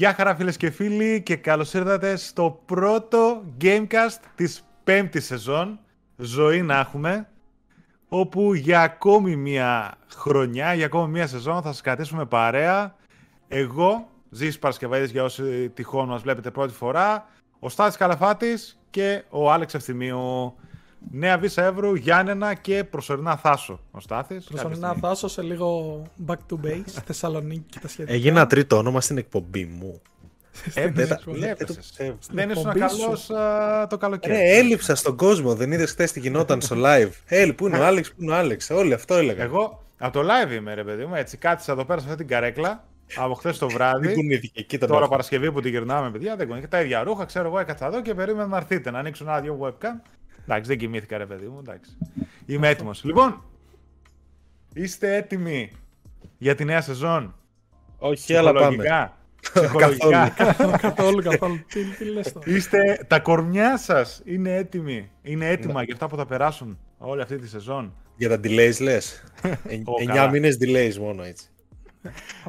Γεια χαρά φίλες και φίλοι και καλώς ήρθατε στο πρώτο Gamecast της πέμπτης σεζόν. Ζωή να έχουμε. Όπου για ακόμη μία χρονιά, για ακόμη μία σεζόν θα σας κρατήσουμε παρέα. Εγώ, Ζήσης Παρασκευαίδης για όσοι τυχόν μας βλέπετε πρώτη φορά. Ο Στάθης Καλαφάτης και ο Άλεξ Ευθυμίου. Νέα Βίσα Εύρου, Γιάννενα και προσωρινά Θάσο. Ο Στάθης. Προσωρινά Θάσο σε λίγο back to base, Θεσσαλονίκη και τα σχετικά. Έγινα τρίτο όνομα στην εκπομπή μου. Ε, δεν τα Δεν ήσουν καλός το καλοκαίρι. Ε, έλειψα στον κόσμο. Δεν είδες χθες τι γινόταν στο live. Έλ, πού είναι ο Άλεξ, πού είναι ο Άλεξ. Όλοι αυτό έλεγα. Εγώ από το live είμαι, ρε παιδί μου. Έτσι κάτσα εδώ πέρα σε αυτή την καρέκλα από χθες το βράδυ. Δεν κουνήθηκε. Κοίτα Τώρα Παρασκευή που τη γυρνάμε, παιδιά, δεν κουνήθηκε. Τα ίδια ρούχα, ξέρω εγώ, έκατσα εδώ και περίμενα να έρθετε να ανοίξουν ένα δύο webcam. Εντάξει, δεν κοιμήθηκα, ρε παιδί μου. Εντάξει. Είμαι έτοιμος. Λοιπόν, είστε έτοιμοι για τη νέα σεζόν; Όχι, αλλά πάμε. Ψυχολογικά; καθόλου, καθόλου. Τι, τι λες τώρα; Είστε, τα κορμιά σας είναι έτοιμοι; Είναι έτοιμα για αυτά που θα περάσουν όλη αυτή τη σεζόν; Για τα delays λες; Ω, 9 καλά. μήνες delays μόνο έτσι.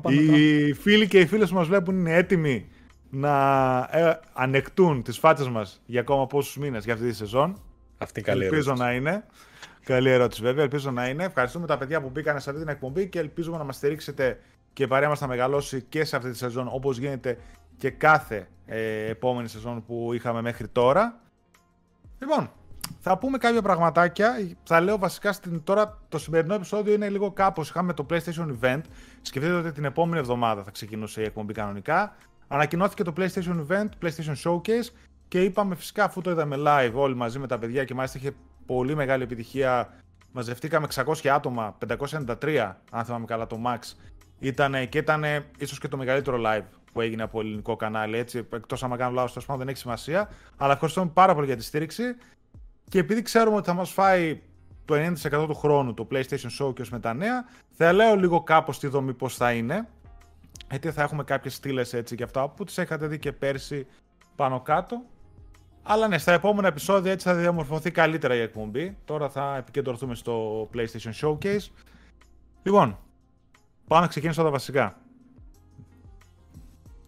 Οι φίλοι και οι φίλες που μας βλέπουν είναι έτοιμοι να ε, ανεκτούν τις φάτσες μας για ακόμα πόσους μήνες για αυτή τη σεζόν; Αυτή είναι καλή ελπίζω ερώτηση. να είναι. Καλή ερώτηση βέβαια, ελπίζω να είναι. Ευχαριστούμε τα παιδιά που μπήκαν σε αυτή την εκπομπή και ελπίζουμε να μας στηρίξετε και η παρέα μας να μεγαλώσει και σε αυτή τη σεζόν όπως γίνεται και κάθε ε, επόμενη σεζόν που είχαμε μέχρι τώρα. Λοιπόν, θα πούμε κάποια πραγματάκια. Θα λέω βασικά στην, τώρα το σημερινό επεισόδιο είναι λίγο κάπως. Είχαμε το PlayStation Event. Σκεφτείτε ότι την επόμενη εβδομάδα θα ξεκινούσε η εκπομπή κανονικά. Ανακοινώθηκε το PlayStation Event, PlayStation Showcase και είπαμε φυσικά αφού το είδαμε live όλοι μαζί με τα παιδιά και μάλιστα είχε πολύ μεγάλη επιτυχία. Μαζευτήκαμε 600 άτομα, 593 αν θυμάμαι καλά το Max. Ήτανε, και ήταν ίσως και το μεγαλύτερο live που έγινε από ελληνικό κανάλι. Έτσι, εκτός άμα κάνω λάθος, τέλος πάντων δεν έχει σημασία. Αλλά ευχαριστούμε πάρα πολύ για τη στήριξη. Και επειδή ξέρουμε ότι θα μας φάει το 90% του χρόνου το PlayStation Showcase με τα νέα, θα λέω λίγο κάπως τη δομή πώς θα είναι. Γιατί θα έχουμε κάποιες στήλες έτσι και αυτά που τις είχατε δει και πέρσι πάνω κάτω. Αλλά ναι, στα επόμενα επεισόδια έτσι θα διαμορφωθεί καλύτερα η εκπομπή. Τώρα θα επικεντρωθούμε στο PlayStation Showcase. Λοιπόν, πάω να ξεκινήσω τα βασικά.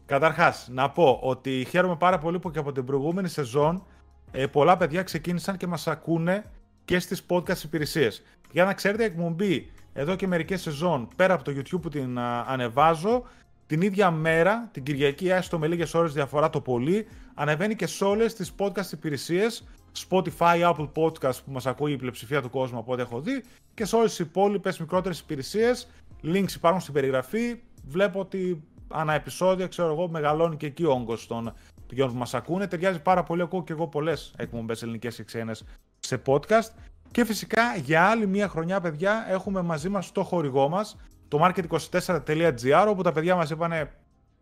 Καταρχάς, να πω ότι χαίρομαι πάρα πολύ που και από την προηγούμενη σεζόν ε, πολλά παιδιά ξεκίνησαν και μας ακούνε και στις podcast υπηρεσίες. Για να ξέρετε, η εκπομπή εδώ και μερικές σεζόν, πέρα από το YouTube που την α, ανεβάζω, την ίδια μέρα, την Κυριακή, έστω με λίγες ώρες διαφορά το πολύ, ανεβαίνει και σε όλες τις podcast υπηρεσίες, Spotify, Apple Podcast που μας ακούει η πλειοψηφία του κόσμου από ό,τι έχω δει, και σε όλες τις υπόλοιπες μικρότερες υπηρεσίες. Links υπάρχουν στην περιγραφή. Βλέπω ότι ανά επεισόδιο, ξέρω εγώ, μεγαλώνει και εκεί ο όγκος των παιδιών που μας ακούνε. Ταιριάζει πάρα πολύ, ακούω και εγώ πολλές εκπομπές ελληνικές και ξένες σε podcast. Και φυσικά για άλλη μία χρονιά, παιδιά, έχουμε μαζί μας το χορηγό μας, το market24.gr, όπου τα παιδιά μας είπανε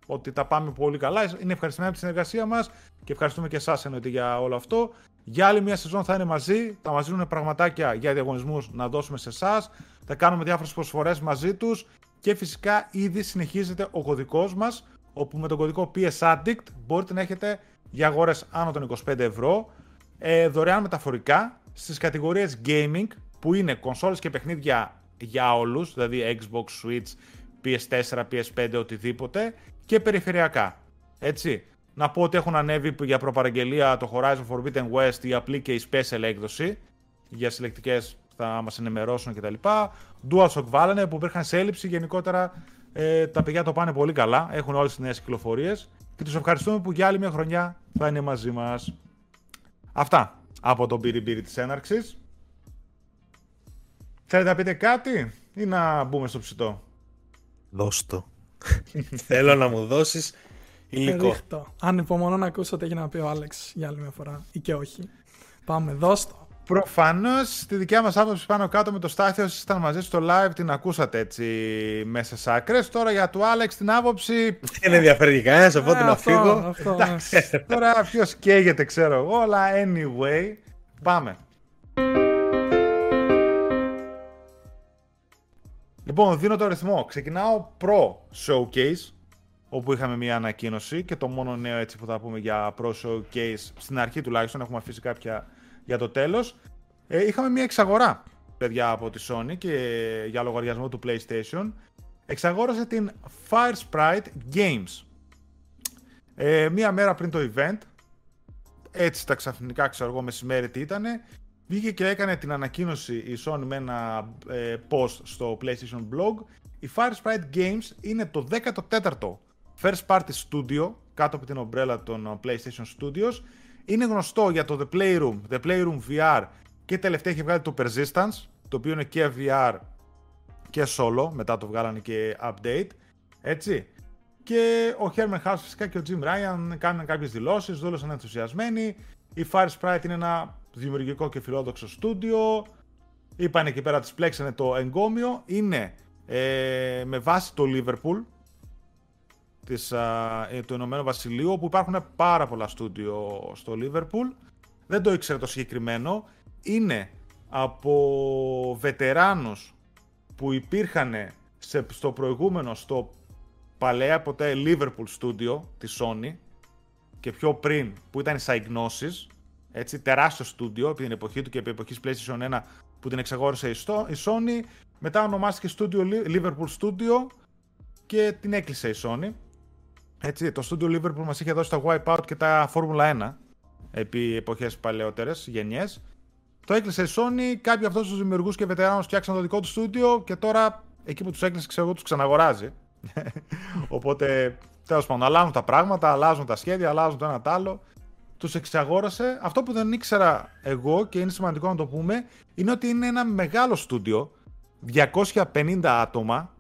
ότι τα πάμε πολύ καλά. Είναι ευχαριστημένοι από τη συνεργασία μας και ευχαριστούμε και εσάς εννοείται για όλο αυτό. Για άλλη μια σεζόν θα είναι μαζί, θα μας δίνουν πραγματάκια για διαγωνισμούς να δώσουμε σε εσάς. θα κάνουμε διάφορες προσφορές μαζί τους και φυσικά ήδη συνεχίζεται ο κωδικός μας, όπου με τον κωδικό PS Addict μπορείτε να έχετε για αγορές άνω των 25 ευρώ, ε, δωρεάν μεταφορικά στις κατηγορίες gaming, που είναι κονσόλες και παιχνίδια για όλους, δηλαδή Xbox, Switch, PS4, PS5, οτιδήποτε, και περιφερειακά. Έτσι. Να πω ότι έχουν ανέβει για προπαραγγελία το Horizon Forbidden West, η απλή και η special έκδοση. Για συλλεκτικές θα μας ενημερώσουν κτλ. DualShock βάλανε που υπήρχαν σε έλλειψη. Γενικότερα ε, τα παιδιά το πάνε πολύ καλά. Έχουν όλες τις νέες κυκλοφορίες. Και τους ευχαριστούμε που για άλλη μια χρονιά θα είναι μαζί μας. Αυτά από τον πύρι πύρι της έναρξης. Θέλετε να πείτε κάτι ή να μπούμε στο ψητό; Δώσ' το. Θέλω να μου δώσεις υλικό. Ρίχτω. Ανυπομονώ να ακούσω τι έχει να πει ο Άλεξ για άλλη μια φορά ή και όχι. Πάμε, δώσ' το. Προφανώς τη δικιά μας άποψη πάνω κάτω με το Στάθιο, όσοι ήταν μαζί στο live, την ακούσατε έτσι μέσα στι άκρες. Τώρα για του Άλεξ την άποψη. Δεν ενδιαφέρει και κανένας, οπότε Ε, να αυτό, φύγω. αυτό, ναι. Εντάξει, τώρα ποιος καίγεται, ξέρω εγώ, αλλά anyway. Πάμε. Λοιπόν, δίνω το ρυθμό. Ξεκινάω Pro Showcase, όπου είχαμε μια ανακοίνωση και το μόνο νέο έτσι που θα πούμε για Pro Showcase, στην αρχή τουλάχιστον, έχουμε αφήσει κάποια για το τέλος. Ε, είχαμε μια εξαγορά, παιδιά, από τη Sony και για λογαριασμό του PlayStation. Εξαγόρασε την Fire Sprite Games. Ε, μία μέρα πριν το event, έτσι τα ξαφνικά ξέρω εγώ μεσημέρι τι ήτανε, βγήκε και έκανε την ανακοίνωση η Sony με ένα ε, post στο PlayStation Blog. Η Fire Sprite Games είναι το 14ο first party studio κάτω από την ομπρέλα των PlayStation Studios. Είναι γνωστό για το The Playroom, The Playroom VR και τελευταία έχει βγάλει το Persistence, το οποίο είναι και VR και solo, μετά το βγάλανε και update, έτσι. Και ο Herman House φυσικά και ο Jim Ryan κάνουν κάποιες δηλώσεις, δούλωσαν ενθουσιασμένοι. Η Fire Sprite είναι ένα δημιουργικό και φιλόδοξο στούντιο. Είπαν εκεί πέρα, τις πλέξανε το εγκόμιο. Είναι ε, με βάση το Liverpool, της, ε, του Ηνωμένου Βασιλείου, όπου υπάρχουν πάρα πολλά στούντιο στο Liverpool. Δεν το ήξερε το συγκεκριμένο. Είναι από βετεράνους που υπήρχαν στο προηγούμενο, στο παλαιά ποτέ Liverpool Studio της Sony και πιο πριν που ήταν οι Psygnosis, έτσι, τεράστιο στούντιο επί την εποχή του και επί εποχής PlayStation 1 που την εξαγόρισε η Sony. Μετά ονομάστηκε Studio Liverpool Studio και την έκλεισε η Sony. Έτσι, το Studio Liverpool μας είχε δώσει τα Wipeout και τα Formula 1 επί εποχές παλαιότερες γενιές. Το έκλεισε η Sony, κάποιοι αυτούς τους δημιουργούς και βετεράνους φτιάξαν το δικό του στούντιο και τώρα εκεί που τους έκλεισε, ξέρω εγώ, τους ξαναγοράζει. Οπότε τέλος πάντων, αλλάζουν τα πράγματα, αλλάζουν τα σχέδια, αλλάζουν το ένα το άλλο. Τους εξαγόρασε. Αυτό που δεν ήξερα εγώ και είναι σημαντικό να το πούμε είναι ότι είναι ένα μεγάλο στούντιο. 250 άτομα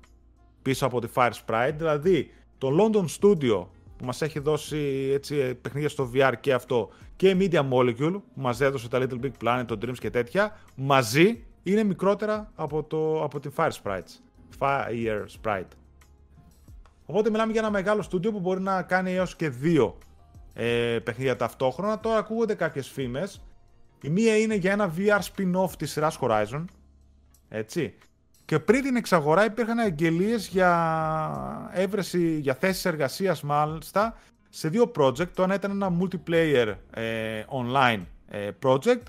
πίσω από τη Fire Sprite. Δηλαδή το London Studio που μας έχει δώσει έτσι, παιχνίδια στο VR και αυτό και η Media Molecule που μας έδωσε τα Little Big Planet, το Dreams και τέτοια μαζί είναι μικρότερα από, το, από την Fire Sprites. Fire Sprite. Οπότε μιλάμε για ένα μεγάλο στούντιο που μπορεί να κάνει έως και δύο ε, παιχνίδια ταυτόχρονα. Τώρα ακούγονται κάποιες φήμες. Η μία είναι για ένα VR spin-off της σειράς Horizon. Έτσι. Και πριν την εξαγορά υπήρχαν αγγελίες για έβρεση, για θέσεις εργασίας μάλιστα, σε δύο project. Το ένα ήταν ένα multiplayer ε, online ε, project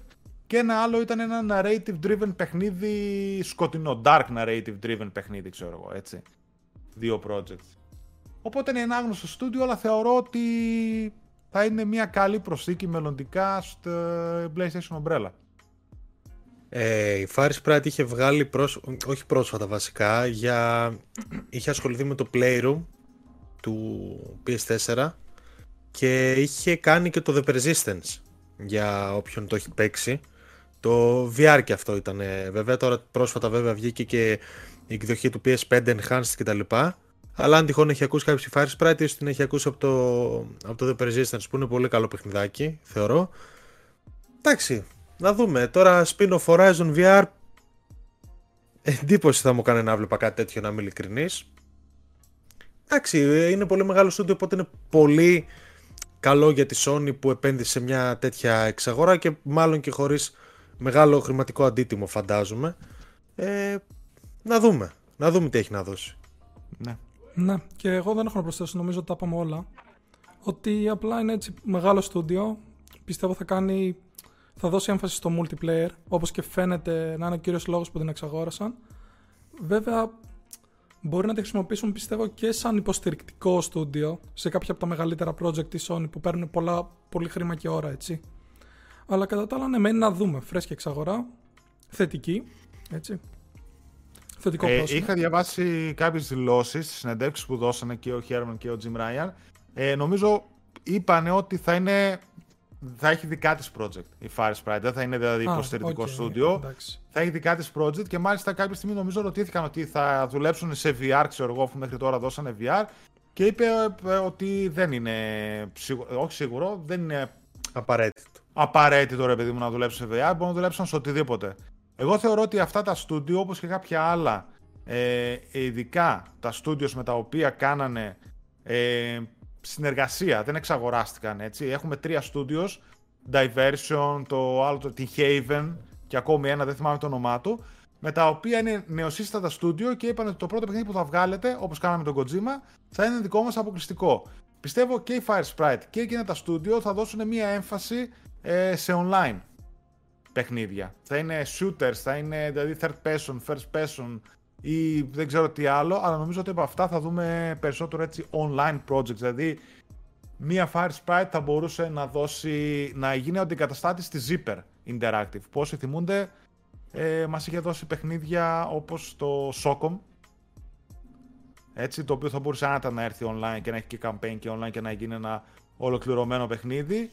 και ένα άλλο ήταν ένα narrative driven παιχνίδι σκοτεινό, dark narrative driven παιχνίδι, ξέρω εγώ, έτσι. Δύο projects. Οπότε είναι ένα άγνωστο στούντιο, αλλά θεωρώ ότι θα είναι μια καλή προσθήκη μελλοντικά στο PlayStation Umbrella. Ε, η Fire Sprite είχε βγάλει, όχι πρόσφατα βασικά, για... είχε ασχοληθεί με το Playroom του PS4 και είχε κάνει και το The Persistence για όποιον το έχει παίξει. Το VR και αυτό ήταν βέβαια, τώρα πρόσφατα βέβαια βγήκε και η εκδοχή του PS5 Enhanced κτλ. Αλλά αν τυχόν έχει ακούσει κάποιο Fire Sprite, ίσω την έχει ακούσει από το, από το The Persistence που είναι πολύ καλό παιχνιδάκι, θεωρώ. Εντάξει, να δούμε. Τώρα Spin of Horizon VR. Εντύπωση θα μου κάνει να βλέπα κάτι τέτοιο να είμαι ειλικρινή. Εντάξει, είναι πολύ μεγάλο στούντιο, οπότε είναι πολύ καλό για τη Sony που επένδυσε σε μια τέτοια εξαγορά και μάλλον και χωρίς μεγάλο χρηματικό αντίτιμο φαντάζομαι. Ε, να δούμε. Να δούμε τι έχει να δώσει. Ναι. Ναι, και εγώ δεν έχω να προσθέσω, νομίζω ότι τα πάμε όλα. Ότι απλά είναι έτσι μεγάλο στούντιο. Πιστεύω θα κάνει θα δώσει έμφαση στο multiplayer, όπως και φαίνεται να είναι ο κύριος λόγος που την εξαγόρασαν. Βέβαια, μπορεί να τη χρησιμοποιήσουν πιστεύω και σαν υποστηρικτικό στούντιο σε κάποια από τα μεγαλύτερα project της Sony που παίρνουν πολλά, πολύ χρήμα και ώρα, έτσι. Αλλά κατά τα άλλα, ναι, μένει να δούμε. Φρέσκια εξαγορά, θετική, έτσι. Θετικό ε, είχα διαβάσει κάποιες δηλώσεις στις συνεντεύξεις που δώσανε και ο Χέρμαν και ο Jim Ryan. Ε, νομίζω είπανε ότι θα είναι θα έχει δικά της project η Fire Sprite. Δεν θα είναι δηλαδή υποστηρικτικό στούντιο. θα έχει δικά της project και μάλιστα κάποια στιγμή νομίζω ρωτήθηκαν ότι θα δουλέψουν σε VR, ξέρω εγώ, αφού μέχρι τώρα δώσανε VR. Και είπε ε, ότι δεν είναι. Όχι σίγουρο, δεν είναι. Απαραίτητο. Απαραίτητο ρε παιδί μου να δουλέψουν σε VR, μπορούν να δουλέψουν σε οτιδήποτε. Εγώ θεωρώ ότι αυτά τα στούντιο όπως και κάποια άλλα, ε, ειδικά τα στούντιος με τα οποία κάνανε ε, συνεργασία, δεν εξαγοράστηκαν έτσι. Έχουμε τρία studios, Diversion, το άλλο, το Haven και ακόμη ένα, δεν θυμάμαι το όνομά του, με τα οποία είναι νεοσύστατα studio και είπαν ότι το πρώτο παιχνίδι που θα βγάλετε, όπως κάναμε τον Kojima, θα είναι δικό μας αποκλειστικό. Πιστεύω και η Fire Sprite και εκείνα τα studio θα δώσουν μία έμφαση ε, σε online παιχνίδια. Θα είναι shooters, θα είναι δηλαδή third person, first person, ή δεν ξέρω τι άλλο, αλλά νομίζω ότι από αυτά θα δούμε περισσότερο έτσι online projects, δηλαδή μία Fire Sprite θα μπορούσε να δώσει, να γίνει ο αντικαταστάτης στη Zipper Interactive. Πόσοι θυμούνται, ε, μας είχε δώσει παιχνίδια όπως το Socom, έτσι, το οποίο θα μπορούσε άνετα να έρθει online και να έχει και campaign και online και να γίνει ένα ολοκληρωμένο παιχνίδι.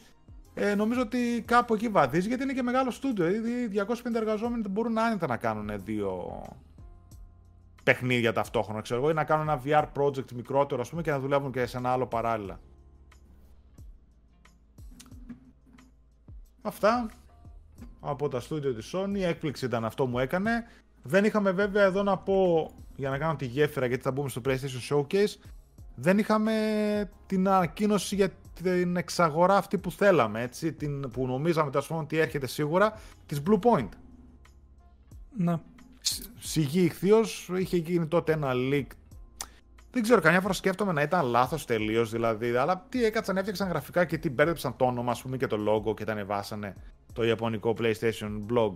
Ε, νομίζω ότι κάπου εκεί βαδίζει γιατί είναι και μεγάλο στούντιο. Δηλαδή 250 εργαζόμενοι μπορούν άνετα να κάνουν δύο παιχνίδια ταυτόχρονα, ξέρω εγώ, ή να κάνουν ένα VR project μικρότερο, ας πούμε, και να δουλεύουν και σε ένα άλλο παράλληλα. Αυτά από τα στούντιο της Sony. Η έκπληξη ήταν αυτό μου έκανε. Δεν είχαμε βέβαια εδώ να πω, για να κάνω τη γέφυρα, γιατί θα μπούμε στο PlayStation Showcase, δεν είχαμε την ανακοίνωση για την εξαγορά αυτή που θέλαμε, έτσι, την, που νομίζαμε τέλος ότι έρχεται σίγουρα, της Blue Point. Να. Σιγή ηχθείως, είχε γίνει τότε ένα leak. Δεν ξέρω, καμιά φορά σκέφτομαι να ήταν λάθος τελείως δηλαδή. Αλλά τι έκατσαν, έφτιαξαν γραφικά και τι μπέρδεψαν το όνομα, ας πούμε, και το logo και τα ανεβάσανε το ιαπωνικό PlayStation blog.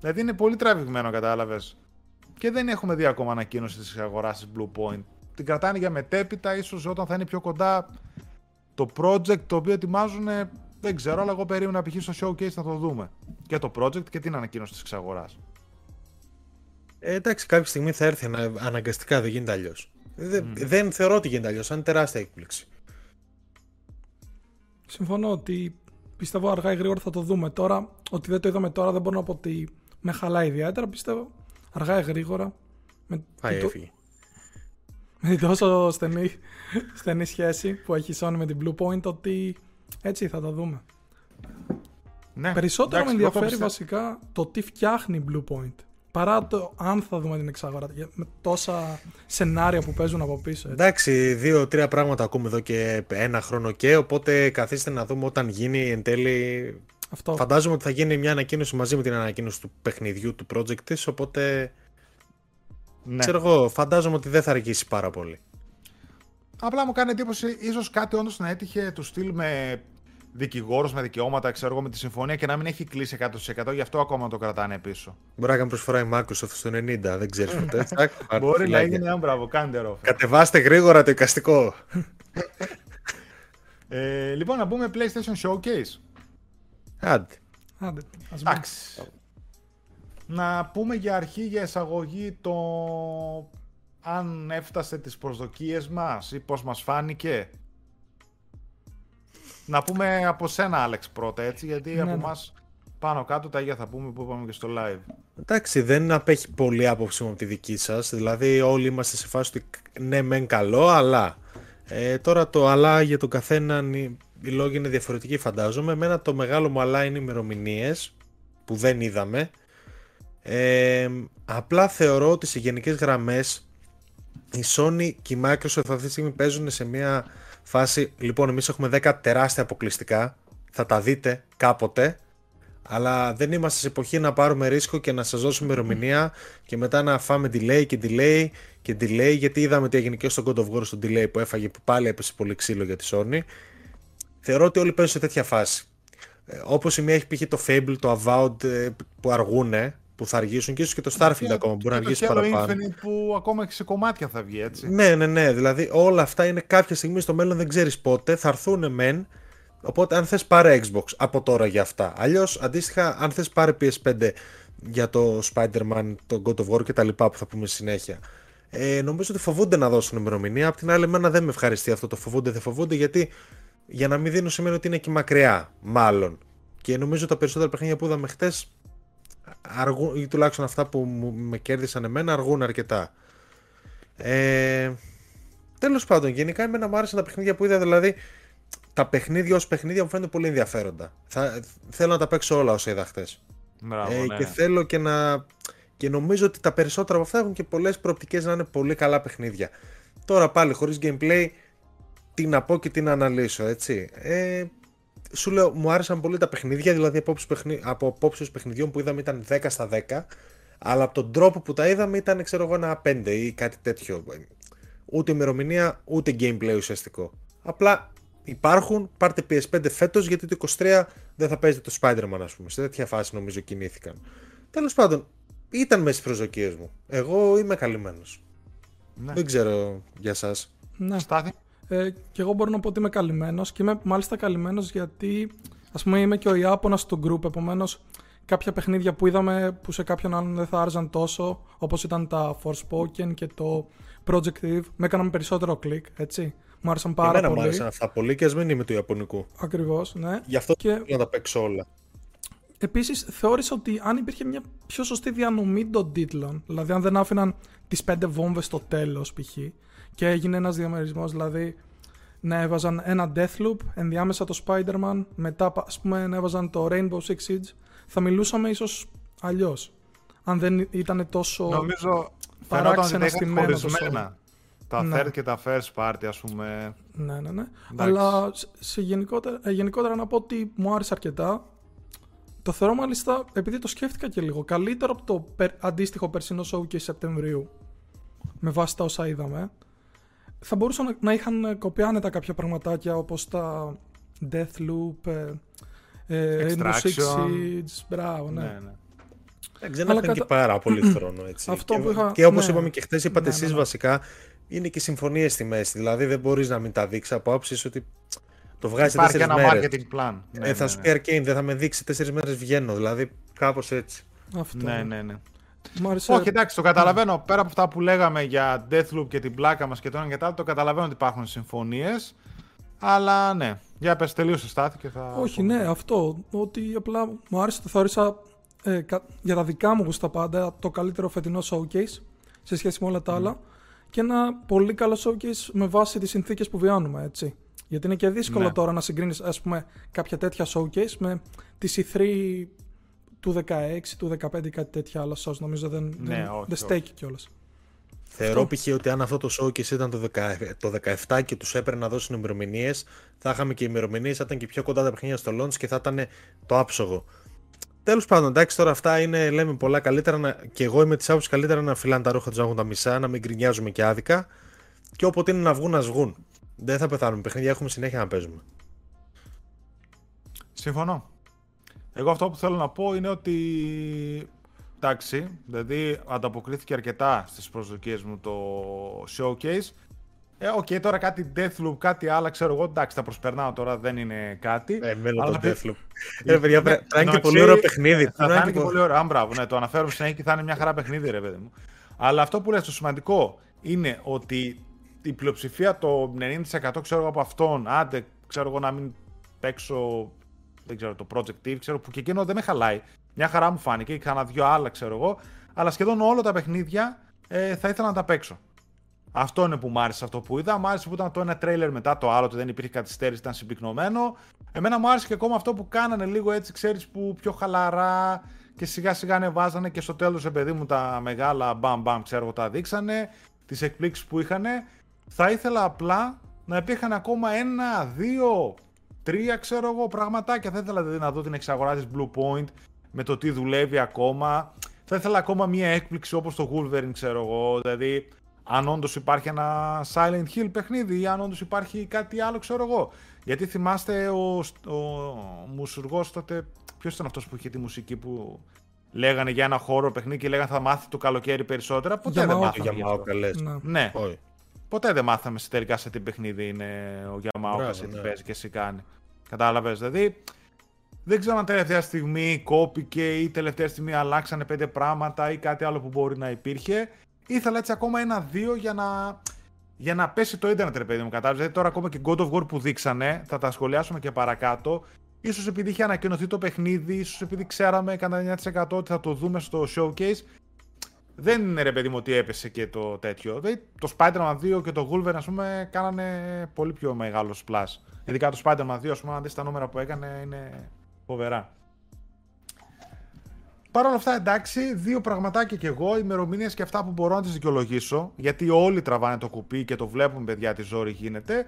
Δηλαδή είναι πολύ τραβηγμένο, κατάλαβες. Και δεν έχουμε δει ακόμα ανακοίνωση της αγορά της Blue Point. Την κρατάνε για μετέπειτα, ίσως όταν θα είναι πιο κοντά το project το οποίο ετοιμάζουν. Δεν ξέρω, αλλά εγώ περίμενα π.χ. στο showcase να το δούμε. Και το project και την ανακοίνωση της εξαγοράς. Ε, εντάξει, κάποια στιγμή θα έρθει αναγκαστικά, δεν γίνεται αλλιώς. Δεν θεωρώ ότι γίνεται αλλιώς, σαν τεράστια έκπληξη. Συμφωνώ ότι πιστεύω αργά ή γρήγορα θα το δούμε. Τώρα, ότι δεν το είδαμε τώρα, δεν μπορώ να πω ότι με χαλάει ιδιαίτερα. Πιστεύω αργά ή γρήγορα. Με, Πάει, το... έφυγε. με την τόσο στενή, στενή σχέση που έχει η Sony με την Blue Point, ότι έτσι θα το δούμε. Ναι, Περισσότερο εντάξει, με ενδιαφέρει βασικά το τι φτιάχνει η Blue Point. Παρά το αν θα δούμε την εξαγορά. Με τόσα σενάρια που παίζουν από πίσω. Έτσι. Εντάξει, δύο-τρία πράγματα ακούμε εδώ και ένα χρόνο και. Οπότε καθίστε να δούμε όταν γίνει εν τέλει. Αυτό. Φαντάζομαι ότι θα γίνει μια ανακοίνωση μαζί με την ανακοίνωση του παιχνιδιού του project της. Οπότε. Ναι. Ξέρω εγώ, φαντάζομαι ότι δεν θα αργήσει πάρα πολύ. Απλά μου κάνει εντύπωση, ίσως κάτι όντως να έτυχε του στυλ με δικηγόρο με δικαιώματα, ξέρω εγώ, με τη συμφωνία και να μην έχει κλείσει 100%. Γι' αυτό ακόμα το κρατάνε πίσω. Μπορεί να κάνει προσφορά η Microsoft στο 90, δεν ξέρεις ποτέ. Μπορεί να έγινε ένα μπράβο, κάντε ρόφε. Κατεβάστε γρήγορα το εικαστικό. ε, λοιπόν, να πούμε PlayStation Showcase. Άντε. Άντε. Εντάξει. Να πούμε για αρχή, για εισαγωγή το αν έφτασε τις προσδοκίες μας ή πώς μας φάνηκε. Να πούμε από σένα, Άλεξ, πρώτα, έτσι, γιατί ναι, από ναι. μας πάνω κάτω τα ίδια θα πούμε που είπαμε και στο live. Εντάξει, δεν απέχει πολύ άποψη από τη δική σας. Δηλαδή, όλοι είμαστε σε φάση ότι ναι, μεν καλό, αλλά. Ε, τώρα το αλλά για τον καθένα οι λόγοι είναι διαφορετικοί, φαντάζομαι. Εμένα το μεγάλο μου αλλά είναι ημερομηνίες που δεν είδαμε. Ε, απλά θεωρώ ότι σε γενικές γραμμές η Sony και η Microsoft αυτή τη στιγμή παίζουν σε μια φάση, λοιπόν, εμείς έχουμε 10 τεράστια αποκλειστικά. Θα τα δείτε κάποτε. Αλλά δεν είμαστε σε εποχή να πάρουμε ρίσκο και να σας δώσουμε ημερομηνία και μετά να φάμε delay και delay και delay. Γιατί είδαμε τι έγινε και στο God of War στο delay που έφαγε, που πάλι έπεσε πολύ ξύλο για τη Sony. Θεωρώ ότι όλοι παίζουν σε τέτοια φάση. Ε, Όπως η μία έχει πει το Fable, το Avowed ε, που αργούνε, που θα αργήσουν και ίσως και το Starfield ακόμα μπορεί να αργήσει παραπάνω. Infinite που ακόμα και σε κομμάτια θα βγει έτσι. Ναι, ναι, ναι. Δηλαδή όλα αυτά είναι κάποια στιγμή στο μέλλον δεν ξέρεις πότε. Θα έρθουν μεν. Οπότε αν θες πάρε Xbox από τώρα για αυτά. Αλλιώς αντίστοιχα αν θες πάρε PS5 για το Spider-Man, το God of War και τα λοιπά που θα πούμε συνέχεια. Ε, νομίζω ότι φοβούνται να δώσουν ημερομηνία. Απ' την άλλη, εμένα δεν με ευχαριστεί αυτό το φοβούνται, δεν φοβούνται γιατί για να μην δίνουν σημαίνει ότι είναι και μακριά, μάλλον. Και νομίζω τα περισσότερα παιχνίδια που είδαμε χτες αργούν, ή τουλάχιστον αυτά που με κέρδισαν εμένα αργούν αρκετά. Ε, τέλος πάντων, γενικά εμένα μου άρεσαν τα παιχνίδια που είδα, δηλαδή τα παιχνίδια ως παιχνίδια μου φαίνονται πολύ ενδιαφέροντα. Θα, θέλω να τα παίξω όλα όσα είδα χτες. Μπράβο, ε, ναι. Και θέλω και να... Και νομίζω ότι τα περισσότερα από αυτά έχουν και πολλές προοπτικές να είναι πολύ καλά παιχνίδια. Τώρα πάλι χωρίς gameplay, τι να πω και τι να αναλύσω, έτσι. Ε, σου λέω, μου άρεσαν πολύ τα παιχνίδια, δηλαδή από απόψεις παιχνιδιών που είδαμε ήταν 10 στα 10, αλλά από τον τρόπο που τα είδαμε ήταν, ξέρω εγώ, ένα 5 ή κάτι τέτοιο. Ούτε ημερομηνία, ούτε gameplay ουσιαστικό. Απλά υπάρχουν, πάρτε PS5 φέτος γιατί το 23 δεν θα παίζετε το Spider-Man, ας πούμε. Σε τέτοια φάση νομίζω κινήθηκαν. Τέλος πάντων, ήταν μέσα στι προσδοκίες μου. Εγώ είμαι καλυμμένος. Ναι. Δεν ξέρω για εσά. Ναι. Στάθη. Ε, και εγώ μπορώ να πω ότι είμαι καλυμμένος και είμαι μάλιστα καλυμμένος γιατί ας πούμε είμαι και ο Ιάπωνας του group. Επομένως, κάποια παιχνίδια που είδαμε που σε κάποιον άλλον δεν θα άρεσαν τόσο, όπως ήταν τα Forspoken και το Project Eve, με έκαναν περισσότερο κλικ, έτσι. Μου άρεσαν πάρα Εμένα πολύ. μου άρεσαν αυτά πολύ και ας μην είμαι του Ιαπωνικού. Ακριβώς, ναι. Γι' αυτό Και- θέλω να τα παίξω όλα. Επίσης, θεώρησα ότι αν υπήρχε μια πιο σωστή διανομή των τίτλων, δηλαδή αν δεν άφηναν τις πέντε βόμβες στο τέλος, π.χ. και έγινε ένας διαμερισμός, δηλαδή να έβαζαν ένα Deathloop, ενδιάμεσα το Spider-Man, μετά ας πούμε να έβαζαν το Rainbow Six Siege, θα μιλούσαμε ίσως αλλιώς. Αν δεν ήταν τόσο. Νομίζω παράξενα φαινόταν ότι τα είχαν στημένο το χωρισμένα. Τα Ναι. third και τα first party, ας πούμε. Ναι, ναι, ναι. Αλλά σε- σε γενικότερα, ε, γενικότερα να πω ότι μου άρεσε αρκετά. Το θεωρώ μάλιστα, επειδή το σκέφτηκα και λίγο, καλύτερο από το περ- αντίστοιχο περσινό showcase Σεπτεμβρίου. Με βάση τα όσα είδαμε. Θα μπορούσαν να, να είχαν ε, κοπεί άνετα κάποια πραγματάκια όπως τα Deathloop, ε, ε, Rainbow Six Extraction. Siege, μπράβο, ναι. Ναι, ναι. Εντάξει, δεν Αλλά είχαν και κατα- πάρα πολύ χρόνο έτσι. Αυτό και, που είχα- και όπως ναι. είπαμε και χθες, είπατε Ναι, εσείς ναι, ναι. βασικά, είναι και συμφωνίες στη μέση. Δηλαδή δεν μπορείς να μην τα δείξεις από άποψη ότι το βγάζει σε Υπάρχει τέσσερις ένα μέρες. marketing plan. Ναι, ε, θα ναι, σου ναι. πει Arcane, δεν θα με δείξει τέσσερις μέρες βγαίνω. Δηλαδή κάπως έτσι. Αυτό. Ναι, ναι, ναι. Μου άρεσε. Όχι, εντάξει, το καταλαβαίνω. Πέρα από αυτά που λέγαμε για Deathloop και την πλάκα μας και το ένα και το άλλο, το καταλαβαίνω ότι υπάρχουν συμφωνίες. Αλλά ναι, για πες τελείωσε στάθη και θα. Όχι, πούμε. ναι, αυτό. Ότι απλά μου άρεσε, το θεώρησα ε, κα- για τα δικά μου γούστα πάντα το καλύτερο φετινό showcase σε σχέση με όλα τα άλλα. Και ένα πολύ καλό showcase με βάση τις συνθήκες που βιώνουμε, έτσι. Γιατί είναι και δύσκολο Ναι. τώρα να συγκρίνεις, ας πούμε, κάποια τέτοια showcase με τη E3 του 16, του 15 ή κάτι τέτοια άλλα shows. Νομίζω δεν, Ναι, δεν, όχι, δεν στέκει κιόλας. Θεωρώ π.χ. ότι αν αυτό το showcase ήταν το, 10 το 17 και τους έπαιρνε να δώσουν ημερομηνίες, θα είχαμε και ημερομηνίες, θα ήταν και πιο κοντά τα παιχνίδια στο launch και θα ήταν το άψογο. Τέλος πάντων, εντάξει, τώρα αυτά είναι, λέμε πολλά καλύτερα. Να, και εγώ είμαι της άποψης καλύτερα να φυλάνε τα ρούχα τους να έχουν τα μισά, να μην γκρινιάζουμε και άδικα. Και όποτε είναι να βγουν, να βγουν. Δεν θα πεθάνουμε. Παιχνίδια έχουμε συνέχεια να παίζουμε. Συμφωνώ. Εγώ αυτό που θέλω να πω είναι ότι. Εντάξει, δηλαδή ανταποκρίθηκε αρκετά στις προσδοκίες μου το showcase. Ε, οκ, τώρα κάτι Deathloop, κάτι άλλο, ξέρω εγώ, εντάξει, τα προσπερνάω τώρα, δεν είναι κάτι. Ε, μένω Αλλά το παι- Deathloop. Ε, παιδιά, Ναι, πρέ- θα είναι και εντάξει, πολύ ωραίο παιχνίδι. Θα, Θα θα είναι είναι και πο- πολύ ωραίο. Αν μπράβο, ναι, το αναφέρουμε συνέχεια και θα είναι μια χαρά παιχνίδι, ρε παιδί μου. Αλλά αυτό που λες το σημαντικό είναι ότι η πλειοψηφία, το 90% ξέρω εγώ από αυτόν, άντε, ξέρω εγώ να μην παίξω, δεν ξέρω, το Project Eve, ξέρω, που και εκείνο δεν με χαλάει. Μια χαρά μου φάνηκε, ή κάνα δυο άλλα, ξέρω εγώ. Αλλά σχεδόν όλα τα παιχνίδια ε, θα ήθελα να τα παίξω. Αυτό είναι που μου άρεσε αυτό που είδα. Μου άρεσε που ήταν το ένα τρέιλερ μετά το άλλο, ότι δεν υπήρχε καθυστέρηση, ήταν συμπυκνωμένο. Εμένα μου άρεσε και ακόμα αυτό που κάνανε λίγο έτσι, ξέρεις, που πιο χαλαρά και σιγά σιγά ανεβάζανε και στο τέλος, παιδί μου, τα μεγάλα μπαμ μπαμ, ξέρω εγώ, τα δείξανε. Τις εκπλήξεις που είχαν. Θα ήθελα απλά να υπήρχαν ακόμα ένα, δύο, τρία, ξέρω εγώ, πραγματάκια. Θα ήθελα δηλαδή να δω την εξαγορά της Blue Point με το τι δουλεύει ακόμα. Θα ήθελα ακόμα μία έκπληξη όπως το Wolverine, ξέρω εγώ. Δηλαδή, αν όντως υπάρχει ένα Silent Hill παιχνίδι ή αν όντως υπάρχει κάτι άλλο, ξέρω εγώ. Γιατί θυμάστε ο, ο μουσουργός τότε, ποιος ήταν αυτός που είχε τη μουσική που λέγανε για ένα χώρο παιχνίδι και λέγανε θα μάθει το καλοκαίρι περισσότερα. Ποτέ δεν Yamaoka. μάθαμε. Για γι' μάο αυτό. καλές. Ναι. Ναι, Όχι. Ποτέ δεν μάθαμε σε τελικά σε τι παιχνίδι είναι ο Γιαμάοκα, Μπράβο, σε τι ναι. παίζει και εσύ κάνει. Κατάλαβες. Δηλαδή, δεν ξέρω αν τελευταία στιγμή κόπηκε ή τελευταία στιγμή αλλάξανε πέντε πράγματα ή κάτι άλλο που μπορεί να υπήρχε. Ήθελα έτσι ακόμα ένα-δύο για να, για να πέσει το ίντερνετ, ρε παιδί μου. Κατάλαβες. Δηλαδή, τώρα ακόμα και God of War που δείξανε, θα τα σχολιάσουμε και παρακάτω. Ίσως επειδή είχε ανακοινωθεί το παιχνίδι, ίσως επειδή ξέραμε κατά 9% ότι θα το δούμε στο showcase, δεν είναι ρε παιδί μου ότι έπεσε και το τέτοιο. Δηλαδή, το Spider-Man 2 και το Wolverine, ας πούμε, κάνανε πολύ πιο μεγάλος splash. Ειδικά το Spider-Man 2, ας πούμε, αν δεις τα νούμερα που έκανε, είναι φοβερά. Παρ' όλα αυτά, εντάξει, δύο πραγματάκια κι εγώ, ημερομηνίες και αυτά που μπορώ να τις δικαιολογήσω, γιατί όλοι τραβάνε το κουπί και το βλέπουν, παιδιά, τι ζόρι γίνεται.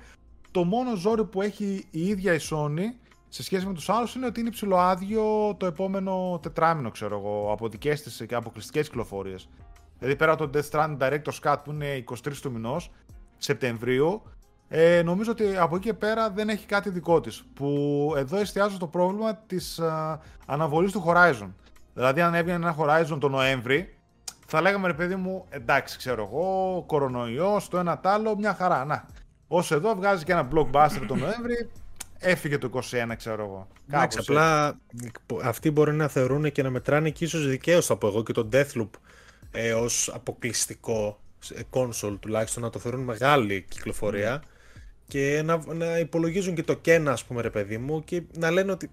Το μόνο ζόρι που έχει η ίδια η Sony σε σχέση με τους άλλους είναι ότι είναι ψηλοάδιο το επόμενο τετράμινο, ξέρω εγώ, από δικές της και αποκλειστικές κυκλοφορίες. Δηλαδή πέρα από το Death Stranding Director's Cut που είναι 23 του μηνός, Σεπτεμβρίου, ε, νομίζω ότι από εκεί και πέρα δεν έχει κάτι δικό της. Που εδώ εστιάζω το πρόβλημα της αναβολής του Horizon. Δηλαδή, αν έβγαινε ένα Horizon το Νοέμβρη, θα λέγαμε ρε παιδί μου, εντάξει, ξέρω εγώ, κορονοϊός, το ένα τ' άλλο, μια χαρά. Να. Όσο εδώ βγάζει και ένα blockbuster τον Νοέμβρη, έφυγε το 21, ξέρω εγώ. Εντάξει, απλά αυτοί μπορεί να θεωρούν και να μετράνε και ίσως δικαίως θα πω εγώ και τον Deathloop ε, ως αποκλειστικό console τουλάχιστον να το θεωρούν μεγάλη κυκλοφορία και να, να υπολογίζουν και το κένα ας πούμε ρε παιδί μου και να λένε ότι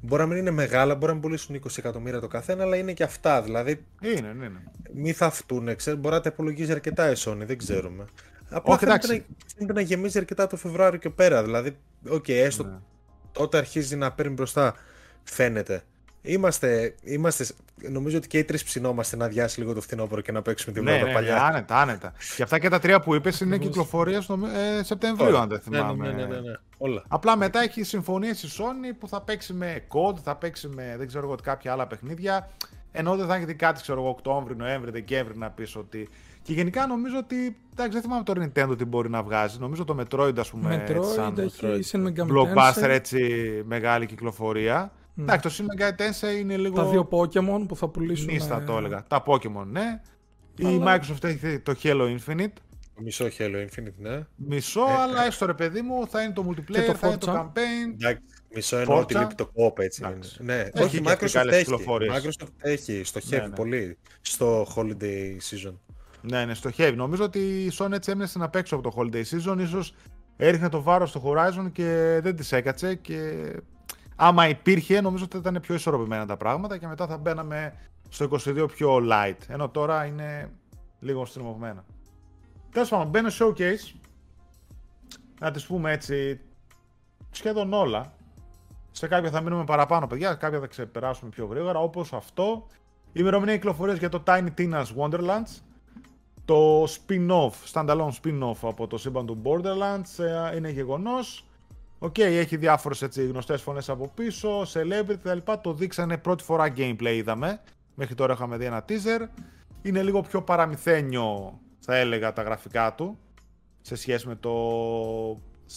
μπορεί να μην είναι μεγάλα, μπορεί να μην πουλήσουν 20 εκατομμύρια το καθένα αλλά είναι και αυτά δηλαδή είναι, είναι, είναι. μη θα αυτούν, ξέρω, μπορεί να τα υπολογίζει αρκετά η Sony, δεν ξέρουμε Απλά Όχι, φαίνεται, να, να γεμίζει αρκετά το Φεβρουάριο και πέρα. Δηλαδή, OK, okay, έστω ναι. τότε αρχίζει να παίρνει μπροστά. Φαίνεται. Είμαστε, είμαστε, νομίζω ότι και οι τρεις ψηνόμαστε να αδειάσει λίγο το φθινόπωρο και να παίξουμε την ναι, ναι, παλιά. Ναι, άνετα, άνετα. Και αυτά και τα τρία που είπες είναι κυκλοφορία στο ε, Σεπτεμβρίου, αν δεν θυμάμαι. Ναι, ναι, ναι, ναι, όλα. Απλά μετά έχει συμφωνίες η Sony που θα παίξει με COD, θα παίξει με δεν ξέρω εγώ κάποια άλλα παιχνίδια. Ενώ δεν θα έχει δει κάτι, ξέρω εγώ, Οκτώβρη, Νοέμβρη, Δεκέμβρη να πεις ότι και γενικά νομίζω ότι. Εντάξει, δεν θυμάμαι τώρα Nintendo τι μπορεί να βγάζει. Νομίζω το Metroid, ας πούμε. Metroid έτσι, σαν έχει έτσι blockbuster έτσι μεγάλη κυκλοφορία. Ναι. Εντάξει, το Shin Megami Tensei είναι λίγο. Τα δύο Pokémon που θα πουλήσουν. Νίστα το έλεγα. Τα Pokémon, ναι. Αλλά... Η Microsoft έχει το Halo Infinite. Μισό Halo Infinite, ναι. Μισό, ε, αλλά έστω ρε παιδί μου, θα είναι το multiplayer, το θα είναι το campaign. Εντάξει, μισό εννοώ ότι λείπει το co έτσι. Ναι, έχει όχι, Microsoft έχει. Microsoft έχει, στοχεύει ναι, ναι. πολύ στο holiday season. Ναι, ναι, στοχεύει. Νομίζω ότι η Sony έτσι έμεινε να παίξω από το holiday season. Ίσως έριχνε το βάρος στο Horizon και δεν τη έκατσε. Και άμα υπήρχε, νομίζω ότι ήταν πιο ισορροπημένα τα πράγματα και μετά θα μπαίναμε στο 22 πιο light. Ενώ τώρα είναι λίγο στριμωγμένα. Τέλος πάντων, μπαίνω showcase. Να τις πούμε έτσι σχεδόν όλα. Σε κάποια θα μείνουμε παραπάνω, παιδιά. Κάποια θα ξεπεράσουμε πιο γρήγορα. Όπως αυτό. Η ημερομηνία κυκλοφορίας για το Tiny Tina's Wonderlands το spin-off, standalone spin-off από το σύμπαν του Borderlands ε, είναι γεγονός. OK, okay, έχει διάφορες έτσι, γνωστές φωνές από πίσω, celebrity κτλ. Το δείξανε πρώτη φορά gameplay είδαμε. Μέχρι τώρα είχαμε δει ένα teaser. Είναι λίγο πιο παραμυθένιο, θα έλεγα, τα γραφικά του. Σε σχέση με το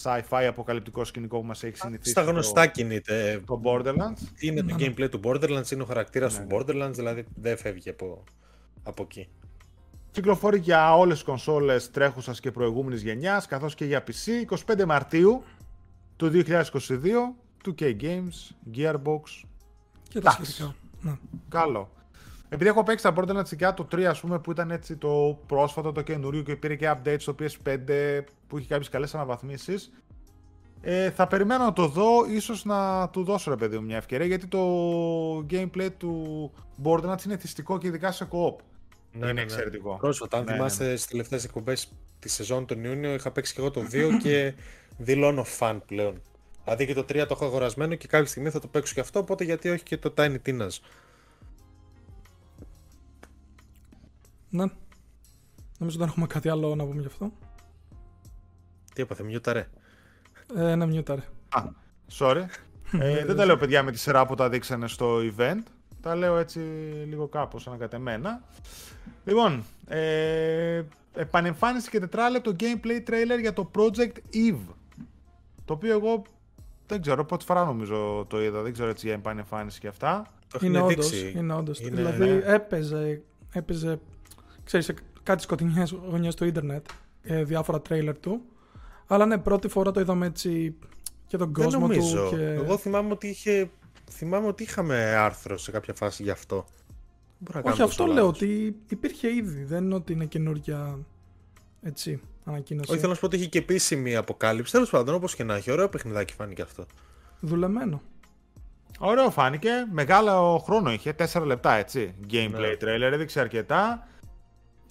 sci-fi αποκαλυπτικό σκηνικό που μας έχει συνηθίσει. Στα γνωστά το, κινείται. Το Borderlands. Είναι το gameplay του Borderlands, είναι ο χαρακτήρας ναι. του Borderlands, δηλαδή δεν φεύγει από, από εκεί. Κυκλοφορεί για όλες τις κονσόλες τρέχουσας και προηγούμενης γενιάς, καθώς και για PC, 25 Μαρτίου του 2022, 2K Games, Gearbox. Και τα σχετικά. Ναι. Καλό. Επειδή έχω παίξει τα Borderlands και το 3, ας πούμε, που ήταν έτσι το πρόσφατο, το καινούριο και πήρε και updates στο PS5 που είχε κάποιες καλές αναβαθμίσεις, ε, θα περιμένω να το δω, ίσως να του δώσω ρε παιδί μου μια ευκαιρία, γιατί το gameplay του Borderlands είναι θυστικό και ειδικά σε co-op. Ναι, είναι ναι, ναι. εξαιρετικό. Πρόσφατα, αν ναι, θυμάστε ναι. στις τελευταίες εκπομπές της σεζόν τον Ιούνιο, είχα παίξει και εγώ το 2 και δηλώνω φαν πλέον. Δηλαδή και το 3 το έχω αγορασμένο και κάποια στιγμή θα το παίξω και αυτό, οπότε γιατί όχι και το Tiny Tina's. Ναι. Νομίζω δεν έχουμε κάτι άλλο να πούμε γι' αυτό. Τι έπαθε, μιούταρε; Ε, ναι, μιούταρε. Α, sorry. ε, δεν τα λέω παιδιά με τη σειρά που τα δείξανε στο event. Τα λέω έτσι λίγο κάπως ανακατεμένα. Λοιπόν, ε, επανεμφάνισε και τετράλεπτο gameplay trailer για το Project Eve. Το οποίο εγώ δεν ξέρω, πρώτη φορά νομίζω το είδα, δεν ξέρω έτσι για επανεμφάνιση και αυτά. είναι όντως, είναι όντως. δηλαδή ναι. έπαιζε, έπαιζε, ξέρεις, σε κάτι σκοτεινές γωνιές του ίντερνετ, ε, διάφορα τρέιλερ του. Αλλά ναι, πρώτη φορά το είδαμε έτσι και τον δεν κόσμο νομίζω. του. Και... Εγώ θυμάμαι ότι είχε θυμάμαι ότι είχαμε άρθρο σε κάποια φάση γι' αυτό. Όχι, αυτό λέω ότι υπήρχε ήδη. Δεν είναι ότι είναι καινούργια έτσι, ανακοίνωση. Όχι, θέλω να σου πω ότι είχε και επίσημη αποκάλυψη. Τέλος πάντων, όπως και να έχει, ωραίο παιχνιδάκι φάνηκε αυτό. Δουλεμένο. Ωραίο φάνηκε. Μεγάλο χρόνο είχε. 4 λεπτά έτσι. Gameplay ναι. trailer, έδειξε αρκετά.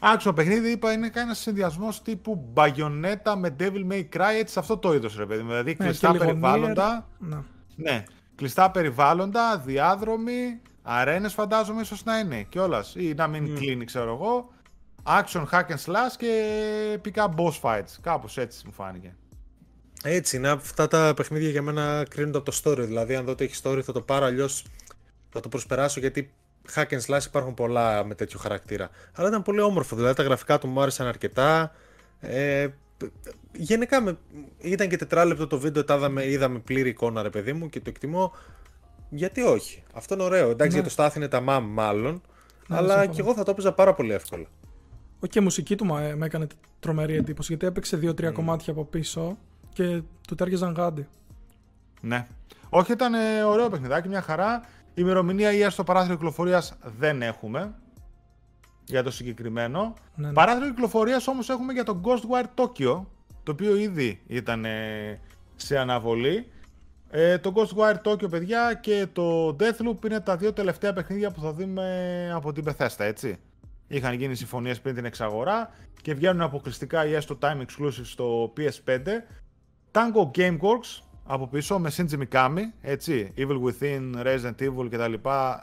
Άξιο παιχνίδι, είπα, είναι ένα συνδυασμός τύπου μπαγιονέτα με Devil May Cry, έτσι σε αυτό το είδος, ρε παιδί. Δηλαδή ναι, κλειστά περιβάλλοντα. Ναι. ναι κλειστά περιβάλλοντα, διάδρομοι, αρένες φαντάζομαι ίσως να είναι κιόλα. Ή να μην mm. κλείνει, ξέρω εγώ. Action, hack and slash και επικά boss fights. Κάπως έτσι μου φάνηκε. Έτσι είναι. Αυτά τα παιχνίδια για μένα κρίνονται από το story. Δηλαδή, αν δω ότι έχει story, θα το πάρω αλλιώς. Θα το προσπεράσω γιατί hack and slash υπάρχουν πολλά με τέτοιο χαρακτήρα. Αλλά ήταν πολύ όμορφο. Δηλαδή, τα γραφικά του μου άρεσαν αρκετά. Ε, γενικά με, ήταν και τετράλεπτο το βίντεο, τα είδαμε, είδαμε πλήρη εικόνα ρε παιδί μου και το εκτιμώ. Γιατί όχι; Αυτό είναι ωραίο. Εντάξει, ναι. για το στάθι είναι τα μάμ μάλλον. Ναι, αλλά και εγώ θα το έπαιζα πάρα πολύ εύκολα. Όχι, η μουσική του με έκανε τρομερή εντύπωση γιατί έπαιξε δύο-τρία mm. κομμάτια από πίσω και του τέριαζαν γάντι. Ναι. Όχι, ήταν ε, ωραίο παιχνιδάκι, μια χαρά. Η ημερομηνία ή στο παράθυρο κυκλοφορίας δεν έχουμε για το συγκεκριμένο. Ναι, ναι. Παράθυρο κυκλοφορίας όμως έχουμε για το Ghostwire Tokyo, το οποίο ήδη ήταν σε αναβολή. Ε, το Ghostwire Tokyo, παιδιά, και το Deathloop είναι τα δύο τελευταία παιχνίδια που θα δούμε από την Bethesda, έτσι. Είχαν γίνει συμφωνίες πριν την εξαγορά και βγαίνουν αποκλειστικά ή έστω time exclusive στο PS5. Tango Gameworks από πίσω με Shinji Mikami, έτσι, Evil Within, Resident Evil κτλ.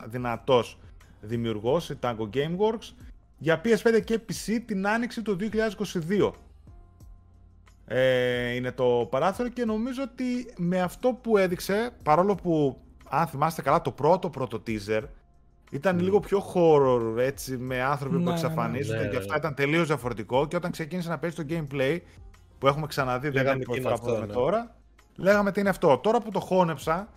Δυνατός δημιουργός, η Tango Gameworks, για PS5 και PC την άνοιξη του 2022. Ε, είναι το παράθυρο και νομίζω ότι με αυτό που έδειξε, παρόλο που αν θυμάστε καλά το πρώτο πρώτο teaser ήταν mm. λίγο πιο horror έτσι με άνθρωποι που ναι, ναι, ναι. εξαφανίζονται ναι, και αυτά ήταν τελείως διαφορετικό και όταν ξεκίνησε να παίζει το gameplay που έχουμε ξαναδεί δεν είναι πρώτη φορά που ναι. τώρα λέγαμε τι είναι αυτό. Τώρα που το χώνεψα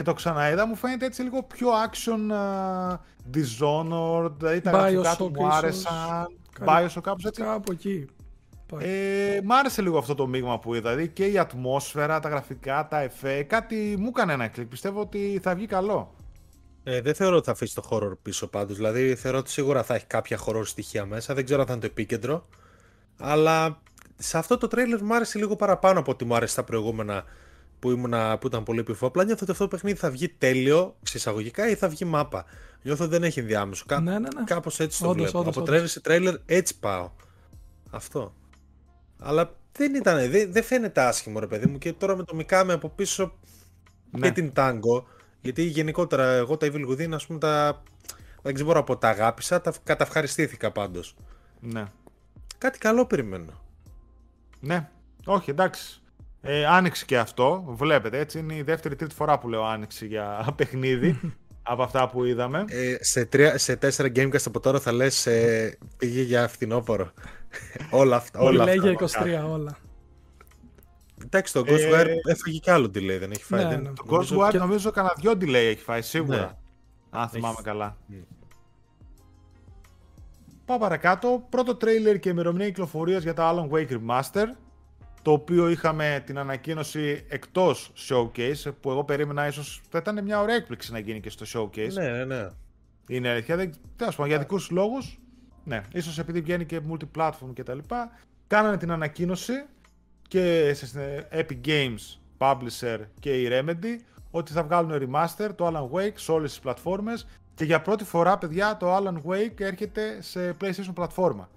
και το ξαναείδα μου φαίνεται έτσι λίγο πιο action uh, Dishonored, δηλαδή τα γραφικά του μου άρεσαν. Bioshock κάπως έτσι. Κάπου εκεί. Ε, μ' άρεσε λίγο αυτό το μείγμα που είδα. Δηλαδή και η ατμόσφαιρα, τα γραφικά, τα εφέ. Κάτι μου έκανε ένα κλικ. Πιστεύω ότι θα βγει καλό. Ε, δεν θεωρώ ότι θα αφήσει το horror πίσω πάντως. Δηλαδή θεωρώ ότι σίγουρα θα έχει κάποια horror στοιχεία μέσα. Δεν ξέρω αν θα είναι το επίκεντρο. Αλλά σε αυτό το τρέιλερ μου άρεσε λίγο παραπάνω από ό,τι μου άρεσε τα προηγούμενα που, ήμουνα, που ήταν πολύ επιφό. Απλά νιώθω ότι αυτό το παιχνίδι θα βγει τέλειο, ξεισαγωγικά ή θα βγει μάπα. Νιώθω ότι δεν έχει ενδιάμεσο. Κά... Ναι, ναι, ναι. Κάπως έτσι το όντως, βλέπω. Όντως, από τρέιλερ σε τρέιλερ έτσι πάω. Αυτό. Αλλά δεν ήταν, δεν, δεν φαίνεται άσχημο ρε παιδί μου και τώρα με το Μικάμε από πίσω ναι. και την Tango, γιατί γενικότερα εγώ τα Evil Within ας πούμε τα, δεν ξέρω από τα αγάπησα, τα καταυχαριστήθηκα πάντως. Ναι. Κάτι καλό περιμένω. Ναι, όχι εντάξει. Ε, άνοιξε και αυτό, βλέπετε έτσι είναι η δεύτερη τρίτη φορά που λέω άνοιξη για παιχνίδι από αυτά που είδαμε. Ε, σε, τρία, σε τέσσερα Gamecast από τώρα θα λες ε, πήγε για φθινόπωρο. όλα αυτά. Όλα λέει για 23 όλα. Εντάξει, το Ghostwire ε... έφαγε κι άλλο delay, δεν έχει φάει. Ναι, ναι. Το Ghostwire και... νομίζω κανένα δυο delay έχει φάει, σίγουρα. Ναι. Αν θυμάμαι έχει... καλά. Mm. Πάω παρακάτω. Πρώτο τρέιλερ και ημερομηνία κυκλοφορίας για το Alan Wake Remaster το οποίο είχαμε την ανακοίνωση εκτός showcase, που εγώ περίμενα ίσως θα ήταν μια ωραία έκπληξη να γίνει και στο showcase. Ναι, ναι, ναι. Είναι αλήθεια, δεν, τέλος πάντων, για δικούς λόγους, ναι, ίσως επειδή βγαίνει και multiplatform και τα λοιπά, κάνανε την ανακοίνωση και σε Epic Games, Publisher και η Remedy, ότι θα βγάλουν remaster το Alan Wake σε όλες τις πλατφόρμες και για πρώτη φορά, παιδιά, το Alan Wake έρχεται σε PlayStation πλατφόρμα.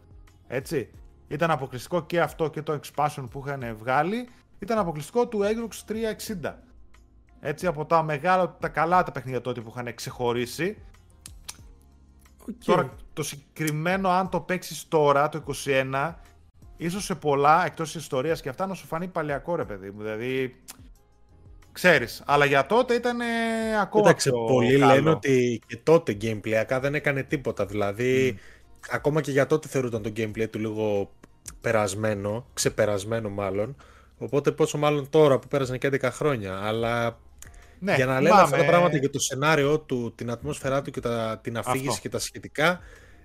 Έτσι. Ήταν αποκλειστικό και αυτό και το expansion που είχαν βγάλει. Ήταν αποκλειστικό του Xbox 360. Έτσι από τα μεγάλα, τα καλά τα παιχνίδια τότε που είχαν ξεχωρίσει. Okay. Τώρα το συγκεκριμένο αν το παίξεις τώρα, το 21, ίσως σε πολλά εκτός της ιστορίας και αυτά να σου φανεί παλιακό ρε παιδί μου. Δηλαδή, ξέρεις. Αλλά για τότε ήταν ακόμα Κοίταξε, πιο πολλοί λένε ότι και τότε gameplay δεν έκανε τίποτα. Δηλαδή, ακόμα και για τότε θεωρούνταν το gameplay του λίγο περασμένο, ξεπερασμένο μάλλον. Οπότε πόσο μάλλον τώρα που πέρασαν και 11 χρόνια. Αλλά ναι, για να λέμε αυτά τα πράγματα για το σενάριο του, την ατμόσφαιρά του και τα, την αφήγηση και τα σχετικά,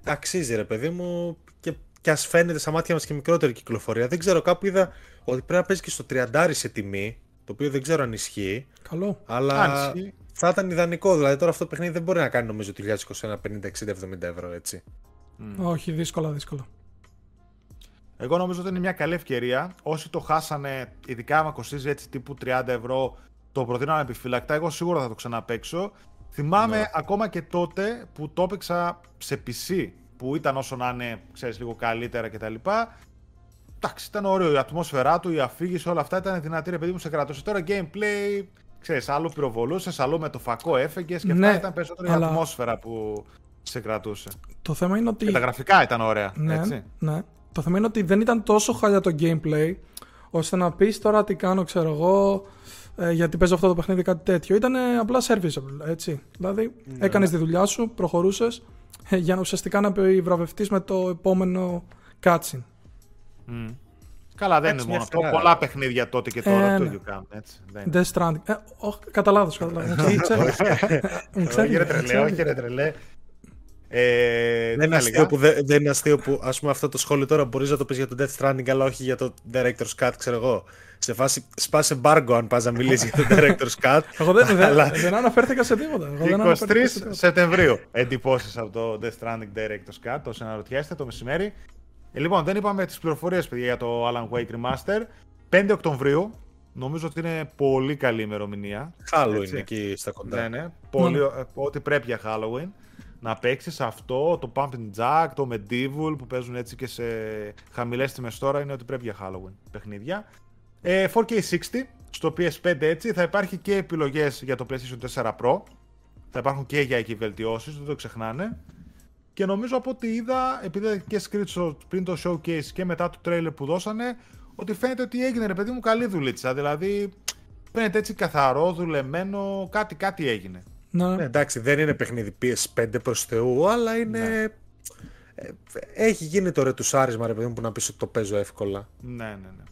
αξίζει ρε παιδί μου και, και ας φαίνεται στα μάτια μας και μικρότερη κυκλοφορία. Δεν ξέρω, κάπου είδα ότι πρέπει να παίζει και στο 30 σε τιμή, το οποίο δεν ξέρω αν ισχύει. Καλό. Αλλά θα ήταν ιδανικό. Δηλαδή τώρα αυτό το παιχνίδι δεν μπορεί να κάνει νομίζω το 2021 50, 60, 70 ευρώ έτσι. Όχι, δύσκολα, δύσκολα. Εγώ νομίζω ότι είναι μια καλή ευκαιρία. Όσοι το χάσανε, ειδικά άμα κοστίζει έτσι τύπου 30 ευρώ, το προτείνω ανεπιφύλακτα. Εγώ σίγουρα θα το ξαναπέξω. Θυμάμαι ναι. ακόμα και τότε που το έπαιξα σε PC, που ήταν όσο να είναι, ξέρεις, λίγο καλύτερα κτλ. Εντάξει, ήταν ωραίο. Η ατμόσφαιρά του, η αφήγηση, όλα αυτά ήταν δυνατή, ρε παιδί μου, σε κρατούσε. Τώρα gameplay, ξέρεις, άλλο πυροβολούσες, άλλο με το φακό έφεγες και ναι, αυτά ήταν περισσότερο αλλά... η ατμόσφαιρα που σε κρατούσε. Το θέμα είναι ότι. Και τα γραφικά ήταν ωραία. Ναι, έτσι. ναι. Το θέμα είναι ότι δεν ήταν τόσο χάλια το gameplay, ώστε να πεις τώρα τι κάνω, ξέρω εγώ, ε, γιατί παίζω αυτό το παιχνίδι κάτι τέτοιο. Ήταν απλά serviceable, έτσι. Δηλαδή, ναι. έκανες τη δουλειά σου, προχωρούσες ε, για να ουσιαστικά να επιβραβευτείς με το επόμενο cutscene. Mm. Καλά, δεν είναι μόνο αυτό. Πολλά παιχνίδια τότε και τώρα ε, το ίδιο κάνουν. Έτσι. Death Stranding. Ε, όχι, κατά λάθος. Όχι, ρε τρελέ, όχι, ρε τρελέ. Ε, δεν, είναι αστείο που, δεν, δεν είναι αστείο που ας πούμε αυτό το σχόλιο τώρα μπορείς να το πεις για το Death Stranding αλλά όχι για το Director's Cut ξέρω εγώ σε φάση σπάσε μπάργκο αν πας να μιλήσεις για το Director's Cut Εγώ δεν, αλλά... δεν, αναφέρθηκα σε τίποτα 23 Σεπτεμβρίου εντυπώσεις από το Death Stranding Director's Cut το αναρωτιέστε το μεσημέρι ε, Λοιπόν δεν είπαμε τις πληροφορίες παιδιά για το Alan Wake Remaster 5 Οκτωβρίου Νομίζω ότι είναι πολύ καλή ημερομηνία. Halloween εκεί στα κοντά. Ναι, ναι. Πολύ, mm. Ό,τι πρέπει για Halloween. Να παίξεις αυτό, το Pumping Jack, το Medieval που παίζουν έτσι και σε χαμηλές τιμές τώρα είναι ότι πρέπει για Halloween παιχνίδια. Ε, 4K60 στο PS5 έτσι θα υπάρχει και επιλογές για το PlayStation 4 Pro. Θα υπάρχουν και για εκεί βελτιώσεις, δεν το ξεχνάνε. Και νομίζω από ό,τι είδα, επειδή είδα και screenshot πριν το showcase και μετά το trailer που δώσανε, ότι φαίνεται ότι έγινε ρε παιδί μου καλή δουλίτσα. Δηλαδή φαίνεται έτσι καθαρό, δουλεμένο, κάτι, κάτι έγινε. Ναι. ναι εντάξει, δεν είναι παιχνίδι PS5 προς Θεού, αλλά είναι. Ναι. Ε, έχει γίνει το ρετουσάρισμα ρε παιδί μου που να πεις ότι το παίζω εύκολα. Ναι, ναι, ναι.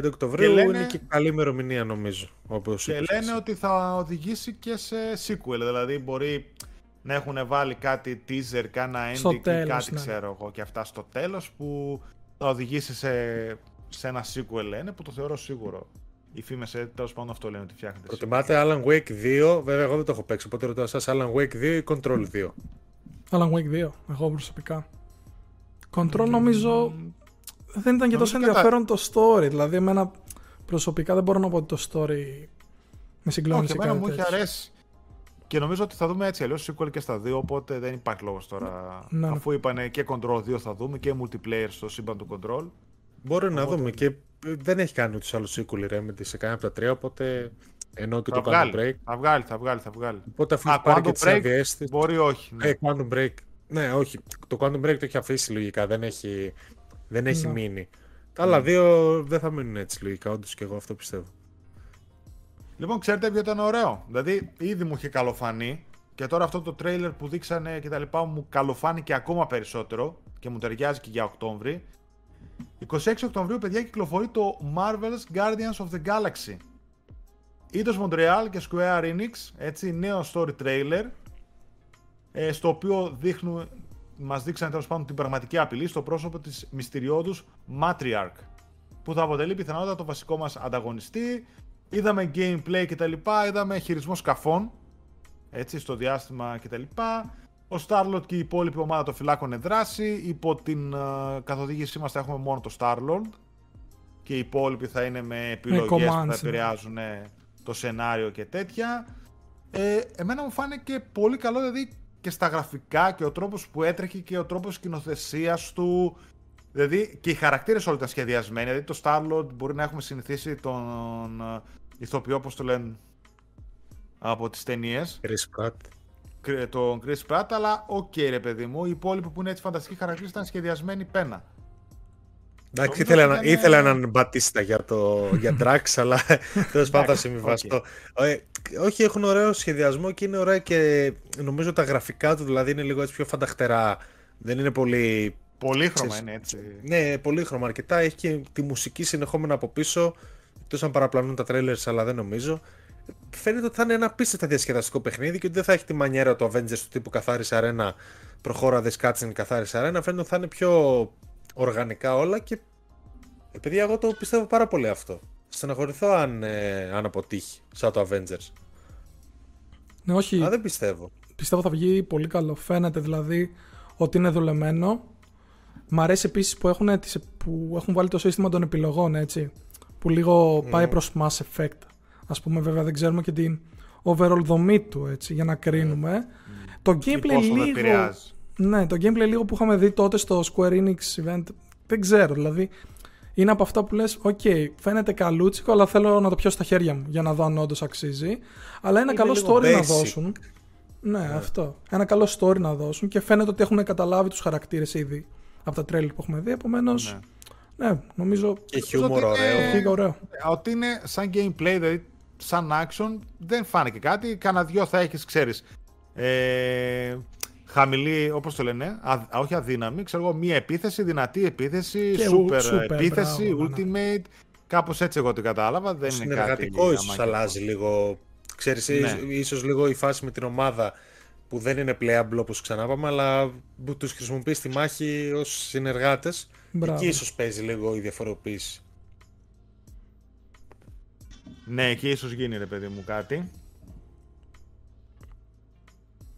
5 Οκτωβρίου λένε... είναι και καλή ημερομηνία νομίζω. Όπως και λένε ότι θα οδηγήσει και σε sequel. Δηλαδή μπορεί να έχουν βάλει κάτι teaser, κάνα ending ή κάτι ναι. ξέρω εγώ και αυτά στο τέλος που θα οδηγήσει σε σε ένα sequel λένε που το θεωρώ σίγουρο. Οι φήμες ε, τέλος πάντων αυτό λένε ότι φτιάχνεται. Προτιμάτε Alan Wake 2, βέβαια εγώ δεν το έχω παίξει, οπότε ρωτάω εσάς Alan Wake 2 ή Control 2. Alan Wake 2, εγώ προσωπικά. Control νομίζω δεν ήταν και τόσο ενδιαφέρον το story. Δηλαδή, εμένα προσωπικά δεν μπορώ να πω ότι το story με συγκλώνησε κάτι. Εμένα μου έχει αρέσει. Και νομίζω ότι θα δούμε έτσι αλλιώς sequel και στα δύο, οπότε δεν υπάρχει λόγος τώρα. Ναι. Αφού είπανε και Control 2 θα δούμε και multiplayer στο σύμπαν του Control. Μπορεί να δούμε και δεν έχει κάνει ούτως άλλους sequel Remedy σε κανένα από τα τρία, οπότε ενώ και θα το Quantum Break. Θα βγάλει, θα βγάλει, θα βγάλει. Οπότε αφού Α, πάρει και τις AVS Μπορεί όχι. Ναι. Ε, Quantum Break. Ναι, όχι. Το Quantum Break το έχει αφήσει λογικά, δεν έχει, δεν έχει ναι. μείνει. Τα άλλα δύο δεν θα μείνουν έτσι λογικά, όντως και εγώ αυτό πιστεύω. Λοιπόν, ξέρετε ποιο ήταν ωραίο; Δηλαδή, ήδη μου είχε καλοφανεί και τώρα αυτό το τρέιλερ που δείξανε και τα λοιπά μου καλοφάνηκε ακόμα περισσότερο και μου ταιριάζει και για Οκτώβρη. 26 Οκτωβρίου, παιδιά, κυκλοφορεί το Marvel's Guardians of the Galaxy. Ήτος Montreal και Square Enix, έτσι, νέο story trailer, ε, στο οποίο δείχνουν, μας δείξανε τέλος πάντων την πραγματική απειλή στο πρόσωπο της μυστηριώδους Matriarch, που θα αποτελεί πιθανότατα το βασικό μας ανταγωνιστή. Είδαμε gameplay κτλ, είδαμε χειρισμό σκαφών, έτσι, στο διάστημα κτλ. Ο Starlord και η υπόλοιπη ομάδα των φυλάκων δράση. Υπό την uh, καθοδήγησή μας θα έχουμε μόνο το Starlord και οι υπόλοιποι θα είναι με επιλογές που θα ναι. επηρεάζουν ναι, το σενάριο και τέτοια. Ε, εμένα μου φάνηκε πολύ καλό, δηλαδή και στα γραφικά και ο τρόπος που έτρεχε και ο τρόπος σκηνοθεσίας του. Δηλαδή και οι χαρακτήρες όλοι ήταν σχεδιασμένοι. Δηλαδή το Starlord μπορεί να έχουμε συνηθίσει τον uh, ηθοποιό, όπως το λένε, από τις ταινίες. Chris Pratt τον Chris Pratt, αλλά OK okay, ρε παιδί μου, οι υπόλοιποι που είναι έτσι φανταστικοί χαρακτήρες ήταν σχεδιασμένοι πένα. Εντάξει, ήθελα, ήταν... ήθελα έναν μπατίστα για, το, για Drax, αλλά τέλος πάντων θα συμβιβαστώ. Okay. όχι, έχουν ωραίο σχεδιασμό και είναι ωραία και νομίζω τα γραφικά του δηλαδή είναι λίγο έτσι πιο φανταχτερά. Δεν είναι πολύ. Πολύχρωμα είναι έτσι. Ναι, πολύχρωμα αρκετά. Έχει και τη μουσική συνεχόμενα από πίσω. Εκτός αν παραπλανούν τα trailers, αλλά δεν νομίζω φαίνεται ότι θα είναι ένα απίστευτα διασκεδαστικό παιχνίδι και ότι δεν θα έχει τη μανιέρα του Avengers του τύπου καθάρισε αρένα, προχώρα δες κάτσιν καθάρισε αρένα. Φαίνεται ότι θα είναι πιο οργανικά όλα και ε, παιδιά, εγώ το πιστεύω πάρα πολύ αυτό. Στεναχωρηθώ αν, ε, αν αποτύχει, σαν το Avengers. Ναι, όχι. Α, δεν πιστεύω. Πιστεύω θα βγει πολύ καλό. Φαίνεται δηλαδή ότι είναι δουλεμένο. Μ' αρέσει επίσης που, έχουν, που έχουν βάλει το σύστημα των επιλογών, έτσι. Που λίγο πάει προς Mass Effect. Ας πούμε βέβαια δεν ξέρουμε και την overall δομή του έτσι για να κρίνουμε. Mm. Το gameplay λίγο... Ναι, το gameplay λίγο που είχαμε δει τότε στο Square Enix event δεν ξέρω δηλαδή είναι από αυτά που λες, OK, okay, φαίνεται καλούτσικο, αλλά θέλω να το πιάσω στα χέρια μου για να δω αν όντως αξίζει. Αλλά ένα είναι καλό story basic. να δώσουν. Ναι, yeah. Ναι. αυτό. Ένα καλό story να δώσουν και φαίνεται ότι έχουν καταλάβει τους χαρακτήρες ήδη από τα τρέλη που έχουμε δει. Επομένως, ναι. ναι, νομίζω. Και χιούμορ ωραίο. ωραίο. Ότι είναι σαν gameplay, δηλαδή σαν action δεν φάνηκε κάτι. Κάνα δυο θα έχεις, ξέρεις, ε, χαμηλή, όπως το λένε, α, όχι αδύναμη, ξέρω εγώ, μία επίθεση, δυνατή επίθεση, και super, super επίθεση, μπράβο, ultimate. Ναι. Κάπως έτσι εγώ την κατάλαβα. Δεν είναι κάτι. ίσως αλλάζει λίγο. Ξέρεις, ναι. ίσως λίγο η φάση με την ομάδα που δεν είναι playable όπως ξανάπαμε, αλλά που τους χρησιμοποιείς στη μάχη ως συνεργάτες. Μπράβο. Εκεί ίσως παίζει λίγο η διαφοροποίηση. Ναι, εκεί ίσως γίνει ρε παιδί μου κάτι.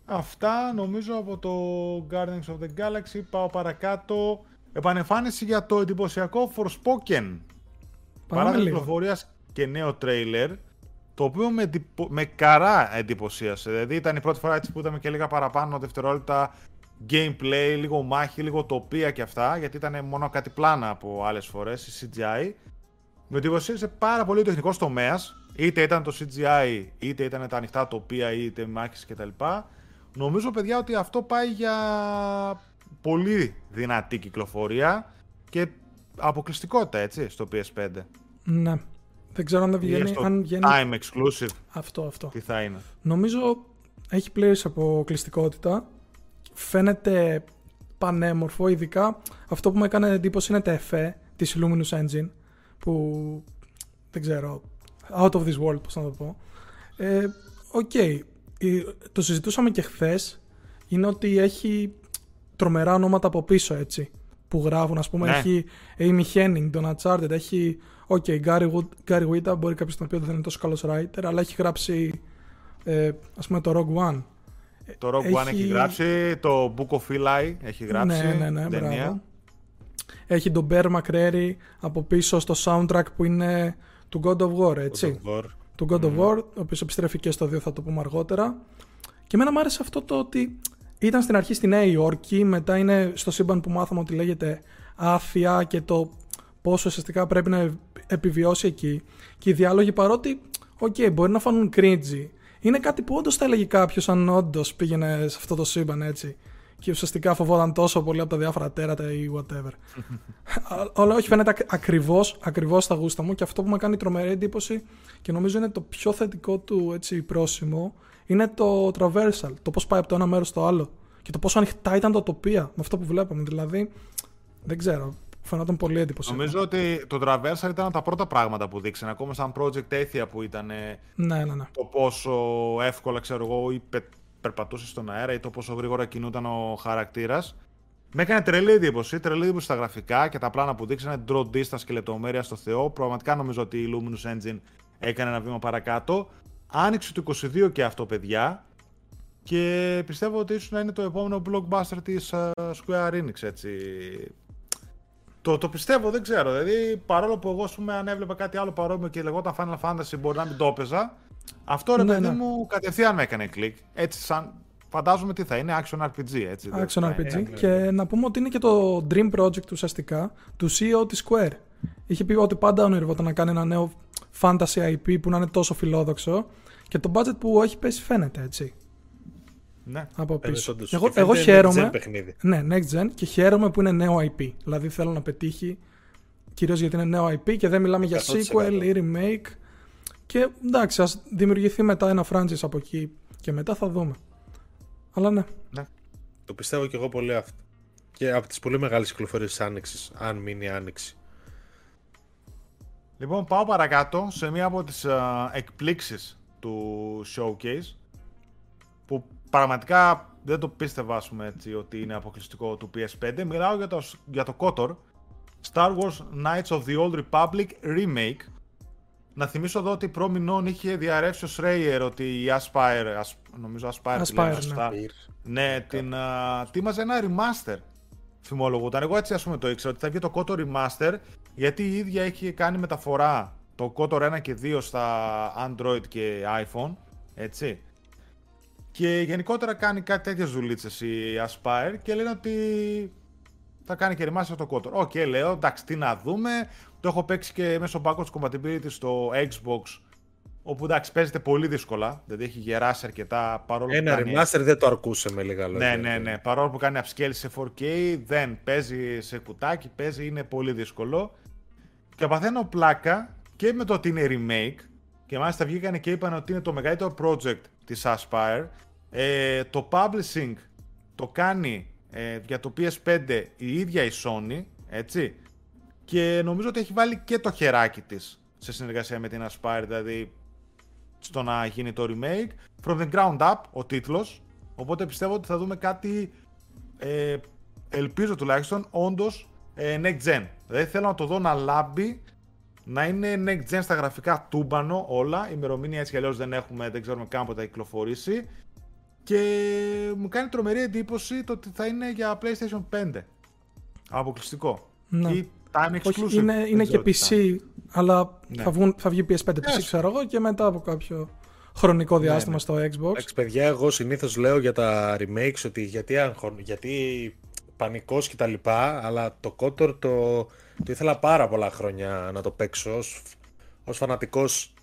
Αυτά νομίζω από το Guardians of the Galaxy. Πάω παρακάτω. Επανεμφάνιση για το εντυπωσιακό Forspoken. Παρά κυκλοφορία και νέο τρέιλερ. Το οποίο με, με καρά εντυπωσίασε. Δηλαδή ήταν η πρώτη φορά έτσι που είδαμε και λίγα παραπάνω δευτερόλεπτα gameplay, λίγο μάχη, λίγο τοπία και αυτά. Γιατί ήταν μόνο κάτι πλάνα από άλλες φορές η CGI. Με εντυπωσίασε πάρα πολύ ο τεχνικός τομέας. Είτε ήταν το CGI, είτε ήταν τα ανοιχτά τοπία, είτε μάχη κτλ. Νομίζω, παιδιά, ότι αυτό πάει για πολύ δυνατή κυκλοφορία και αποκλειστικότητα, έτσι, στο PS5. Ναι. Δεν ξέρω αν δεν βγαίνει. Αν βγαίνει... Time exclusive. Αυτό, αυτό. Τι θα είναι. Νομίζω έχει πλήρης αποκλειστικότητα. Φαίνεται πανέμορφο, ειδικά αυτό που μου έκανε εντύπωση είναι τα εφέ της Luminous Engine που δεν ξέρω, out of this world πώς να το πω. Ε, OK, okay το συζητούσαμε και χθες, είναι ότι έχει τρομερά ονόματα από πίσω έτσι που γράφουν. Ας πούμε, ναι. έχει Amy Hennig, τον Uncharted, έχει. OK, okay, Gary, Gary Whitta, μπορεί κάποιος να πει ότι δεν είναι τόσο καλός writer, αλλά έχει γράψει ε, ας πούμε το Rogue One. Το Rogue έχει... One έχει γράψει, το Book of Eli έχει γράψει. Ναι, ναι, ναι, μπράβο. Έχει τον Bear McCreary από πίσω στο soundtrack που είναι του God of War, έτσι. God of War του God of War, ο οποίος επιστρέφει και στο 2, θα το πούμε αργότερα. Και εμένα μου άρεσε αυτό το ότι ήταν στην αρχή στη Νέα Υόρκη, μετά είναι στο σύμπαν που μάθαμε ότι λέγεται Άθια και το πόσο ουσιαστικά πρέπει να επιβιώσει εκεί. Και οι διάλογοι παρότι, OK, okay, μπορεί να φανούν cringy, είναι κάτι που όντως θα έλεγε κάποιος αν όντως πήγαινε σε αυτό το σύμπαν έτσι και ουσιαστικά φοβόταν τόσο πολύ από τα διάφορα τέρατα ή whatever. Αλλά όχι, φαίνεται ακριβώς, ακριβώς στα γούστα μου και αυτό που μου κάνει τρομερή εντύπωση και νομίζω είναι το πιο θετικό του έτσι, πρόσημο είναι το traversal, το πώς πάει από το ένα μέρος στο άλλο και το πόσο ανοιχτά ήταν τα τοπία με αυτό που βλέπαμε. Δηλαδή, δεν ξέρω, φαινόταν πολύ εντύπωση. Νομίζω ότι το Traversal ήταν από τα πρώτα πράγματα που δείξανε, ακόμα σαν Project Athia που ήταν ναι, ναι, ναι. το πόσο εύκολα, ξέρω εγώ, ή περπατούσε στον αέρα ή το πόσο γρήγορα κινούταν ο χαρακτήρας. Με έκανε τρελή εντύπωση, τρελή εντύπωση στα γραφικά και τα πλάνα που δείξανε, draw distance και λεπτομέρεια στο Θεό. Πραγματικά νομίζω ότι η Luminous Engine έκανε ένα βήμα παρακάτω. Άνοιξε το 22 και αυτό, παιδιά. Και πιστεύω ότι ίσως να είναι το επόμενο blockbuster της uh, Square Enix, έτσι. Το, το πιστεύω, δεν ξέρω. Δηλαδή, παρόλο που εγώ, πούμε, αν έβλεπα κάτι άλλο παρόμοιο και λεγόταν Final Fantasy, μπορεί να μην το έπαιζα. Αυτό ρε ναι, παιδί ναι. μου κατευθείαν με έκανε κλικ. Έτσι, σαν. Φαντάζομαι τι θα είναι, Action RPG. Έτσι, Action RPG. και να πούμε ότι είναι και το Dream Project ουσιαστικά του CEO της Square. Είχε πει ότι πάντα ονειρευόταν να κάνει ένα νέο fantasy IP που να είναι τόσο φιλόδοξο και το budget που έχει πέσει φαίνεται έτσι. Ναι, από πίσω. Εγώ, εγώ χαίρομαι. Ναι, next gen και χαίρομαι που είναι νέο IP. Δηλαδή θέλω να πετύχει κυρίως γιατί είναι νέο IP και δεν μιλάμε για sequel ή remake. Και εντάξει, ας δημιουργηθεί μετά ένα franchise από εκεί και μετά θα δούμε. Αλλά ναι. ναι. Το πιστεύω και εγώ πολύ αυτό. Και από τις πολύ μεγάλες κυκλοφορίες της Άνοιξης, αν μείνει Άνοιξη. Λοιπόν, πάω παρακάτω σε μία από τις uh, εκπλήξεις του showcase που πραγματικά δεν το πίστευα πούμε, έτσι, ότι είναι αποκλειστικό του PS5. Μιλάω για το, για το KOTOR Star Wars Knights of the Old Republic Remake να θυμίσω εδώ ότι προμηνών είχε διαρρεύσει ο Σρέιερ ότι η Aspire, νομίζω Aspire, Aspire ναι, ναι την, uh, τίμαζε ένα remaster φημολογούταν. Εγώ έτσι ας πούμε το ήξερα ότι θα βγει το KOTOR Remaster γιατί η ίδια έχει κάνει μεταφορά το KOTOR 1 και 2 στα Android και iPhone, έτσι. Και γενικότερα κάνει κάτι τέτοιες δουλίτσες η Aspyr και λένε ότι θα κάνει και remaster το KOTOR. OK, okay, λέω, εντάξει, τι να δούμε. Το έχω παίξει και μέσω backwards compatibility στο Xbox. Όπου εντάξει, παίζεται πολύ δύσκολα. Δηλαδή έχει γεράσει αρκετά. Παρόλο Ένα που κάνει... remaster δεν το αρκούσε με λίγα λόγια. Ναι, ναι, ναι. Παρόλο που κάνει upscale σε 4K, δεν παίζει σε κουτάκι, παίζει, είναι πολύ δύσκολο. Και παθαίνω πλάκα και με το ότι είναι remake. Και μάλιστα βγήκαν και είπαν ότι είναι το μεγαλύτερο project της Aspire. Ε, το publishing το κάνει ε, για το PS5 η ίδια η Sony, έτσι. Και νομίζω ότι έχει βάλει και το χεράκι της σε συνεργασία με την Aspire, δηλαδή στο να γίνει το remake. From the ground up, ο τίτλος, Οπότε πιστεύω ότι θα δούμε κάτι, ε, ελπίζω τουλάχιστον, όντως ε, next gen. Δηλαδή θέλω να το δω να λάμπει, να είναι next gen στα γραφικά τούμπανο όλα. Η ημερομηνία έτσι κι δεν έχουμε, δεν ξέρουμε καν πότε θα κυκλοφορήσει. Και μου κάνει τρομερή εντύπωση το ότι θα είναι για PlayStation 5. Αποκλειστικό. Ναι. Ή time exclusive. Όχι, είναι, είναι και PC, αλλά Ναι. θα, βγουν, θα βγει PS5 PC, Yes. ξέρω εγώ, και μετά από κάποιο χρονικό διάστημα ναι. στο Xbox. Εντάξει, παιδιά, εγώ συνήθως λέω για τα remakes ότι γιατί, αγχων... γιατί πανικός και τα λοιπά, αλλά το Kotor το, το ήθελα πάρα πολλά χρόνια να το παίξω ως, ως φανατικός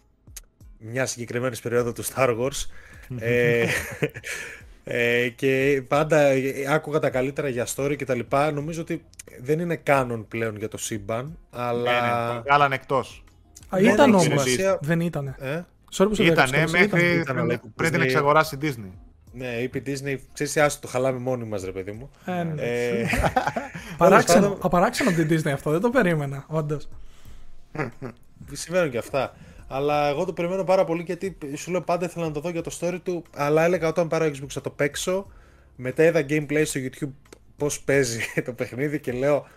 μιας συγκεκριμένης περίοδο του Star Wars. ε, ε, και πάντα άκουγα τα καλύτερα για story και τα λοιπά. Νομίζω ότι δεν είναι κάνον πλέον για το σύμπαν, αλλά... Ναι, ναι, το βγάλανε εκτός. Α, δεν ήταν έχει όμως. σημασία. Δεν ήτανε. Ε; Sorry που σε Ήτανε διακόψα, μέχρι ήταν. Ήταν, αλλά πριν, η πριν την Disney- εξαγοράσει η Disney. Ναι, είπε η Disney, ξέρεις, άσο το χαλάμε μόνοι μας ρε παιδί μου. Ε, ναι. Ε, Παράξενο, τέλος πάντων- απαράξενο από την Disney αυτό, δεν το περίμενα, όντως. Συμβαίνουν και αυτά. Αλλά εγώ το περιμένω πάρα πολύ γιατί σου λέω πάντα ήθελα να το δω για το story του. Αλλά έλεγα όταν πάρω Xbox θα το παίξω. Μετά είδα gameplay στο YouTube πώς παίζει το παιχνίδι και λέω.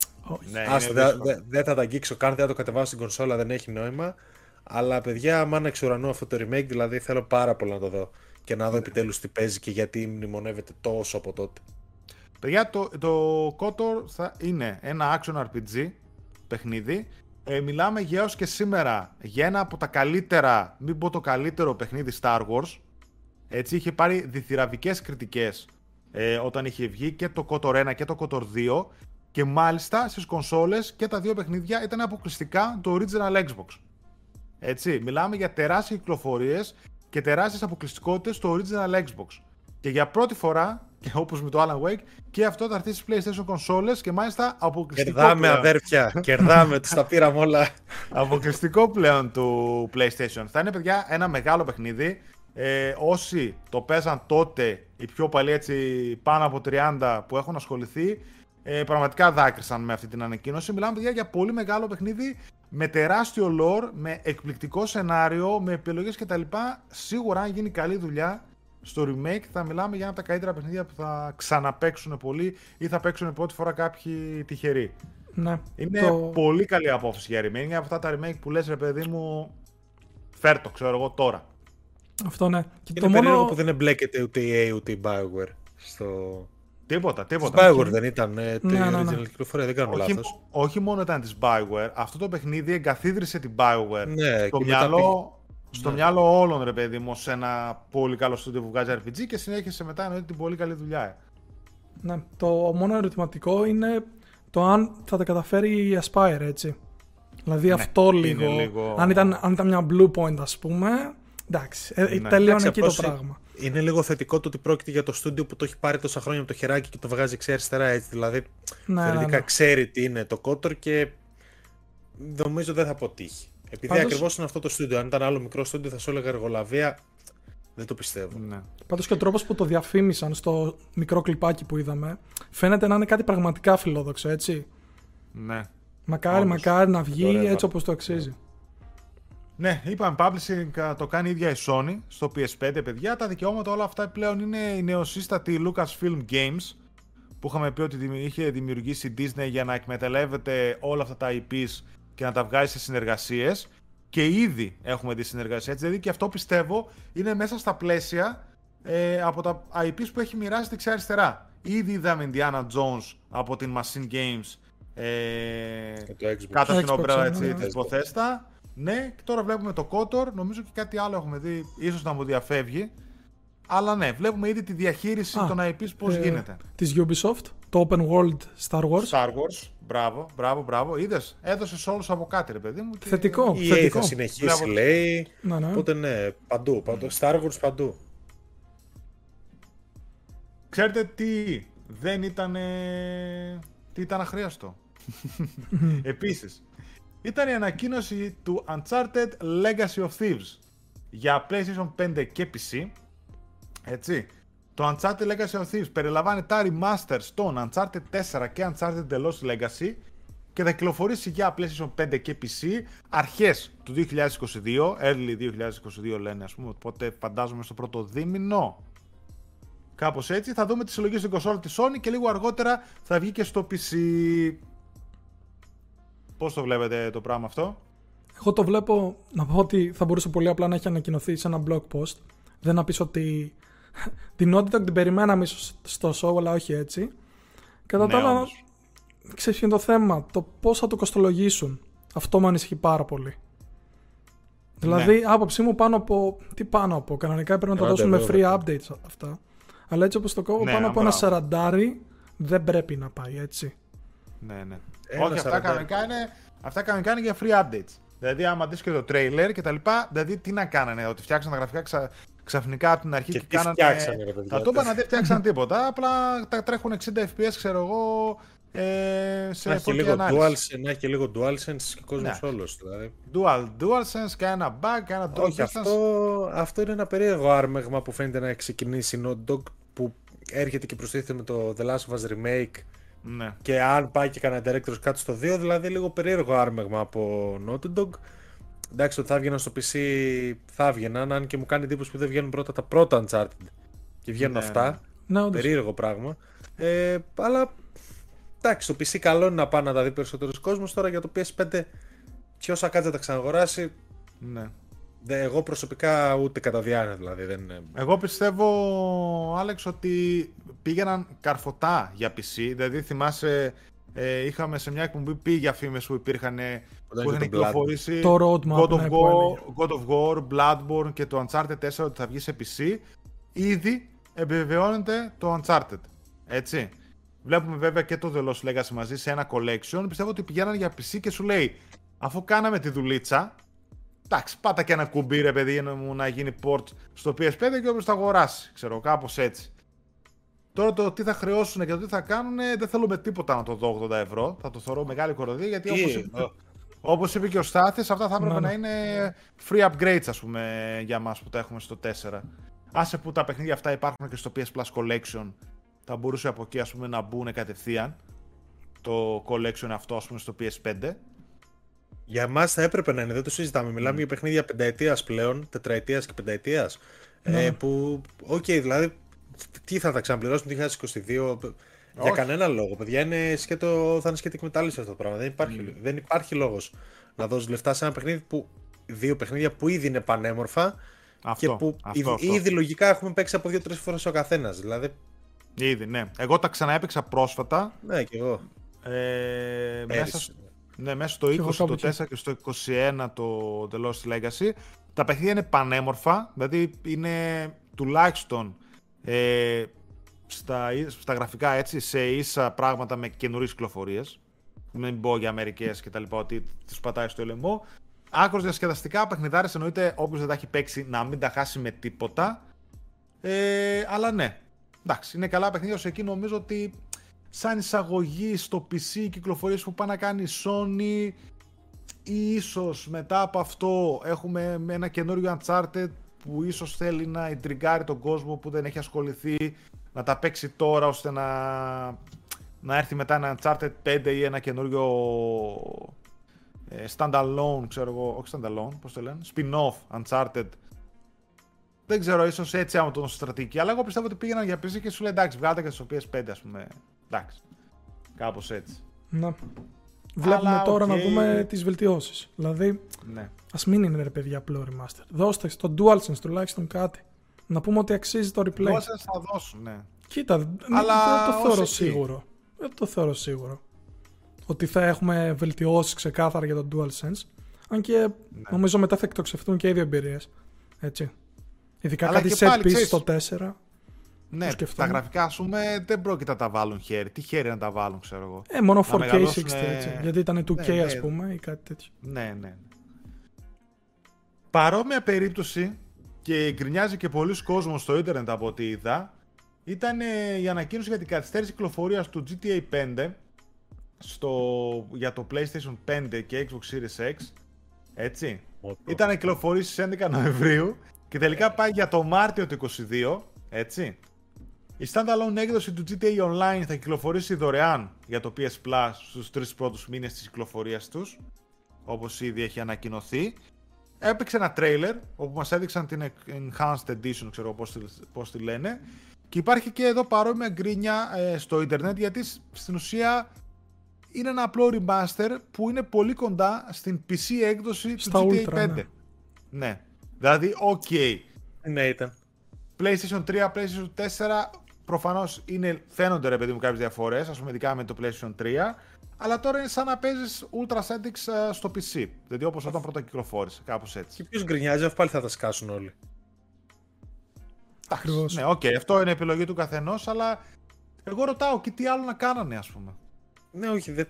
Ναι, Άστο, είναι δεν δύσκολο. δεν θα τα αγγίξω καν, δεν θα το κατεβάσω στην κονσόλα, δεν έχει νόημα. Αλλά παιδιά, άμα εξ ουρανού αυτό το remake, δηλαδή θέλω πάρα πολύ να το δω. Και να δω επιτέλους τι παίζει και γιατί μνημονεύεται τόσο από τότε. Παιδιά, το, το KOTOR θα είναι ένα action RPG παιχνίδι. Ε, μιλάμε για έως και σήμερα για ένα από τα καλύτερα, μην πω το καλύτερο παιχνίδι Star Wars. Έτσι, είχε πάρει διθυραβικές κριτικές ε, όταν είχε βγει και το KOTOR 1 και το KOTOR 2 και μάλιστα στις κονσόλες και τα δύο παιχνίδια ήταν αποκλειστικά το original Xbox. Έτσι, μιλάμε για τεράστιες κυκλοφορίες και τεράστιες αποκλειστικότητες στο original Xbox. Και για πρώτη φορά, και όπως με το Alan Wake, και αυτό θα έρθει στις PlayStation κονσόλες και μάλιστα αποκλειστικό Κερδάμε πλέον. αδέρφια, κερδάμε, τους τα πήραμε όλα. Αποκλειστικό πλέον του PlayStation. Θα είναι, παιδιά, ένα μεγάλο παιχνίδι. Ε, όσοι το παίζαν τότε, οι πιο παλιοί έτσι πάνω από 30 που έχουν ασχοληθεί, ε, πραγματικά δάκρυσαν με αυτή την ανακοίνωση. Μιλάμε, παιδιά, για πολύ μεγάλο παιχνίδι με τεράστιο lore, με εκπληκτικό σενάριο, με επιλογές κτλ. Σίγουρα, αν γίνει καλή δουλειά στο remake, θα μιλάμε για ένα από τα καλύτερα παιχνίδια που θα ξαναπαίξουν πολύ ή θα παίξουν πρώτη φορά κάποιοι τυχεροί. Ναι. Είναι Το- πολύ καλή απόφαση για remake. Είναι από αυτά τα remake που λες ρε παιδί μου, φέρ το, ξέρω εγώ τώρα. Αυτό ναι. Και Είναι το περίεργο μόνο. που δεν εμπλέκεται ούτε η EA ούτε η Bioware στο, Τίποτα, Της τίποτα. Bioware δεν ήταν ε, τη Ναι, ναι, ναι. original κυκλοφορία, δεν κάνω όχι, λάθος. όχι μόνο ήταν της Bioware, αυτό το παιχνίδι εγκαθίδρυσε την Bioware Ναι, στο, και μετά μυαλό, στο Ναι. μυαλό όλων ρε παιδί μου σε ένα πολύ καλό στούντιο που βγάζει RPG και συνέχισε μετά εννοείται την πολύ καλή δουλειά. ε. Ναι, το μόνο ερωτηματικό είναι το αν θα τα καταφέρει η Aspire, έτσι. Δηλαδή αυτό είναι λίγο, λίγο- Αν, ήταν, αν ήταν μια blue point, ας πούμε, εντάξει, ε, Ναι. τελείωνε Εντάξει, εκεί το απλώς πράγμα. Είναι λίγο θετικό το ότι πρόκειται για το στούντιο που το έχει πάρει τόσα χρόνια από το χεράκι και το βγάζει εξή αριστερά έτσι. Δηλαδή, Ναι, ναι, θεωρητικά ναι. ξέρει τι είναι το κότορ και νομίζω δεν θα αποτύχει. Επειδή Πάντως- ακριβώς είναι αυτό το στούντιο. Αν ήταν άλλο μικρό στούντιο, θα σου έλεγα εργολαβία. Δεν το πιστεύω. Ναι. Πάντως και ο τρόπος που το διαφήμισαν στο μικρό κλιπάκι που είδαμε, φαίνεται να είναι κάτι πραγματικά φιλόδοξο, έτσι. ναι. Μακάρι, Όντως. μακάρι να βγει Ωραία, έτσι βάλε. όπως το αξίζει. Ναι, είπαμε, publishing α, το κάνει η ίδια η Sony στο PS5, παιδιά. Τα δικαιώματα όλα αυτά πλέον είναι η νεοσύστατη Lucasfilm Games που είχαμε πει ότι δημι- είχε δημιουργήσει η Disney για να εκμεταλλεύεται όλα αυτά τα IPs και να τα βγάζει σε συνεργασίες και ήδη έχουμε δει συνεργασία. Έτσι, δηλαδή και αυτό πιστεύω είναι μέσα στα πλαίσια ε, από τα IPs που έχει μοιράσει δεξιά-αριστερά. Ήδη είδαμε Indiana Jones από την Machine Games ε, Και το Xbox. κάτω στην Xbox, όμπρα ναι, έτσι, ναι. της Bethesda. Ναι, και τώρα βλέπουμε το KOTOR, νομίζω και κάτι άλλο έχουμε δει, ίσως να μου διαφεύγει. Αλλά ναι, βλέπουμε ήδη τη διαχείριση Α, των IPs πώς ε, γίνεται. Της Ubisoft, το Open World Star Wars. Star Wars, μπράβο, μπράβο, μπράβο. Είδες, έδωσες όλους από κάτι ρε παιδί μου. και- Θετικό. Η EA θετικό. θα συνεχίσει, Μπράβο. λέει. Ναι, ναι. Οπότε ναι, παντού. παντού. Star Wars παντού. Ξέρετε τι δεν ήταν. Τι ήταν αχρίαστο; Επίσης, ήταν η ανακοίνωση του Uncharted Legacy of Thieves για PlayStation 5 και PC. Έτσι. Το Uncharted Legacy of Thieves περιλαμβάνει τα remaster στον Uncharted 4 και Uncharted The Lost Legacy και θα κυκλοφορήσει για PlayStation 5 και PC αρχές του 2022, early 2022 λένε ας πούμε, οπότε φαντάζομαι στο πρώτο δίμηνο. Κάπως έτσι. Θα δούμε τη συλλογή στην κονσόλα της Sony και λίγο αργότερα θα βγει και στο PC. Πώς το βλέπετε το πράγμα αυτό; Εγώ το βλέπω να πω ότι θα μπορούσε πολύ απλά να έχει ανακοινωθεί σε ένα blog post. Δεν να πεις ότι την Naughty Dog την περιμέναμε ίσως στο show, αλλά όχι έτσι. Κατά τα Ναι, άλλα, όμως. ξέρεις ποιο είναι το θέμα, το πώς θα το κοστολογήσουν. Αυτό με ανησυχεί πάρα πολύ. Δηλαδή, Ναι. άποψή μου πάνω από. Τι πάνω από. Κανονικά πρέπει να τα Άντε, δώσουν με βέβαια. free updates αυτά. Αλλά έτσι όπως το κόβω, Ναι, πάνω από ένα μπράβο. σαραντάρι δεν πρέπει να πάει έτσι. Ναι, ναι. Ένα Όχι, αυτά σαραντάρι. κανονικά, είναι, αυτά κανονικά είναι για free updates. Δηλαδή, άμα δεις και το trailer και τα λοιπά, δηλαδή τι να κάνανε, ότι φτιάξαν τα γραφικά ξα, ξαφνικά από την αρχή Και και, τι κάνανε. φτιάξανε, ρε παιδιά. Θα το είπα να δεν φτιάξαν τίποτα. Απλά τα τρέχουν 60 FPS, ξέρω εγώ, ε, σε Να έχει φωτή λίγο ανάλυση. DualSense, να έχει και λίγο DualSense και κόσμος Ναι. όλος. Δηλαδή. Dual, DualSense, κανένα bug, κανένα drop Όχι, distance. αυτό, αυτό είναι ένα περίεργο άρμεγμα που φαίνεται να έχει ξεκινήσει η Naughty Dog που έρχεται και προστίθεται με το The Last of Us Remake Ναι. και αν πάει και κανένα director's cut στο 2, δηλαδή λίγο περίεργο άρμεγμα από Naughty Dog. Εντάξει, ότι θα έβγαιναν στο PC θα έβγαιναν, αν και μου κάνει εντύπωση που δεν βγαίνουν πρώτα τα πρώτα Uncharted και βγαίνουν Ναι, αυτά. Ναι, όντως. Περίεργο πράγμα. Ε, αλλά εντάξει, το PC καλό είναι να πάει να τα δει περισσότερος κόσμος. Τώρα για το PS5 και όσα κάτσε να τα ξαναγοράσει, ναι. δε, εγώ προσωπικά ούτε κατά διάνοια δηλαδή. Δεν, είναι- Εγώ πιστεύω, Άλεξ, ότι πήγαιναν καρφωτά για PC. Δηλαδή, θυμάσαι, ε, είχαμε σε μια εκπομπή πει για φήμες που υπήρχαν ε, Όταν που είχε είχαν το Blood. κυκλοφορήσει Το roadmap, God, of ναι, που έλεγε. War, God of War, Bloodborne και το Uncharted 4 ότι θα βγει σε PC. Ήδη επιβεβαιώνεται το Uncharted. Έτσι. Βλέπουμε βέβαια και το The Lost Legacy μαζί σε ένα collection. Πιστεύω ότι πηγαίναν για PC και σου λέει, αφού κάναμε τη δουλίτσα, εντάξει, πάτα και ένα κουμπί ρε παιδί μου να γίνει port στο PS5 και όποιος το αγοράσει. Ξέρω, κάπως έτσι. Τώρα το τι θα χρεώσουν και το τι θα κάνουν, δεν θέλουμε τίποτα να το δω 80 ευρώ. Θα το θεωρώ μεγάλη κοροδία γιατί Τι, όπως, είπε, όπως είπε και ο Στάθης, αυτά θα έπρεπε Ναι, ναι. να είναι free upgrades ας πούμε για μας που τα έχουμε στο 4. Άσε που τα παιχνίδια αυτά υπάρχουν και στο PS Plus Collection, θα μπορούσε από εκεί ας πούμε να μπουν κατευθείαν το collection αυτό ας πούμε στο PS5. Για εμά θα έπρεπε να είναι, δεν το συζητάμε. Ναι. Μιλάμε για παιχνίδια πενταετίας πλέον, τετραετίας και πενταετίας. Ναι. Ε, που, οκ, δηλαδή, τι θα τα ξαναπληρώσουμε το 2022. Για Όχι. κανένα λόγο, παιδιά. Είναι σκέτο, θα είναι σκέτη εκμετάλλευση αυτό το πράγμα. Δεν υπάρχει, δεν υπάρχει λόγος να δώσει λεφτά σε ένα παιχνίδι που. Δύο παιχνίδια που ήδη είναι πανέμορφα Αυτό, και που αυτό, ήδη, αυτό. ήδη λογικά έχουμε παίξει από δύο-τρεις φορές ο καθένας. Δηλαδή, Ήδη, ναι. Εγώ τα ξαναέπαιξα πρόσφατα. ναι, και εγώ. Ε, μέσα, Πέρυσι. ναι, μέσα στο 20, εγώ το κάπου 4 και στο 21 το The Lost Legacy. Τα παιχνίδια είναι πανέμορφα, δηλαδή είναι τουλάχιστον ε, στα, στα γραφικά έτσι, σε ίσα πράγματα με καινούριες κυκλοφορίες. Μην πω για μερικές και τα λοιπά, ότι τις πατάει στο λαιμό. Άκρος διασκεδαστικά, παιχνιδάρες εννοείται όποιος δεν τα έχει παίξει να μην τα χάσει με τίποτα. Ε, αλλά ναι. Εντάξει, είναι καλά παιχνίδια όσο εκεί νομίζω ότι σαν εισαγωγή στο PC κυκλοφορίες που πάει να κάνει η Sony ή ίσως μετά από αυτό έχουμε με ένα καινούριο Uncharted που ίσως θέλει να ιντριγκάρει τον κόσμο που δεν έχει ασχοληθεί να τα παίξει τώρα ώστε να, να έρθει μετά ένα Uncharted 5 ή ένα καινούριο ε, standalone, ξέρω εγώ, όχι standalone, πώς το λένε, spin-off Uncharted δεν ξέρω, ίσως έτσι άμα το στρατηγική. Αλλά εγώ πιστεύω ότι πήγαιναν για PC και σου λέει εντάξει, βγάλτε και στο PS5, ας πούμε. Εντάξει. Κάπως έτσι. Να. Βλέπουμε Αλλά, τώρα να οκ. δούμε τις βελτιώσεις. Δηλαδή, Ναι. ας μην είναι ρε παιδιά απλό remaster. Δώστε στο DualSense τουλάχιστον κάτι. Να πούμε ότι αξίζει το replay. Boost θα δώσουν, ναι. Κοίτα, δεν Αλλά δεν το ως θεωρώ εκεί. σίγουρο. Δεν το θεωρώ σίγουρο. Ότι θα έχουμε βελτιώσει ξεκάθαρα για το DualSense. Αν και Ναι. νομίζω μετά θα εκτοξευτούν και οι δύο εμπειρίες. Έτσι. Ειδικά Αλλά κάτι και set πάλι, piece ξέρεις, στο 4. Ναι, τα σκεφτόμουν. γραφικά, ας πούμε, δεν πρόκειται να τα βάλουν χέρι. Τι χέρι να τα βάλουν, ξέρω εγώ. Ε, μόνο 4K μεγαλώσουν, 60 ε, έτσι. Γιατί ήταν 2K ναι, ας ναι. πούμε ή κάτι τέτοιο. Ναι, ναι. Παρόμοια περίπτωση και γκρινιάζει και πολλοί κόσμος στο ίντερνετ από ό,τι είδα ήταν ε, η ανακοίνωση για την καθυστέρηση κυκλοφορίας του GTA 5 στο, για το PlayStation 5 και Xbox Series X. Έτσι. Ήταν να κυκλοφορήσει στις 11 Νοεμβρίου και τελικά πάει για το Μάρτιο του 22, έτσι. Η standalone έκδοση του GTA Online θα κυκλοφορήσει δωρεάν για το PS Plus στους τρεις πρώτους μήνες της κυκλοφορίας τους, όπως ήδη έχει ανακοινωθεί. Έπαιξε ένα trailer όπου μας έδειξαν την Enhanced Edition, ξέρω πώς τη, πώς τη λένε, Και υπάρχει και εδώ παρόμοια γκρίνια ε, στο ίντερνετ γιατί στην ουσία είναι ένα απλό remaster που είναι πολύ κοντά στην PC έκδοση Στα του GTA Ultra, 5. ναι. ναι. Δηλαδή, οκ. Ναι, ήταν. PlayStation 3, PlayStation 4, προφανώς είναι, φαίνονται ρε παιδί μου κάποιες διαφορές, ας πούμε ειδικά με το PlayStation 3, αλλά τώρα είναι σαν να παίζεις Ultra Settings ε, στο PC. Δηλαδή όπως όταν πρώτα κυκλοφόρησε, κάπως έτσι. Και ποιος γκρινιάζει, αφού πάλι θα τα σκάσουν όλοι. Ακριβώς. Ναι, οκ, αυτό είναι επιλογή του καθενός, αλλά εγώ ρωτάω και τι άλλο να κάνανε, ας πούμε. Ναι, όχι, δεν...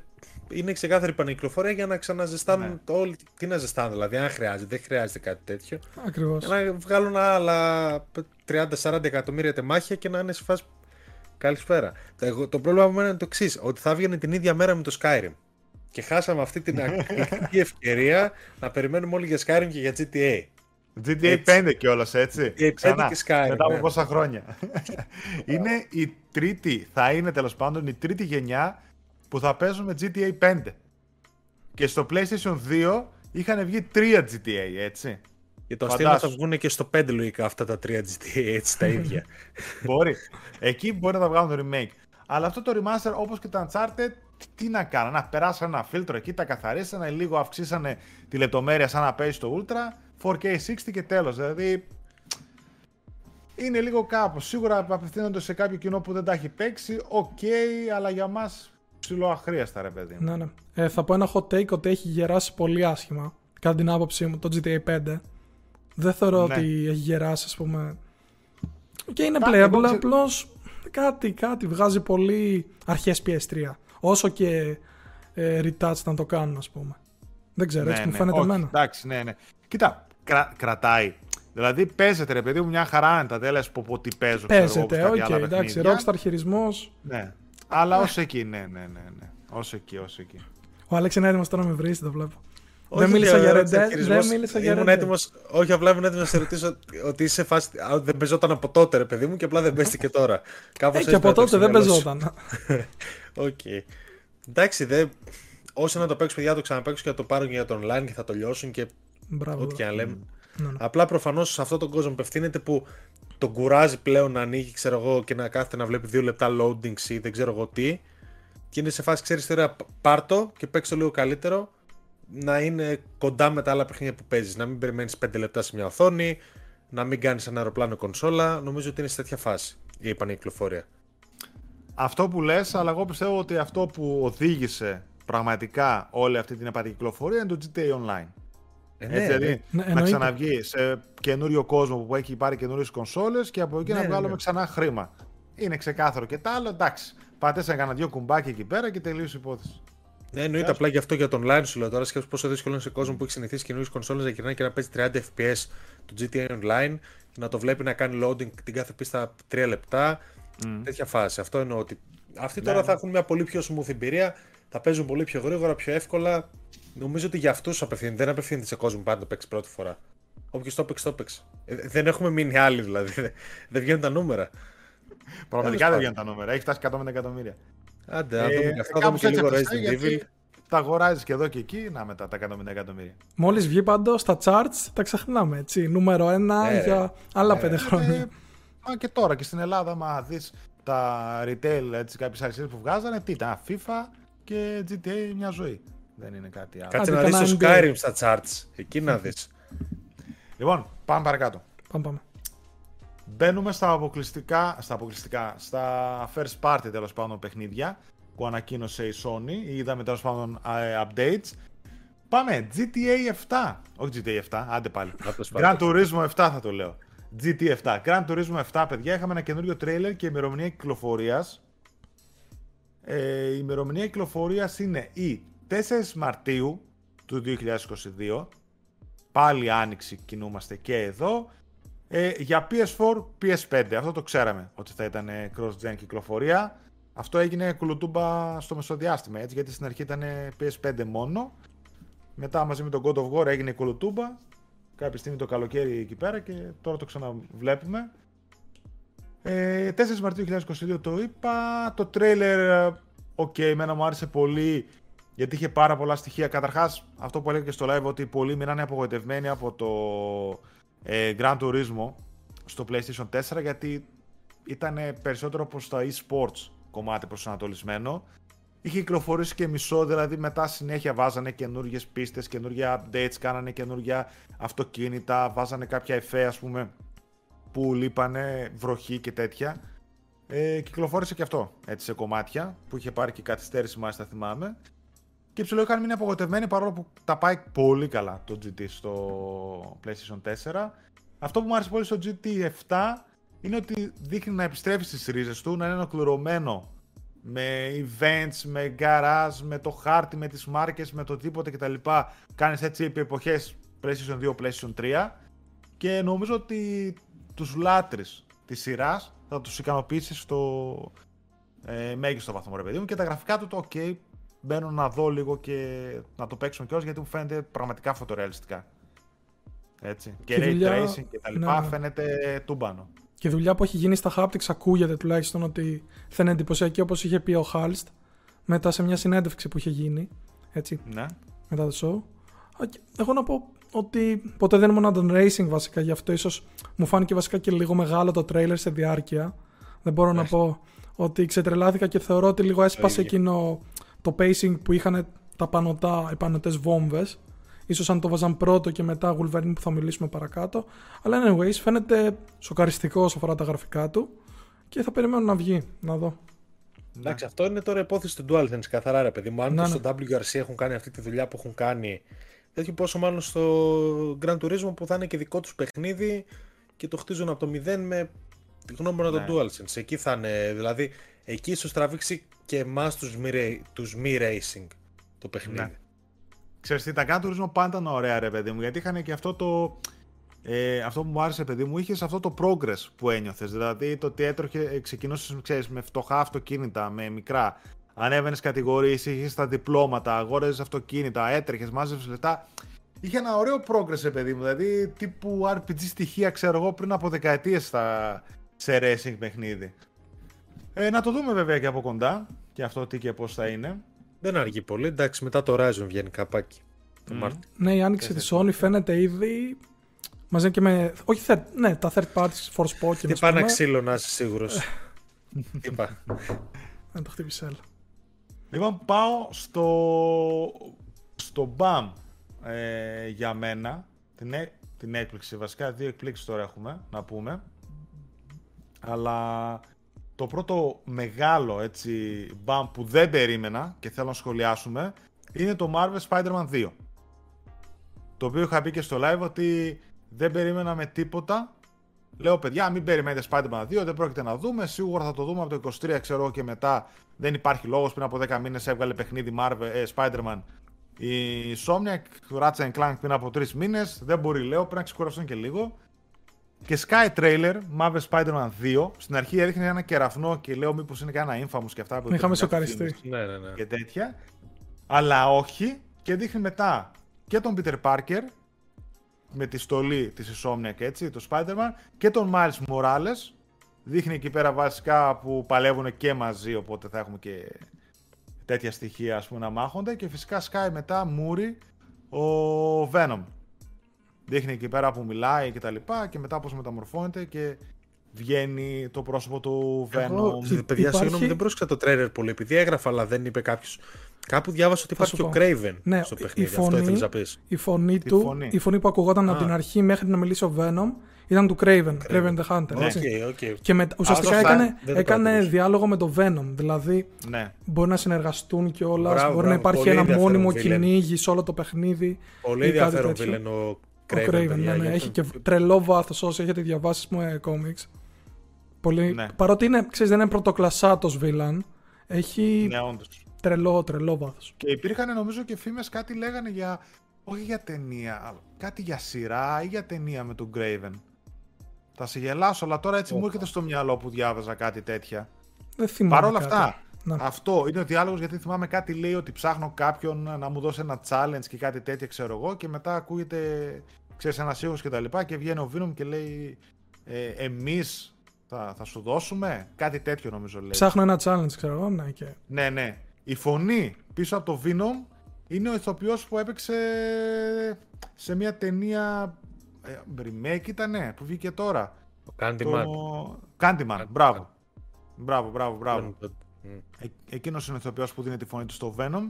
είναι ξεκάθαρη επανακυκλοφορία για να ξαναζεστάνουν Ναι. το όλοι. Τι να ζεστάνουν, δηλαδή, αν χρειάζεται, δεν χρειάζεται κάτι τέτοιο. Ακριβώς. Για να βγάλουν άλλα 30-40 εκατομμύρια τεμάχια και να είναι σε φάση. Καλησπέρα. Το, εγώ- το πρόβλημα μου είναι το εξής: Ότι θα έβγαινε την ίδια μέρα με το Skyrim. Και χάσαμε αυτή την εκπληκτική ευκαιρία να περιμένουμε όλοι για Skyrim και για GTA. GTA Έτσι. 5 κιόλας, έτσι. GTA 5 Ξανά, και Skyrim, Μετά από ναι. πόσα χρόνια. είναι η τρίτη, θα είναι τέλος πάντων η τρίτη γενιά που θα παίζουμε GTA 5. Και στο PlayStation 2 είχαν βγει τρία GTA, έτσι. Και το Φαντάσου. αστείο θα βγουν και στο 5 λογικά αυτά τα 3 GTA έτσι τα ίδια. μπορεί. Εκεί μπορεί να τα βγάλουν το remake. Αλλά αυτό το remaster όπως και το Uncharted, τι να κάνανε. Να περάσανε ένα φίλτρο εκεί, τα καθαρίσανε, λίγο αυξήσανε τη λεπτομέρεια σαν να παίζει στο Ultra, 4K60 και τέλος. Δηλαδή είναι λίγο κάπως. Σίγουρα απευθύνονται σε κάποιο κοινό που δεν τα έχει παίξει, οκ, αλλά για μας ψιλοαχρείαστα ρε παιδί. μου. Ναι, ναι. Ε, θα πω ένα hot take ότι έχει γεράσει πολύ άσχημα. Κατά την άποψή μου, το GTA 5. Δεν θεωρώ Ναι. ότι έχει γεράσει, ας πούμε. Και είναι Κα- playable, εγώ ξε- απλώς κάτι, κάτι βγάζει πολύ αρχές PS3. Όσο και ε, retouch να το κάνουν, ας πούμε. Δεν ξέρω, έτσι μου φαίνεται Ναι, όχι, εμένα. Εντάξει, ναι, ναι. Κοίτα, κρα- κρατάει. Δηλαδή παίζεται ρε παιδί μου μια χαρά είναι τα τέλες που πω τι παίζω. ξέρω εγώ, όπως Παίζεται, κάτι οκ, άλλα εντάξει. παιχνίδια. Rockstar χειρισμός. Ναι. Αλλά ως εκεί, ναι, ναι, ναι, ναι. Ως εκεί, ως εκεί. Ο Άλεξ είναι έτοιμο τώρα να με βρει, το βλέπω. Όχι, δεν μίλησα και για ο Red Rockstar Dead. χειρισμός, Δεν μίλησα για ήμουν Red Dead. έτοιμος, όχι απλά ήμουν έτοιμος να σε ρωτήσω ότι είσαι φάση. α, Δεν παίζονταν από τότε, ρε παιδί μου, και απλά δεν παίζει και τώρα. Κάπως Ε, έτσι και από να το τότε δεν έχεις στο μυαλό παίζονταν. σου. Οκ. Εντάξει, δε, όσο να το παίξω, παιδιά, θα το ξαναπαίξω και θα το πάρουν και για το online και θα το λιώσουν και Μπράβο. ό,τι και να λέμε. Ναι, ναι. Απλά προφανώς σε αυτόν τον κόσμο που ευθύνεται που τον κουράζει πλέον να ανοίγει, ξέρω εγώ, και να κάθεται να βλέπει δύο λεπτά loadings ή δεν ξέρω εγώ τι. Και είναι σε φάση, ξέρεις τώρα, πάρ' το και παίξ το λίγο καλύτερο. Να είναι κοντά με τα άλλα παιχνίδια που παίζεις. Να μην περιμένεις 5 λεπτά σε μια οθόνη. Να μην κάνεις ένα αεροπλάνο κονσόλα. Νομίζω ότι είναι σε τέτοια φάση η επανεκυκλοφορία. Αυτό που λες, αλλά εγώ πιστεύω ότι αυτό που οδήγησε πραγματικά όλη αυτή την επανακυκλοφορία είναι το GTA Online. Ε, Έτσι, ναι, δηλαδή, ναι, να εννοείται. ξαναβγεί σε καινούριο κόσμο που έχει πάρει καινούριες κονσόλες και από εκεί Ναι, να ναι, βγάλουμε ναι. ξανά χρήμα. Είναι ξεκάθαρο και τα άλλο, εντάξει. Πατέσανε κανένα δύο κουμπάκια εκεί πέρα και τελείωσε η υπόθεση. Ναι, εννοείται απλά γι' αυτό για το online σου λέω τώρα. Σκέψου πόσο δύσκολο είναι σε κόσμο που έχει συνηθίσει καινούριες κονσόλες να γυρνάει και να παίζει 30 FPS το GTA Online και να το βλέπει να κάνει loading την κάθε πίστα 3 λεπτά. Τέτοια φάση. Αυτό εννοώ ότι αυτοί Ναι, τώρα ναι. θα έχουν μια πολύ πιο smooth εμπειρία, θα παίζουν πολύ πιο γρήγορα, πιο εύκολα. Νομίζω ότι για αυτούς απευθύνεται. Δεν απευθύνεται σε κόσμο που πάει να το παίξεις πρώτη φορά. Όποιος το παίξει, το παίξει. Ε, δεν έχουμε μείνει άλλοι δηλαδή. Δεν- Δεν βγαίνουν τα νούμερα. Πραγματικά δεν πάντων. βγαίνουν τα νούμερα. Έχει φτάσει 150 εκατομμύρια. Άντε, να Ε, δούμε και αυτά. Να δούμε κάπως και έτσι λίγο θα φτάσει, Resident γιατί Evil. Τα αγοράζεις και εδώ και εκεί, να μετά τα 150 εκατομμύρια. Μόλις βγει πάντως στα charts, τα ξεχνάμε έτσι. Νούμερο 1 Ναι, για άλλα 5 χρόνια. Ε, μα και τώρα και στην Ελλάδα, μα δεις τα retail, έτσι, κάποιες αριστερές που βγάζανε, τι ήταν, FIFA και GTA μια ζωή. Δεν είναι κάτι άλλο. Κάτσε Άντε, να δεις το κανένα Skyrim στα charts. Εκεί να δεις. Λοιπόν, πάμε παρακάτω. Πάμε, πάμε. Μπαίνουμε στα αποκλειστικά, στα αποκλειστικά, στα first party τέλος πάντων παιχνίδια που ανακοίνωσε η Sony ή είδαμε τέλος πάντων ε, updates. Πάμε, GTA 7. Όχι GTA 7, άντε πάλι. Να το Gran σπάσω. Turismo 7 θα το λέω. GT 7. Gran Turismo 7, παιδιά, είχαμε ένα καινούριο τρέιλερ και ημερομηνία κυκλοφορίας. Ε, η ημερομηνία κυκλοφορίας είναι η 4 Μαρτίου του 2022. Πάλι άνοιξη κινούμαστε και εδώ. Ε, για PS4, PS5. Αυτό το ξέραμε ότι θα ήταν ε, cross-gen κυκλοφορία. Αυτό έγινε κουλουτούμπα στο μεσοδιάστημα, έτσι, γιατί στην αρχή ήταν ε, PS5 μόνο. Μετά μαζί με τον God of War έγινε η κωλοτούμπα. Κάποια στιγμή το καλοκαίρι εκεί πέρα και τώρα το ξαναβλέπουμε. Ε, 4 Μαρτίου 2022 το είπα. Το τρέιλερ, ε, οκ, εμένα μου άρεσε πολύ γιατί είχε πάρα πολλά στοιχεία. Καταρχάς, αυτό που έλεγα και στο live, ότι πολλοί μείνανε απογοητευμένοι από το ε, Gran Turismo στο PlayStation 4 γιατί ήταν περισσότερο προς τα e-sports κομμάτι προσανατολισμένο. Είχε κυκλοφορήσει και μισό, δηλαδή μετά συνέχεια βάζανε καινούργιες πίστες, καινούργια updates, κάνανε καινούργια αυτοκίνητα, βάζανε κάποια εφέ, ας πούμε, που λείπανε, βροχή και τέτοια. Ε, κυκλοφόρησε και αυτό έτσι σε κομμάτια που είχε πάρει και καθυστέρηση μάλιστα θυμάμαι. Και ψηλό είχαν μείνει απογοητευμένοι παρόλο που τα πάει πολύ καλά το GT στο PlayStation 4. Αυτό που μου άρεσε πολύ στο GT 7 είναι ότι δείχνει να επιστρέφεις στις ρίζες του, να είναι ολοκληρωμένο με events, με garage, με το χάρτη, με τις μάρκες, με το τίποτε κτλ. Κάνεις έτσι επί εποχές PlayStation 2, PlayStation 3 και νομίζω ότι τους λάτρεις της σειράς θα τους ικανοποιήσεις στο ε, μέγιστο βαθμό ρε παιδί μου και τα γραφικά του το ok μπαίνω να δω λίγο και να το παίξω κιόλας γιατί μου φαίνεται πραγματικά φωτορεαλιστικά. Έτσι. Και, και ray tracing και τα λοιπά ναι. φαίνεται τούμπανο. Και η δουλειά που έχει γίνει στα haptics ακούγεται τουλάχιστον ότι θα είναι εντυπωσιακή όπως είχε πει ο Halst μετά σε μια συνέντευξη που είχε γίνει. Έτσι. Ναι. Μετά το show. Εγώ να πω ότι ποτέ δεν ήμουν τον racing βασικά, γι' αυτό ίσως μου φάνηκε βασικά και λίγο μεγάλο το trailer σε διάρκεια. Δεν μπορώ να πω ότι ξετρελάθηκα και θεωρώ ότι λίγο έσπασε εκείνο το pacing που είχαν τα πανωτά, οι πανωτές βόμβες. Ίσως αν το βάζαν πρώτο και μετά Wolverine που θα μιλήσουμε παρακάτω. Αλλά anyways φαίνεται σοκαριστικό όσο αφορά τα γραφικά του και θα περιμένω να βγει, να δω. Εντάξει, αυτό είναι τώρα υπόθεση του DualSense καθαρά ρε παιδί μου. Αν ναι, στο WRC έχουν κάνει αυτή τη δουλειά που έχουν κάνει τέτοιο πόσο μάλλον στο Grand Turismo που θα είναι και δικό τους παιχνίδι και το χτίζουν από το μηδέν με τη γνώμονα ναι. των DualSense. Εκεί θα είναι, δηλαδή, εκεί ίσως τραβήξει και εμάς τους μη, τους μη racing το παιχνίδι. Ναι. Ξέρεις τι, τα Grand Turismo πάντα ήταν ωραία ρε παιδί μου, γιατί είχαν και αυτό το... Ε, αυτό που μου άρεσε, παιδί μου, είχες αυτό το progress που ένιωθες. Δηλαδή το ότι έτροχε, ξεκινούσες με φτωχά αυτοκίνητα, με μικρά ανέβαινες κατηγορίες, είχες τα διπλώματα, αγόρεζε αυτοκίνητα, έτρεχες, μάζευε λεφτά. Είχε ένα ωραίο progress, παιδί μου. Δηλαδή τύπου RPG στοιχεία, ξέρω εγώ, πριν από δεκαετίες σε racing παιχνίδι. Ε, να το δούμε βέβαια και από κοντά και αυτό τι και πώς θα είναι. Δεν αργεί πολύ. Εντάξει, μετά το Horizon βγαίνει καπάκι. Το mm. Ναι, η άνοιξη της Sony φαίνεται ήδη. Μαζί και με. Όχι, third, ναι, τα third parties for spot Τι πάνε ξύλο να είσαι σίγουρος. Είπα. Δεν το χτύπησε, Λοιπόν, πάω στο, στο BAM ε, για μένα. Την, την έκπληξη, βασικά δύο εκπλήξεις τώρα έχουμε, να πούμε. Αλλά το πρώτο μεγάλο έτσι BAM που δεν περίμενα και θέλω να σχολιάσουμε είναι το Marvel Spider-Man 2. Το οποίο είχα πει και στο live ότι δεν περίμενα με τίποτα Λέω παιδιά, μην περιμένετε Spider-Man 2, δεν πρόκειται να δούμε. Σίγουρα θα το δούμε από το 23, ξέρω και μετά. Δεν υπάρχει λόγος. Πριν από 10 μήνες έβγαλε παιχνίδι Marvel, ε, Spider-Man η Insomniac, Ratchet Clank πριν από 3 μήνες. Δεν μπορεί, λέω, πρέπει να ξεκουραστούν και λίγο. Και Sky Trailer, Marvel Spider-Man 2. Στην αρχή έδειχνε ένα κεραφνό και λέω μήπως είναι κανένα infamous και αυτά που Είχαμε σοκαριστεί. Ναι, ναι, ναι. Και τέτοια. Αλλά όχι. Και δείχνει μετά και τον Peter Parker με τη στολή της Insomniac έτσι, το Spider-Man και τον Miles Morales. Δείχνει εκεί πέρα βασικά που παλεύουν και μαζί, οπότε θα έχουμε και τέτοια στοιχεία ας πούμε να μάχονται και φυσικά σκάει μετά Μούρι ο Venom. Δείχνει εκεί πέρα που μιλάει και τα λοιπά και μετά πώς μεταμορφώνεται και βγαίνει το πρόσωπο του Venom. Εγώ, παιδιά, υπάρχει... συγγνώμη, δεν πρόσεξα το τρέλερ πολύ, επειδή έγραφα, αλλά δεν είπε κάποιος. Κάπου διάβασα ότι υπάρχει και ο Craven ναι, στο παιχνίδι. Η φωνή, Αυτό να πεις. Η φωνή του, φωνή; η φωνή που ακουγόταν από την αρχή μέχρι να μιλήσει ο Venom ήταν του Craven, Craven, Craven the Hunter. Okay, okay. Και με, ουσιαστικά έκανε, έκανε διάλογο με το Venom. Δηλαδή ναι. μπορεί να συνεργαστούν κιόλα, μπορεί να υπάρχει ένα μόνιμο κυνήγι σε όλο το παιχνίδι. Πολύ ενδιαφέρον βίλεν ο Craven. Ο Craven ναι, ναι, έχει και τρελό βάθος όσοι έχετε διαβάσει με comics. Πολύ... Ναι. Παρότι είναι, ξέρεις, δεν είναι πρωτοκλασσάτος βίλαν, έχει ναι, όντως. τρελό, τρελό βάθος. Και υπήρχαν νομίζω και φήμες κάτι λέγανε για, όχι για ταινία, κάτι για σειρά ή για ταινία με τον Graven. Θα σε γελάσω, αλλά τώρα έτσι μου έρχεται στο μυαλό που διάβαζα κάτι τέτοια. Δεν θυμάμαι Παρ' όλα αυτά, αυτό είναι ο διάλογος γιατί θυμάμαι κάτι λέει ότι ψάχνω κάποιον να μου δώσει ένα challenge και κάτι τέτοια, ξέρω εγώ, και μετά ακούγεται, ξέρεις, ένας ήχος και τα λοιπά και βγαίνει ο Venom και λέει ε, εμείς θα, θα σου δώσουμε. Κάτι τέτοιο νομίζω λέει. Ψάχνω ένα challenge, ξέρω εγώ. Ναι, και... ναι, ναι. Η φωνή πίσω από το Venom είναι ο ηθοποιός που έπαιξε σε μια ταινία. Ε, remake ήτανε, που βγήκε τώρα. Ο Candyman. Κάντιμαν, μπράβο. Μπράβο, μπράβο, μπράβο. Ε, Εκείνος είναι ο ηθοποιός που δίνει τη φωνή του στο Venom.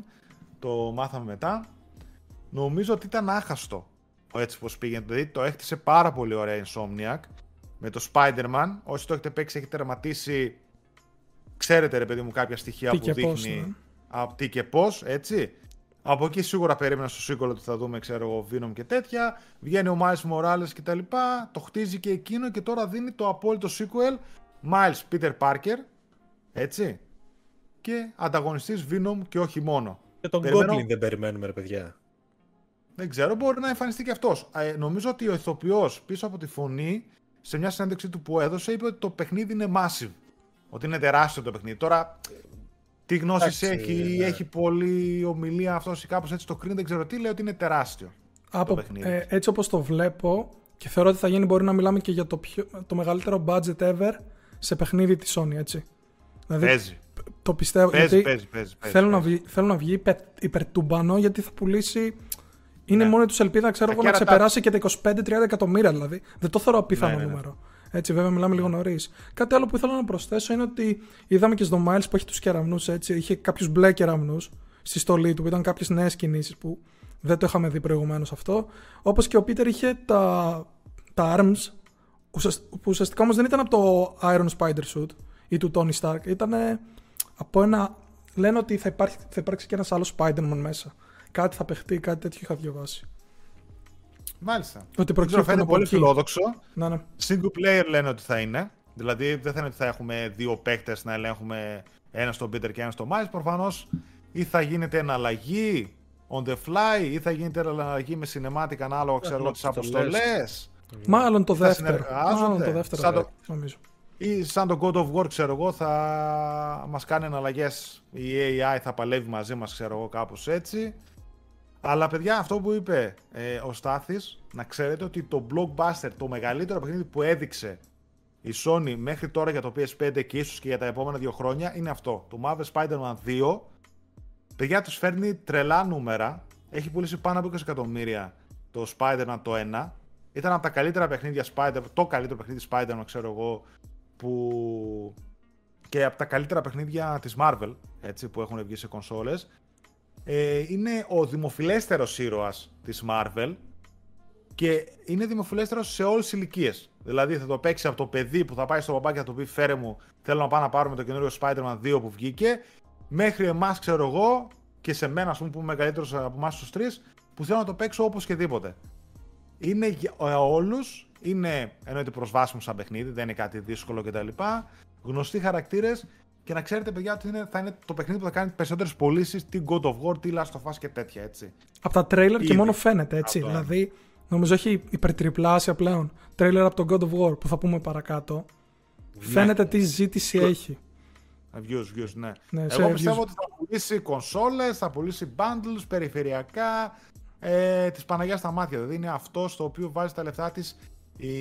Το μάθαμε μετά. Νομίζω ότι ήταν άχαστο έτσι πώ πήγαινε. Δηλαδή το έχτισε πάρα πολύ ωραία Insomniac. Με το Spider-Man. Όσοι το έχετε παίξει, έχετε τερματίσει. Ξέρετε, ρε παιδί μου, κάποια στοιχεία Τι που και δείχνει. πώς, ναι. Από τι και πώς, έτσι. Από εκεί σίγουρα περίμενα στο sequel ότι θα δούμε, ξέρω εγώ, Venom και τέτοια. Βγαίνει ο Miles Morales και τα λοιπά. Το χτίζει και εκείνο και τώρα δίνει το απόλυτο sequel. Miles Peter Parker. Έτσι. Και ανταγωνιστής Venom και όχι μόνο. Και τον Περιμένω- Goblin δεν περιμένουμε, ρε παιδιά. Δεν ξέρω, μπορεί να εμφανιστεί και αυτός. Ε, νομίζω ότι ο ηθοποιός πίσω από τη φωνή, σε μια συνέντευξη του που έδωσε, είπε ότι το παιχνίδι είναι massive. Ότι είναι τεράστιο το παιχνίδι. Τώρα, τι γνώσεις Εντάξει, έχει, ναι. έχει πολλή ομιλία αυτός ή κάπως έτσι το κρίνει, δεν ξέρω τι, λέει ότι είναι τεράστιο. Από, παιχνίδι. ε, έτσι όπως το βλέπω και θεωρώ ότι θα γίνει μπορεί να μιλάμε και για το, πιο, το μεγαλύτερο budget ever σε παιχνίδι της Sony, έτσι. Δηλαδή Παίζει. Το πιστεύω Παίζει, γιατί παίζει, παίζει. παίζει, θέλω, να παίζει. βγει, θέλω να βγει υπερ, υπερτουμπανό γιατί θα πουλήσει είναι Ναι. μόνη τους ελπίδα ξέρω Τα εγώ να κέρατα- ξεπεράσει και τα 25-30 εκατομμύρια δηλαδή. Δεν το θεωρώ απίθανο Ναι, ναι, ναι. νούμερο. Έτσι, βέβαια, μιλάμε λίγο νωρίς. Κάτι άλλο που ήθελα να προσθέσω είναι ότι είδαμε και στο Miles που έχει τους κεραμνού έτσι. Είχε κάποιους μπλε κεραμνού στη στολή του που ήταν κάποιες νέες κινήσεις που δεν το είχαμε δει προηγουμένως αυτό. Όπως και ο Peter είχε τα, τα arms ουσιασ- που ουσιαστικά όμως δεν ήταν από το Iron Spider Suit ή του Tony Stark. Ήταν από ένα. Λένε ότι θα, υπάρχει, θα υπάρξει και ένας άλλος Spider-Man μέσα. Κάτι θα παιχτεί, κάτι τέτοιο είχα διαβάσει. Μάλιστα. Ότι Δεν ξέρω, προκύπτουν φαίνεται από πολύ εκεί. φιλόδοξο. Να, ναι. Single player λένε ότι θα είναι. Δηλαδή δεν θα είναι ότι θα έχουμε δύο παίκτες να ελέγχουμε ένα στον Peter και ένα στον Miles. Προφανώς ή θα γίνεται εναλλαγή on the fly ή θα γίνεται εναλλαγή με cinematic ανάλογα ξέρω εγώ τις αποστολές. αποστολές. Μάλλον το Θα δεύτερο. συνεργάζονται. Μάλλον το δεύτερο. Σαν το- Νομίζω. Ή σαν το God of War, ξέρω εγώ, θα μας κάνει εναλλαγές, η AI θα παλεύει μαζί μας, ξέρω εγώ, κάπως έτσι. Αλλά παιδιά, αυτό που είπε ε, ο Στάθης, να ξέρετε ότι το blockbuster, το μεγαλύτερο παιχνίδι που έδειξε η Sony μέχρι τώρα για το PS5 και ίσως και για τα επόμενα δύο χρόνια είναι αυτό. Το Marvel Spider-Man 2. Παιδιά, τους φέρνει τρελά νούμερα. Έχει πουλήσει πάνω από 20 εκατομμύρια το Spider-Man το 1. Ήταν από τα καλύτερα παιχνίδια Spider, το καλύτερο παιχνίδι Spider-Man, ξέρω εγώ, που και από τα καλύτερα παιχνίδια της Marvel, έτσι, που έχουν βγει σε κονσόλες. Ε, είναι ο δημοφιλέστερος ήρωας της Marvel και είναι δημοφιλέστερος σε όλες τις ηλικίες. Δηλαδή θα το παίξει από το παιδί που θα πάει στο μπαμπάκι και θα του πει φέρε μου, θέλω να πάω να πάρουμε το καινούριο Spider-Man 2 που βγήκε, μέχρι εμάς ξέρω εγώ και σε μένα, ας πούμε, που είμαι μεγαλύτερος από εμάς τους τρεις, που θέλω να το παίξω όπως και τίποτε. Είναι για όλους, είναι εννοείται προσβάσιμο σαν παιχνίδι, δεν είναι κάτι δύσκολο κτλ. Γνωστοί χαρακτήρες και να ξέρετε, παιδιά, ότι είναι, θα είναι το παιχνίδι που θα κάνει περισσότερες πωλήσεις, τι God of War, τι Last of Us και τέτοια, έτσι. Από τα τρέιλερ και Ήδη. μόνο φαίνεται έτσι. Αυτό, ναι. δηλαδή, νομίζω έχει υπερτριπλάσια πλέον. Τρέιλερ από το God of War που θα πούμε παρακάτω. Φαίνεται τι ζήτηση έχει. Views, views, ναι. Ναι, σε Εγώ views. πιστεύω ότι θα πουλήσει κονσόλες, θα πουλήσει bundles, περιφερειακά, ε, της Παναγιάς στα μάτια. Δηλαδή είναι αυτό στο οποίο βάζει τα λεφτά της η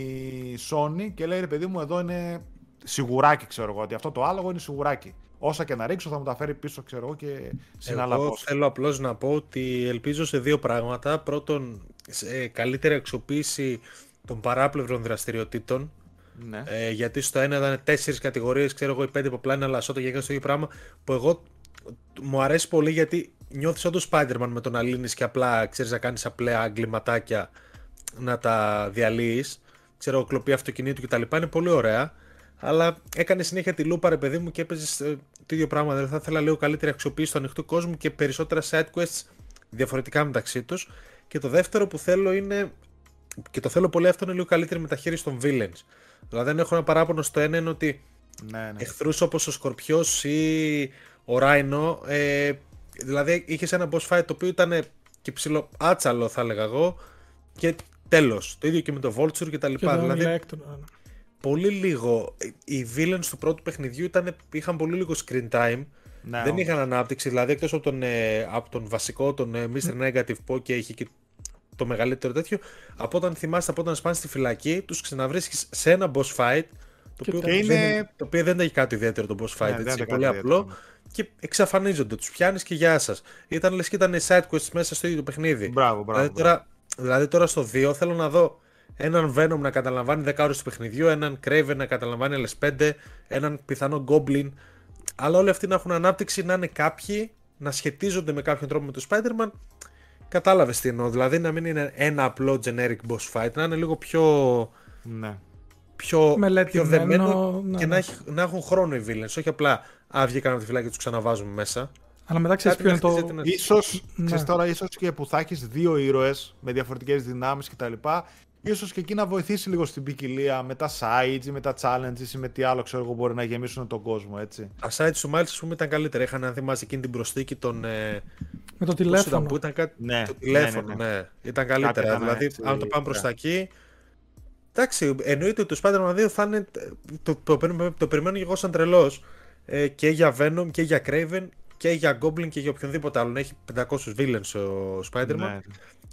Sony και λέει ρε παιδί μου εδώ είναι σιγουράκι ξέρω εγώ, ότι αυτό το άλογο είναι σιγουράκι. Όσα και να ρίξω θα μου τα φέρει πίσω ξέρω εγώ και Εγώ συναλλαγώς. θέλω απλώς να πω ότι ελπίζω σε δύο πράγματα. Πρώτον, σε καλύτερη αξιοποίηση των παράπλευρων δραστηριοτήτων. Ναι. Ε, γιατί στο ένα ήταν τέσσερις κατηγορίες, ξέρω εγώ, οι πέντε που απλά είναι αλασσότα και έκανε το ίδιο πράγμα. Που εγώ μου αρέσει πολύ γιατί νιώθεις όντως Spider-Man με τον Αλίνη και απλά ξέρεις να κάνεις απλά αγκληματάκια να τα διαλύεις. Ξέρω, κλοπή αυτοκινήτου κτλ. Είναι πολύ ωραία. Αλλά έκανε συνέχεια τη λούπα, ρε παιδί μου, και έπαιζες το ίδιο πράγμα. Δηλαδή θα ήθελα λίγο καλύτερη αξιοποίηση του ανοιχτού κόσμου και περισσότερα side quests διαφορετικά μεταξύ τους. Και το δεύτερο που θέλω είναι. Και το θέλω πολύ αυτό είναι λίγο καλύτερη μεταχείριση των villains. Δηλαδή, αν έχω ένα παράπονο στο ένα είναι ότι ναι, ναι. εχθρούς όπως ο Σκορπιός ή ο Ράινο ε, δηλαδή είχες ένα boss fight το οποίο ήταν και ψηλό άτσαλο θα έλεγα εγώ και τέλος το ίδιο και με το Vulture και τα Και λοιπά το δηλαδή Electro, ναι. πολύ λίγο οι villains του πρώτου παιχνιδιού ήταν, είχαν πολύ λίγο screen time Ναι, δεν όντως. είχαν ανάπτυξη δηλαδή εκτός από τον, ε, από τον βασικό τον ε, Mr. Negative που και είχε και το μεγαλύτερο τέτοιο από όταν θυμάστε από όταν σπάνε στη φυλακή τους ξαναβρίσκεις σε ένα boss fight το Και οποίο, τέλος. δεν, είναι- το οποίο δεν έχει κάτι ιδιαίτερο το boss fight, Ναι, δεν έτσι, ήταν πολύ κάτι απλό ιδιαίτερο, και εξαφανίζονται, τους πιάνεις και γεια σας. Ήταν λες και ήταν side quests μέσα στο ίδιο το παιχνίδι. Μπράβο, μπράβο. δηλαδή, τώρα, δηλαδή τώρα στο 2 θέλω να δω έναν Venom να καταλαμβάνει 10 ώρες του παιχνιδιού, έναν Craven να καταλαμβάνει άλλες 5, έναν πιθανό Goblin. Αλλά όλοι αυτοί να έχουν ανάπτυξη, να είναι κάποιοι, να σχετίζονται με κάποιον τρόπο με το Spider-Man. Κατάλαβες τι εννοώ. Δηλαδή να μην είναι ένα απλό generic boss fight, να είναι λίγο πιο. Ναι. Πιο, πιο δεμένο ναι, και ναι. Να, έχει, να έχουν χρόνο οι villains. Όχι απλά α, βγήκαν από τη φυλάκια και τους ξαναβάζουμε μέσα. Αλλά μετά ξέρει Κάτι ποιο είναι να το. χτίζεται Ίσως, Ναι. ξέρεις τώρα, ίσως και που θα έχεις δύο ήρωες με διαφορετικές δυνάμεις κτλ. Ίσως και εκεί να βοηθήσει λίγο στην ποικιλία με τα sides ή με τα challenges ή με τι άλλο ξέρω εγώ μπορεί να γεμίσουν τον κόσμο, έτσι. Τα sites του Miles, ας πούμε, ήταν καλύτερα. Είχαν, αν θυμάσαι, εκείνη την προσθήκη των. Ε, Με το πώς ήταν, τηλέφωνο. που ήταν κάτι. Ναι, το ναι, τηλέφωνο, ναι, ναι, ναι. Ήταν καλύτερα. ήταν δηλαδή, έτσι, αν το πάμε προς ναι. τα εκεί. Εντάξει, εννοείται ότι το Spider-Man 2 θα είναι. Το, το, το, το περιμένω και εγώ σαν τρελός. Ε, και για Venom και για Craven και για Goblin και για οποιονδήποτε άλλο. Έχει 500 villains ο Spider-Man. Ναι.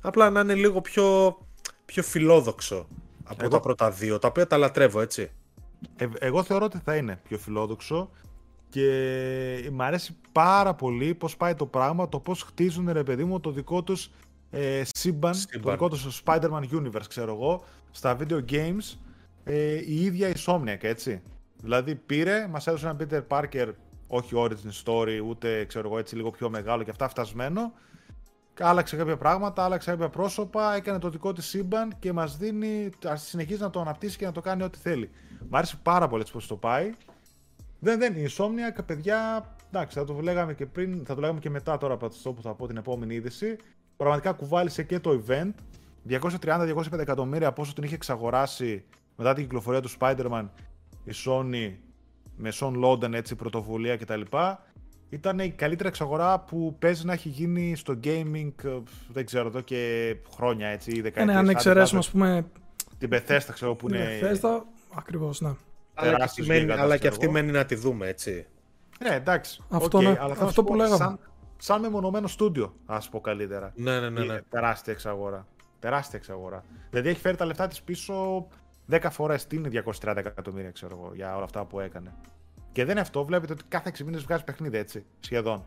Απλά να είναι λίγο πιο, πιο φιλόδοξο από Εγώ- τα πρώτα δύο, τα οποία τα λατρεύω, έτσι. Ε, εγώ θεωρώ ότι θα είναι πιο φιλόδοξο και μ' αρέσει πάρα πολύ πώς πάει το πράγμα, το πώς χτίζουν ρε παιδί μου το δικό τους ε, σύμπαν, Σύμπαν. το δικό τους Spider-Man Universe ξέρω εγώ, στα video games ε, η ίδια η Insomniac έτσι. Δηλαδή πήρε, μας έδωσε έναν Peter Parker, όχι origin story, ούτε ξέρω εγώ έτσι λίγο πιο μεγάλο και αυτά φτασμένο, άλλαξε κάποια πράγματα, άλλαξε κάποια πρόσωπα, έκανε το δικό της σύμπαν και μας δίνει, ας συνεχίζει να το αναπτύσσει και να το κάνει ό,τι θέλει. Μ' άρεσε πάρα πολύ έτσι πώς το πάει. Δεν, δεν, η Insomniac, παιδιά, εντάξει, θα το λέγαμε και πριν, θα το λέγαμε και μετά τώρα από αυτό που θα πω την επόμενη είδηση. Πραγματικά κουβάλισε και το event. 230-205 εκατομμύρια από όσο την είχε εξαγοράσει μετά την κυκλοφορία του Spider-Man η Sony με Shawn Layden έτσι πρωτοβουλία κτλ. Ήταν η καλύτερη εξαγορά που παίζει να έχει γίνει στο gaming, ε, δεν ξέρω, εδώ και χρόνια έτσι, ή Ε, δεκαετίες. ναι, αν Άντε, εξαιρέσουμε, βάζω ας πούμε. Την Bethesda ξέρω που Την είναι... Bethesda, ακριβώς, ναι. Αλλά και, Τεράστιος αυτή μένει, γίγαντας, αλλά και ξέρω αυτή εγώ. μένει να τη δούμε, έτσι. Ναι, εντάξει. Αυτό οκ, ναι, αλλά θα αυτό σου που πω, λέγαμε. Σαν, σαν μεμονωμένο στούντιο, ας πω καλύτερα. Ναι, ναι, ναι. ναι. Είναι τεράστια εξαγορά. Τεράστια εξαγορά. Δηλαδή έχει φέρει τα λεφτά της πίσω 10 φορές. Τι είναι 230 εκατομμύρια, ξέρω εγώ, για όλα αυτά που έκανε. Και δεν είναι αυτό, βλέπετε ότι κάθε 6 μήνες βγάζει παιχνίδι έτσι, σχεδόν.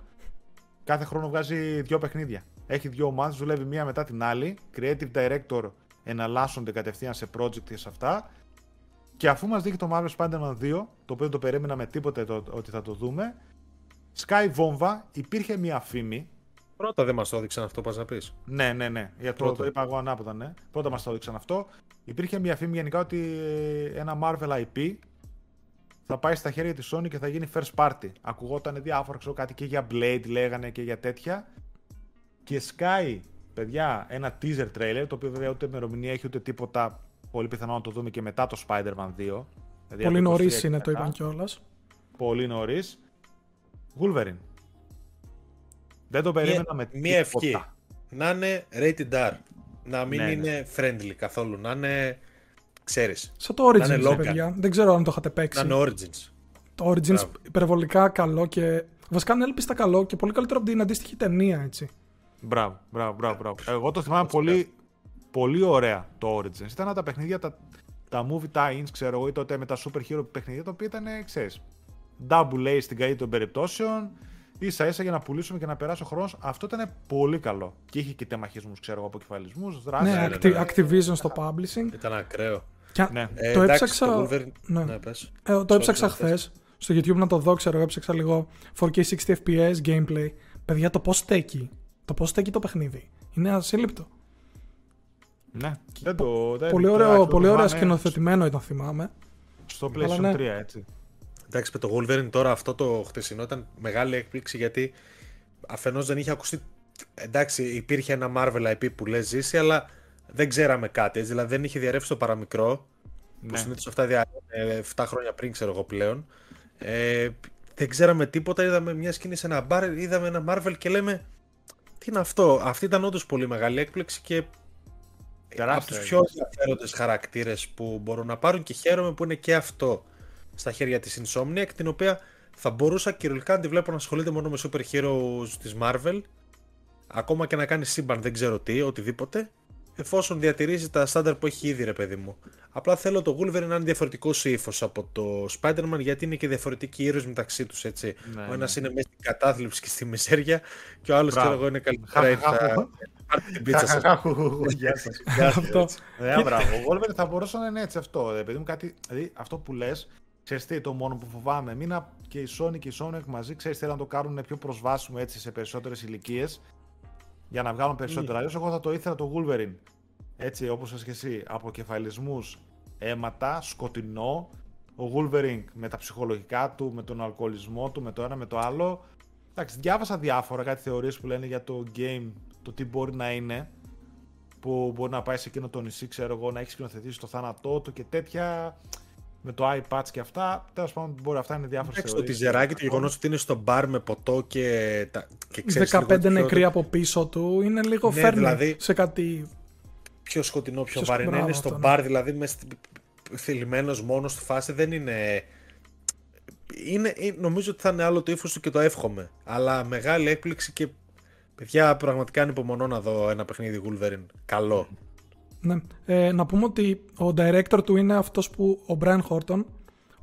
Κάθε χρόνο βγάζει δύο παιχνίδια. Έχει δύο ομάδες, δουλεύει μία μετά την άλλη. Creative director εναλλάσσονται κατευθείαν σε project και σε αυτά. Και αφού μας δείχνει το Marvel Spider-Man 2, το οποίο δεν το περίμενα με τίποτε το, ότι θα το δούμε, Sky βόμβα, υπήρχε μία φήμη. Πρώτα δεν μας το έδειξαν αυτό, πας να πεις. Ναι, ναι, ναι. Για το, Πρώτο. το είπα εγώ ανάποδα, ναι. Πρώτα μας το έδειξαν αυτό. Υπήρχε μία φήμη γενικά ότι ε, ένα Marvel IP θα πάει στα χέρια της Sony και θα γίνει first party. Ακουγόταν διάφορα, ξέρω κάτι και για Blade λέγανε και για τέτοια. Και Sky, παιδιά, ένα teaser trailer, το οποίο βέβαια ούτε ημερομηνία έχει ούτε τίποτα. Πολύ πιθανό να το δούμε και μετά το Spider-Man 2. Δηλαδή Πολύ από το νωρίς 23 είναι, και το μετά. είπαν κιόλας. Πολύ νωρίς. Wolverine. Δεν το περίμενα με μία τίποτα. ευχή. Να είναι rated R. Να μην Ναι, ναι. είναι friendly καθόλου. Να είναι. ξέρεις. Σαν το Origins, είναι ρε local. παιδιά. Δεν ξέρω αν το είχατε Να παίξει. είναι Origins. Το Origins Μπράβο. υπερβολικά καλό και. Βασικά είναι έλπιστα καλό και πολύ καλύτερο από την αντίστοιχη ταινία, έτσι. Μπράβο, μπράβο, μπράβο. μπράβο. Εγώ το θυμάμαι πολύ, πολύ ωραία το Origins. Ήταν τα παιχνίδια, τα, τα movie tie-ins, ξέρω εγώ, ή τότε με τα super hero παιχνίδια, τα οποία ήταν, ξέρεις, double A στην καλύτερη των περιπτώσεων, ίσα ίσα για να πουλήσουμε και να περάσει ο χρόνος. Αυτό ήταν πολύ καλό. Και είχε και τεμαχισμούς, ξέρω εγώ, αποκεφαλισμούς, δράσει. Ναι, ναι, Acti- ναι. Activision στο publishing. Ήταν ακραίο. Και Ναι. Ε, το εντάξει, έψαξα. Το Wolverine... ναι. ναι, πες. Ε, το Sorry, έψαξα sorry, χθες πες. στο YouTube να το δω, ξέρω εγώ, έψαξα λίγο 4K 60 FPS gameplay. Παιδιά, το πώς στέκει. Το πώς στέκει το παιχνίδι. Είναι ασύλληπτο. ναι. Δεν το, δεν, πολύ το- ωραίο, το πολύ ωραία θυμάμαι σκηνοθετημένο ήταν, θυμάμαι. Στο Αλλά PlayStation ναι. 3, έτσι. Εντάξει, με το Wolverine τώρα αυτό το χτεσινό ήταν μεγάλη έκπληξη γιατί αφενός δεν είχε ακουστεί. Εντάξει, υπήρχε ένα Marvel IP που λες ζήσει, αλλά δεν ξέραμε κάτι. έτσι, Δηλαδή δεν είχε διαρρεύσει το παραμικρό. Που Ναι. συνήθως αυτά διαρρεύουν 7 χρόνια πριν, ξέρω εγώ πλέον. Ε, δεν ξέραμε τίποτα. Είδαμε μια σκηνή σε ένα μπαρ, είδαμε ένα Marvel και λέμε. Τι είναι αυτό; Αυτή ήταν όντως πολύ μεγάλη έκπληξη και από Τεράστια τους πιο ενδιαφέροντες χαρακτήρες που μπορούν να πάρουν και χαίρομαι που είναι και αυτό στα χέρια της Insomniac, την οποία θα μπορούσα κυριολεκτικά να τη βλέπω να ασχολείται μόνο με super heroes της Marvel, ακόμα και να κάνει σύμπαν, δεν ξέρω τι, οτιδήποτε, εφόσον διατηρήσει τα στάνταρ που έχει ήδη, ρε παιδί μου. Απλά θέλω το Wolverine να είναι διαφορετικό ύφο από το Spider-Man, γιατί είναι και διαφορετικοί ήρωες μεταξύ τους, έτσι. Ναι, ο ένας ναι. είναι μέσα στην κατάθλιψη και στη μιζέρια, και ο άλλος, Μπράβο. ξέρω εγώ, είναι καλύτερα. Χα- χα- ήρθα- Πάρτε την πίτσα σας. Γεια σας. Αυτό. Ναι, μπράβο. Ο Wolverine θα μπορούσε να είναι έτσι αυτό. Επειδή μου κάτι, δηλαδή, αυτό που λες, ξέρεις τι, το μόνο που φοβάμαι. Μην α- και η Sony και η Sony μαζί, ξέρεις, θέλουν να το κάνουν πιο προσβάσιμο έτσι σε περισσότερες ηλικίες για να βγάλουν περισσότερα. Αλλιώς, εγώ θα το ήθελα το Wolverine. Έτσι, όπως και εσύ, αποκεφαλισμούς, αίματα, σκοτεινό. Ο Wolverine με τα ψυχολογικά του, με τον αλκοολισμό του, με το ένα με το άλλο. Εντάξει, διάβασα διάφορα κάτι θεωρίες που λένε για το game, το τι μπορεί να είναι. Που μπορεί να πάει σε εκείνο το νησί, ξέρω εγώ, να έχει σκηνοθετήσει το θάνατό του και τέτοια. Με το iPads και αυτά. Τέλος πάντων, μπορεί αυτά είναι διάφορες Εντάξει, το τιζεράκι, το γεγονός ότι είναι στο μπαρ με ποτό και, τα, και ξέρεις 15 λίγο πιο- νεκροί από πίσω του είναι λίγο Ναι, φέρνει δηλαδή- σε κάτι. πιο σκοτεινό, πιο Πιο βαρύ. Να σκοτεινό είναι αυτό, στο ναι. μπαρ, δηλαδή μες θυλιμένος μόνος στη φάση δεν είναι. είναι. ε, Νομίζω ότι θα είναι άλλο το ύφος του και το εύχομαι. Αλλά μεγάλη έκπληξη και παιδιά πραγματικά ανυπομονώ να δω ένα παιχνίδι Wolverine. Καλό. Ναι. Ε, να πούμε ότι ο director του είναι αυτός που ο Brian Horton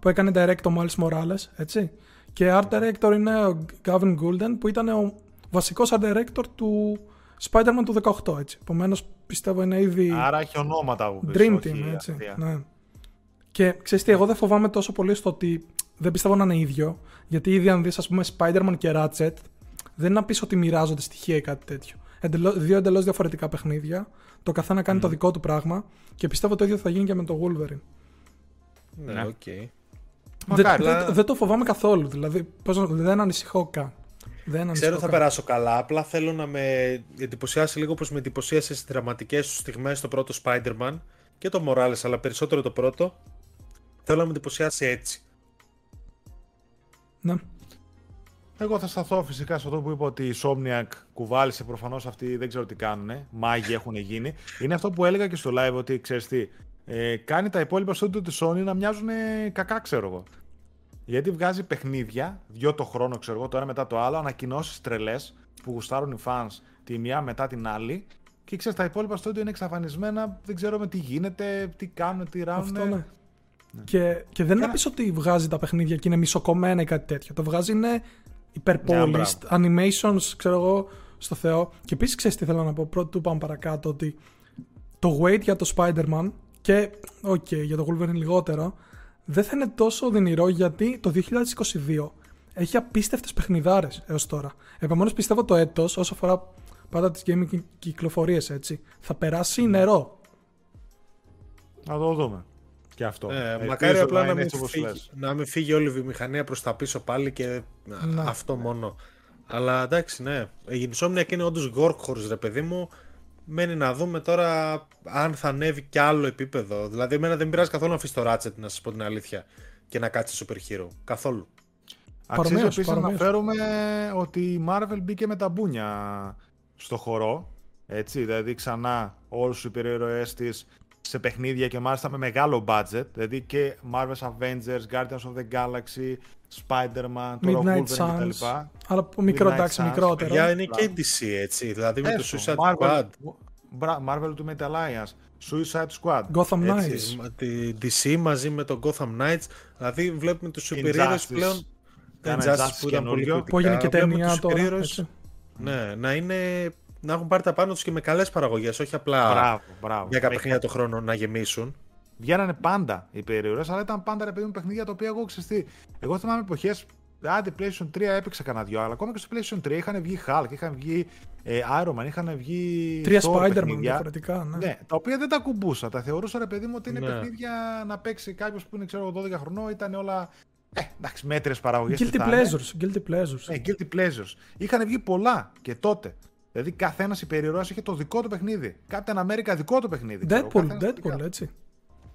που έκανε direct ο Miles Morales, έτσι. Και art director είναι ο Gavin Goulden που ήταν ο βασικός art director του Spider-Man του 18, έτσι. Επομένως πιστεύω είναι ήδη Άρα έχει ονόματα από πίσω. dream όχι team, έτσι. αστεία. Ναι. Και ξέρεις τι, εγώ δεν φοβάμαι τόσο πολύ στο ότι δεν πιστεύω να είναι ίδιο. Γιατί ήδη αν δεις ας πούμε Spider-Man και Ratchet, δεν είναι να πεις ότι μοιράζονται στοιχεία ή κάτι τέτοιο. Εντελώς, δύο εντελώς διαφορετικά παιχνίδια. Το καθένα κάνει το δικό του πράγμα. Και πιστεύω το ίδιο θα γίνει και με το Wolverine. Ναι, Ναι. οκ. Δεν, Μακάρι. δεν- δεν το φοβάμαι καθόλου. Δηλαδή, πώς, να- δεν ανησυχώ καν. Δεν ανησυχώ Ξέρω θα καν. περάσω καλά, απλά θέλω να με εντυπωσιάσει λίγο όπως με εντυπωσίασε στις δραματικές του στιγμές το πρώτο Spider-Man και το Morales, αλλά περισσότερο το πρώτο. Θέλω να με εντυπωσιάσει έτσι. Ναι. Εγώ θα σταθώ φυσικά σε αυτό που είπα ότι η Somniac κουβάλισε προφανώς αυτοί δεν ξέρω τι κάνουν. Μάγοι έχουν γίνει. Είναι αυτό που έλεγα και στο live ότι ξέρεις τι. Ε, κάνει τα υπόλοιπα studio της Sony να μοιάζουν κακά, ξέρω εγώ. Γιατί βγάζει παιχνίδια, δυο το χρόνο, ξέρω εγώ, το ένα μετά το άλλο, ανακοινώσεις τρελές που γουστάρουν οι fans τη μία μετά την άλλη. Και ξέρεις, τα υπόλοιπα studio είναι εξαφανισμένα, δεν ξέρουμε τι γίνεται, τι κάνουν, τι ράνουν. Αυτό ναι. Και, και δεν είναι να Κάνα- πεις ότι βγάζει τα παιχνίδια και είναι μισοκομμένα ή κάτι τέτοιο. Το βγάζει είναι Ναι, υπέρ polished, μπράβο. animations, ξέρω εγώ, στο Θεό. Και επίσης ξέρεις τι θέλω να πω, προτού πάμε παρακάτω, ότι το wait για το Spider-Man και, οκ, για το Wolverine λιγότερο, δεν θα είναι τόσο οδυνηρό γιατί το 2022 έχει απίστευτες παιχνιδάρες έως τώρα. Επομένως πιστεύω το έτος, όσο αφορά πάντα τις gaming κυ- κυκλοφορίες έτσι, θα περάσει Ναι. νερό. Να το δούμε. Και αυτό. Ε, Ελπίζω μακάρι απλά να είναι μην, έτσι όπως φύγει, λες. να μην φύγει όλη η βιομηχανία προς τα πίσω πάλι και Ναι. αυτό μόνο. Αλλά εντάξει, ναι. Η Insomniac είναι όντως workhorse, ρε παιδί μου. Μένει να δούμε τώρα αν θα ανέβει κι άλλο επίπεδο. Δηλαδή, εμένα δεν πειράζει καθόλου να αφήσει το Ratchet, να σας πω την αλήθεια, και να κάτσει super hero. Καθόλου. Αξίζει Παρομοίως, επίσης να παρομοίως. αναφέρουμε ότι η Marvel μπήκε με τα μπούνια στο χορό. Έτσι, δηλαδή ξανά όλους τους υπερηρωές της σε παιχνίδια και μάλιστα με μεγάλο budget. Δηλαδή και Marvel's Avengers, Guardians of the Galaxy, Spider-Man, τώρα Midnight Wolverine κτλ. Suns. Αλλά από μικρό, Midnight εντάξει, Suns. μικρότερο. Για είναι και η DC έτσι. Δηλαδή με το Έστω, Suicide Marvel, Squad. Μπρα- Marvel Ultimate Alliance, Suicide Squad. Gotham έτσι, Knights. Μα- Τη DC μαζί με τον Gotham Knights. Δηλαδή βλέπουμε τους super heroes Injustice. πλέον. Κάνα Injustice Injustice που ήταν πολύ καινούριο. κριτικά. Που έγινε και Βλέπουμε ταινία τους τώρα. super heroes, έτσι. Ναι, να, είναι, να έχουν πάρει τα πάνω τους και με καλές παραγωγές, όχι απλά Μπράβο, μπράβο. για κάποια Με- παιχνίδια το χρόνο να γεμίσουν. Βγαίνανε πάντα οι περιορίες, αλλά ήταν πάντα ρε παιδί μου παιχνίδια τα οποία εγώ ξεστή. Εγώ θυμάμαι εποχές. Άντε, PlayStation 3 έπαιξα κανένα δυο, αλλά ακόμα και στο PlayStation 3 είχαν βγει Hulk, είχαν βγει ε, Iron Man, είχαν βγει. Τρία Thor Spider-Man παιχνίδια. διαφορετικά. Ναι. Ναι, τα οποία δεν τα κουμπούσα. Τα θεωρούσα ρε παιδί μου ότι είναι Ναι. παιχνίδια να παίξει κάποιος που είναι ξέρω, εγώ, 12 χρονών. Ήταν όλα. Ε, εντάξει, μέτρε παραγωγές. Guilty pleasures. Guilty pleasures. Ναι, guilty pleasures. Είχαν βγει πολλά και τότε. Δηλαδή καθένας υπερηρώα είχε το δικό του παιχνίδι. Captain America δικό του παιχνίδι. ξέρω, Deadpool, καθένας το Deadpool, δικά. έτσι.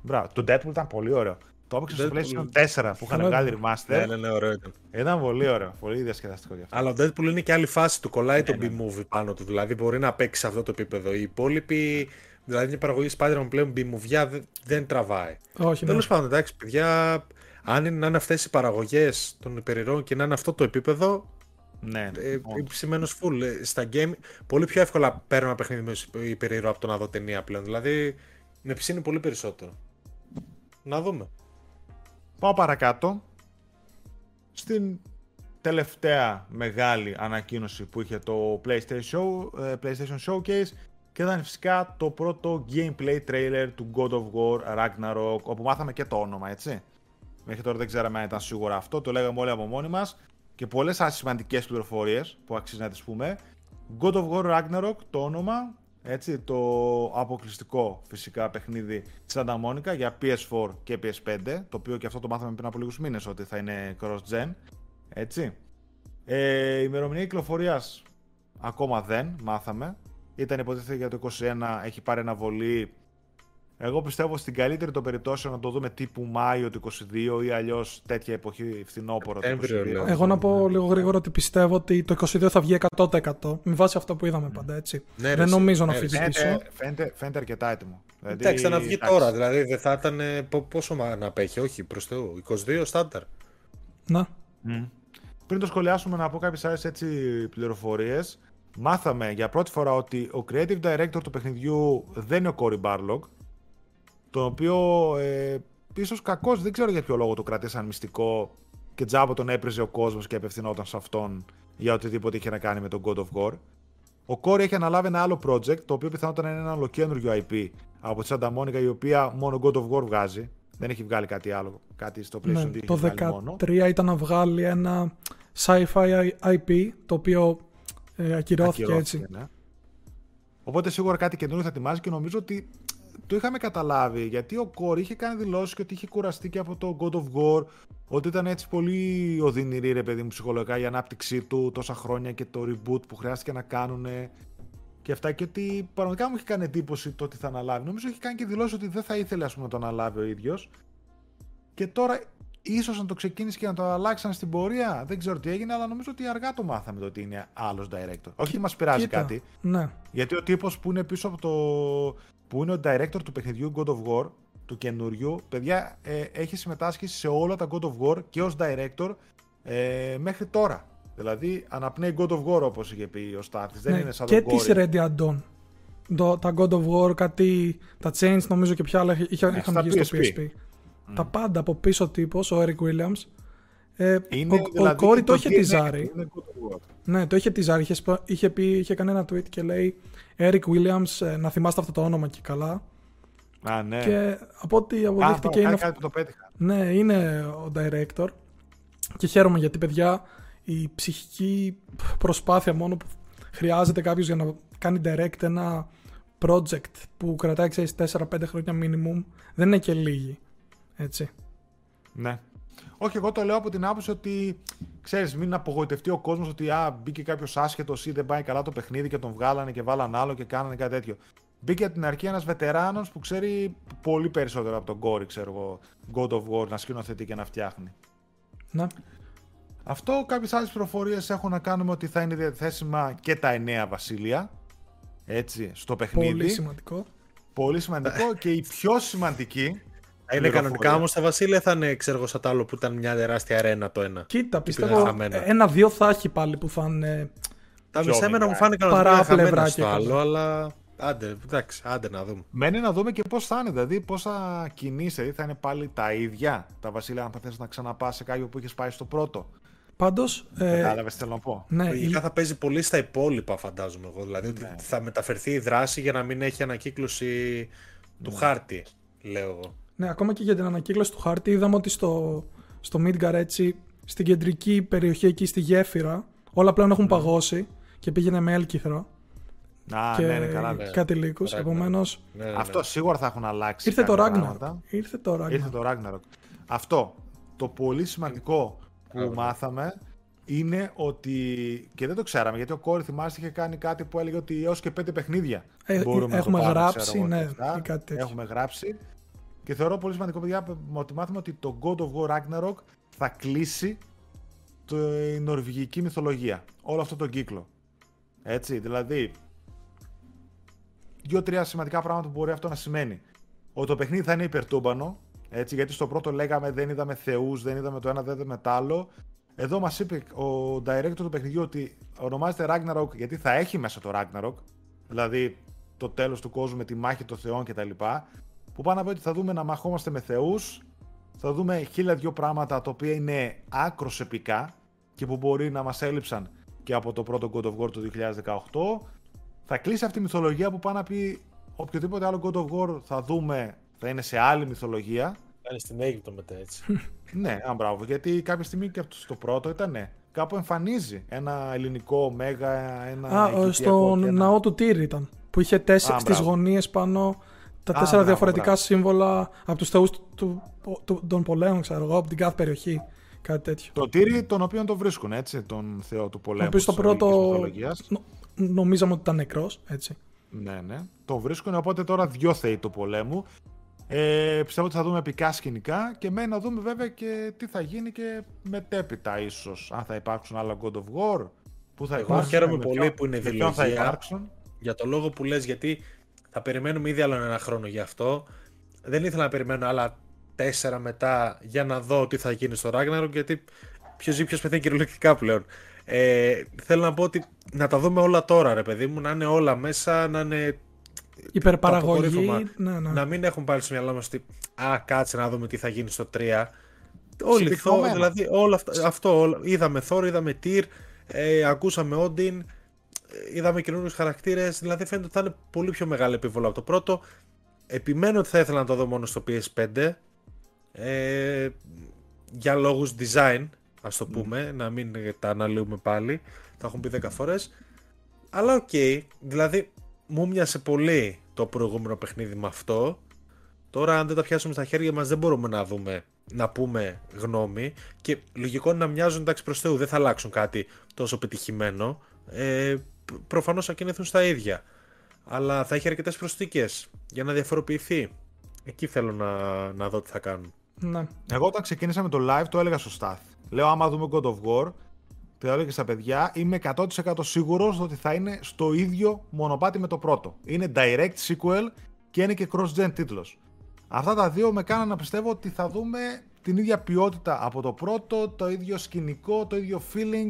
Μπράβο. Το Deadpool ήταν πολύ ωραίο. Το έπαιξε στο Deadpool. PlayStation 4 που είχαν Καλό βγάλει ήταν. remaster. Ναι, ναι, ναι, ωραίο ήταν. Ήταν πολύ ωραίο. Πολύ διασκεδαστικό γι' αυτό. Αλλά ο Deadpool είναι και άλλη φάση του. Κολλάει Ναι, το ναι. B-movie πάνω του. Δηλαδή μπορεί να παίξει σε αυτό το επίπεδο. Οι υπόλοιποι, δηλαδή η παραγωγή Spider-Man πλέον B-movie δεν, δεν τραβάει. Όχι, ναι. Τέλος πάντων, εντάξει, παιδιά, αν είναι να είναι αυτές οι παραγωγές των υπερηρώων και να είναι αυτό το επίπεδο, Ναι, ναι. ε, όντως. ψημένος full. Ε, Στα game, πολύ πιο εύκολα παίρνω ένα παιχνίδι με υπερήρωα από το να δω ταινία πλέον. Δηλαδή, με ψήνει πολύ περισσότερο. Να δούμε. Πάω παρακάτω. Στην τελευταία μεγάλη ανακοίνωση που είχε το PlayStation, Show, ε, PlayStation Showcase και ήταν φυσικά το πρώτο gameplay trailer του God of War Ragnarok, όπου μάθαμε και το όνομα, έτσι. Μέχρι τώρα δεν ξέραμε αν ήταν σίγουρα αυτό, το λέγαμε όλοι από μόνοι μας και πολλές ασημαντικές πληροφορίες που αξίζει να τις πούμε. God of War Ragnarok, το όνομα, έτσι, το αποκλειστικό φυσικά παιχνίδι της Santa Monica για PS4 και PS5, το οποίο και αυτό το μάθαμε πριν από λίγους μήνες ότι θα είναι cross-gen, έτσι. Ε, η ημερομηνία κυκλοφορίας ακόμα δεν μάθαμε. Ήταν υποτίθεται για το 21, έχει πάρει αναβολή. Εγώ πιστεύω στην καλύτερη των περιπτώσεων να το δούμε τύπου Μάιο του 22 ή αλλιώς τέτοια εποχή φθινόπωρο του 22. Εγώ να πω λίγο γρήγορα ότι πιστεύω ότι το 22 θα βγει 100% με βάση αυτό που είδαμε πάντα έτσι. Ναι, δεν νομίζω να αμφισβητήσω. Φαίνεται, φαίνεται, φαίνεται αρκετά έτοιμο. Δηλαδή, Εντάξει, θα να βγει τώρα. Δηλαδή δεν θα ήταν. Πόσο να απέχει, όχι προς Θεού. 22 στάνταρ. Να. Mm. Πριν το σχολιάσουμε να πω κάποιες άλλες έτσι πληροφορίες. Μάθαμε για πρώτη φορά ότι ο creative director του παιχνιδιού δεν είναι ο Cory Barlog, τον οποίο ε, ίσως κακός, δεν ξέρω για ποιο λόγο το κρατήσαν μυστικό και τζάμπο τον έπριζε ο κόσμος και απευθυνόταν σε αυτόν για οτιδήποτε είχε να κάνει με τον God of War. Ο Cory έχει αναλάβει ένα άλλο project, το οποίο πιθανότατα είναι ένα ολοκένουργιο IP από τη Santa Monica, η οποία μόνο God of War βγάζει. Δεν έχει βγάλει κάτι άλλο, κάτι στο PlayStation ναι, Το 2013 ήταν να βγάλει ένα sci-fi IP, το οποίο ε, ακυρώθηκε, έτσι. Ναι. Οπότε σίγουρα κάτι καινούριο θα ετοιμάζει και νομίζω ότι το είχαμε καταλάβει γιατί ο Κόρ είχε κάνει δηλώσεις και ότι είχε κουραστεί και από το God of War. Ότι ήταν έτσι πολύ οδυνηρή ρε παιδί μου ψυχολογικά η ανάπτυξή του τόσα χρόνια και το reboot που χρειάστηκε να κάνουν και αυτά. Και ότι πραγματικά μου είχε κάνει εντύπωση το ότι θα αναλάβει. Νομίζω έχει κάνει και δηλώσεις ότι δεν θα ήθελε ας πούμε, να το αναλάβει ο ίδιος. Και τώρα ίσως να το ξεκίνησε και να το αλλάξαν στην πορεία. Δεν ξέρω τι έγινε, αλλά νομίζω ότι αργά το μάθαμε το ότι είναι άλλος director. Όχι ότι μας πειράζει κάτι. Ναι. Γιατί ο τύπος που είναι πίσω από το. που είναι ο director του παιχνιδιού God of War, του καινούριου, παιδιά, ε, έχει συμμετάσχει σε όλα τα God of War και ως director ε, μέχρι τώρα. Δηλαδή αναπνέει God of War όπως είχε πει ο Στάρτη. Ναι, δεν είναι σαν και τον της Ready Addon. τα God of War, κάτι, τα Chains νομίζω και ποια άλλα είχαν, είχαν βγει στο PSP. Τα πάντα από πίσω τύπος, ο Eric Williams. Ε, είναι, ο, δηλαδή, ο Κόρη το είχε τυζάρει. Ναι, το είχε τυζάρει. Είχε, είχε, πει, είχε κάνει ένα tweet και λέει Eric Williams, ε, να θυμάστε αυτό το όνομα και καλά. Α, ναι. Και από ό,τι αποδείχτηκε είναι. Κάτι το πέτυχα. Ναι, είναι ο director. Και χαίρομαι γιατί, παιδιά, η ψυχική προσπάθεια μόνο που χρειάζεται κάποιος για να κάνει direct ένα project που κρατάει, ξέρεις, 4-5 χρόνια minimum, δεν είναι και λίγη. Έτσι. Ναι. Όχι, εγώ το λέω από την άποψη ότι ξέρεις, μην απογοητευτεί ο κόσμος ότι α, μπήκε κάποιος άσχετος ή δεν πάει καλά το παιχνίδι και τον βγάλανε και βάλαν άλλο και κάνανε κάτι τέτοιο. Μπήκε από την αρχή ένας βετεράνος που ξέρει πολύ περισσότερο από τον Κόρη, ξέρω εγώ, God of War, να σκηνοθετεί και να φτιάχνει. Ναι. Αυτό, κάποιες άλλες πληροφορίε έχουν να κάνουν με ότι θα είναι διαθέσιμα και τα εννέα βασίλεια. Έτσι, στο παιχνίδι. Πολύ σημαντικό. Πολύ σημαντικό και η πιο σημαντική είναι κανονικά όμως τα βασίλεια θα είναι ξέρω εγώ σαν το άλλο που ήταν μια τεράστια αρένα το ένα. Κοίτα, πιστεύω ένα-δύο θα έχει πάλι που θα είναι. Τα μισά εμένα μου φάνηκαν παράπλευρα στο άλλο, αλλά άντε, εντάξει, άντε να δούμε. Μένει να δούμε και πώς θα είναι, δηλαδή πώς θα κινείσαι, δηλαδή θα είναι πάλι τα ίδια τα βασίλεια, αν θα θες να ξαναπάς σε κάποιο που είχες πάει στο πρώτο. Πάντως. Ε, Κατάλαβες τι θέλω να πω. Ναι, η... θα παίζει πολύ στα υπόλοιπα, φαντάζομαι εγώ. Δηλαδή ναι. ότι θα μεταφερθεί η δράση για να μην έχει ανακύκλωση του ναι. χάρτη, λέω εγώ. Ναι, ακόμα και για την ανακύκλωση του χάρτη είδαμε ότι στο, στο Midgar έτσι, στην κεντρική περιοχή εκεί στη γέφυρα, όλα πλέον έχουν ναι. παγώσει και πήγαινε με έλκυθρο. Α, και ναι, ναι, καλά, ναι. κάτι λύκους. Επομένως. Ναι, ναι, Αυτό σίγουρα θα έχουν αλλάξει. Ήρθε το Ragnarok. Ήρθε το Ragnarok. Ήρθε το Ragnarok. Αυτό. Το πολύ σημαντικό που μάθαμε είναι ότι. και δεν το ξέραμε γιατί ο Κόρη θυμάστε είχε κάνει κάτι που έλεγε ότι έως και πέντε παιχνίδια. Ε, μπορούμε έχουμε να το γράψει, ναι, κάτι Έχουμε γράψει. Και θεωρώ πολύ σημαντικό, παιδιά, ότι μάθαμε ότι το God of War Ragnarok θα κλείσει το, η νορβηγική μυθολογία. Όλο αυτό το κύκλο. Έτσι, δηλαδή, δύο-τρία σημαντικά πράγματα που μπορεί αυτό να σημαίνει. Ότι το παιχνίδι θα είναι υπερτούμπανο, έτσι, γιατί στο πρώτο λέγαμε δεν είδαμε θεούς, δεν είδαμε το ένα, δεν είδαμε το άλλο. Εδώ μας είπε ο director του παιχνιδιού ότι ονομάζεται Ragnarok γιατί θα έχει μέσα το Ragnarok, δηλαδή το τέλος του κόσμου με τη μάχη των θεών κτλ που πάνε να πει ότι θα δούμε να μαχόμαστε με θεούς, θα δούμε χίλια δυο πράγματα τα οποία είναι άκρος επικά, και που μπορεί να μας έλειψαν και από το πρώτο God of War του 2018. Θα κλείσει αυτή η μυθολογία που πάει να πει οποιοδήποτε άλλο God of War θα δούμε θα είναι σε άλλη μυθολογία. Θα είναι στην Αίγυπτο μετά έτσι. ναι, αν μπράβο, γιατί κάποια στιγμή και στο πρώτο ήταν κάπου εμφανίζει ένα ελληνικό μέγα, ένα Α, στο ναό του Τύρ ήταν, που είχε τέσσερις στις γωνίες πάνω τα τέσσερα διαφορετικά σύμβολα από τους θεούς του, του, των πολέμων, ξέρω εγώ, από την κάθε περιοχή. Κάτι τέτοιο. Το τύρι τον οποίο τον βρίσκουν, έτσι, τον θεό του πολέμου. Ο οποίος το πρώτο νομίζαμε ότι ήταν νεκρός, έτσι. Ναι, ναι. Το βρίσκουν, οπότε τώρα δυο θεοί του πολέμου. Ε, πιστεύω ότι θα δούμε επικά σκηνικά και μένει να δούμε βέβαια και τι θα γίνει και μετέπειτα ίσως. Αν θα υπάρξουν άλλα God of War, που θα Εγώ χαίρομαι πολύ που είναι δηλογία. Για το λόγο που λες, γιατί θα περιμένουμε ήδη άλλο ένα χρόνο γι' αυτό. Δεν ήθελα να περιμένω άλλα τέσσερα μετά για να δω τι θα γίνει στο Ragnarok, γιατί ποιος ζει, ποιος πεθαίνει κυριολεκτικά πλέον. Ε, θέλω να πω ότι να τα δούμε όλα τώρα, ρε παιδί μου, να είναι όλα μέσα, να είναι Υπερπαραγωγή. Ναι, ναι. Να μην έχουν πάλι στο μυαλό μας ότι Α, κάτσε να δούμε τι θα γίνει στο 3. Όλοι Thor, δηλαδή όλο αυτό, αυτό είδαμε Thor, είδαμε Tyr, ε, ακούσαμε Odin, ε, είδαμε καινούριους χαρακτήρες. Δηλαδή φαίνεται ότι θα είναι πολύ πιο μεγαλεπήβολο από το πρώτο. Επιμένω ότι θα ήθελα να το δω μόνο στο PS5. Ε, για λόγους design, ας το πούμε, να μην τα αναλύουμε πάλι. Τα έχουμε πει 10 φορές. Αλλά OK, okay, δηλαδή μου έμοιασε πολύ το προηγούμενο παιχνίδι με αυτό. Τώρα, αν δεν τα πιάσουμε στα χέρια μας, δεν μπορούμε να δούμε, να πούμε γνώμη. Και λογικό είναι να μοιάζουν εντάξει προς Θεού, δεν θα αλλάξουν κάτι τόσο πετυχημένο. Ε, Προφανώς θα κινηθούν στα ίδια. Αλλά θα έχει αρκετές προσθήκες για να διαφοροποιηθεί. Εκεί θέλω να, να δω τι θα κάνουν. Ναι. Εγώ όταν ξεκίνησα με το live το έλεγα στο Στάθ. Λέω άμα δούμε God of War το έλεγα και στα παιδιά, είμαι 100% σίγουρος ότι θα είναι στο ίδιο μονοπάτι με το πρώτο. Είναι direct sequel και είναι και cross-gen τίτλος. Αυτά τα δύο με κάναν να πιστεύω ότι θα δούμε την ίδια ποιότητα από το πρώτο, το ίδιο σκηνικό, το ίδιο feeling,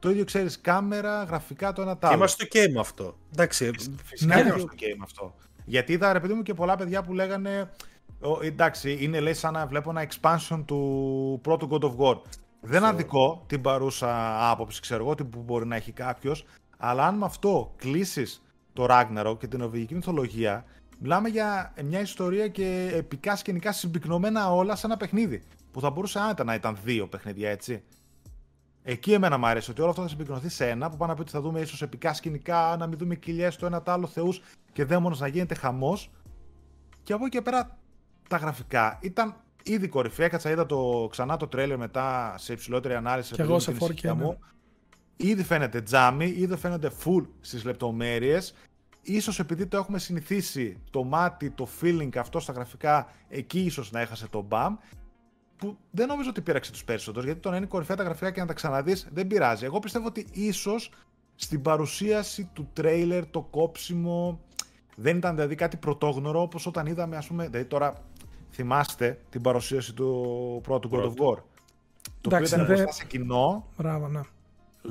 το ίδιο ξέρεις κάμερα, γραφικά, το ένα τ' άλλο. Είμαστε ok με αυτό. Εντάξει, φυσικά ναι, είμαστε ok με αυτό. Γιατί είδα ρε παιδί μου και πολλά παιδιά που λέγανε εντάξει, είναι λέει σαν να βλέπω ένα expansion του πρώτου God of War. Δεν αδικό την παρούσα άποψη, ξέρω εγώ, που μπορεί να έχει κάποιος, αλλά αν με αυτό κλείσεις το Ragnarok και την νορβηγική μυθολογία, μιλάμε για μια ιστορία και επικά σκηνικά συμπυκνωμένα όλα σε ένα παιχνίδι. Που θα μπορούσε άνετα να ήταν δύο παιχνίδια, έτσι. Εκεί εμένα μου άρεσε ότι όλο αυτό θα συμπυκνωθεί σε ένα, που πάνε να πει ότι θα δούμε ίσως επικά σκηνικά, να μην δούμε κοιλιές το ένα το άλλο, θεούς και δαίμονε να γίνεται χαμός. Και από εκεί και πέρα τα γραφικά ήταν ήδη κορυφαία. Έκατσα, είδα το, ξανά το τρέλερ μετά σε υψηλότερη ανάλυση. Και εγώ σε 4 μου. Ήδη φαίνεται τζάμι, ήδη φαίνονται full στις λεπτομέρειες. Ίσως επειδή το έχουμε συνηθίσει το μάτι, το feeling αυτό στα γραφικά, εκεί ίσως να έχασε το μπαμ. Που δεν νομίζω ότι πείραξε τους περισσότερους, γιατί το να είναι κορυφαία τα γραφικά και να τα ξαναδείς δεν πειράζει. Εγώ πιστεύω ότι ίσως στην παρουσίαση του τρέιλερ, το κόψιμο, δεν ήταν δηλαδή κάτι πρωτόγνωρο όπως όταν είδαμε, ας πούμε. Δηλαδή τώρα θυμάστε την παρουσίαση του πρώτου God of War. Το οποίο ήταν μπροστά σε κοινό. Μπράβο, ναι.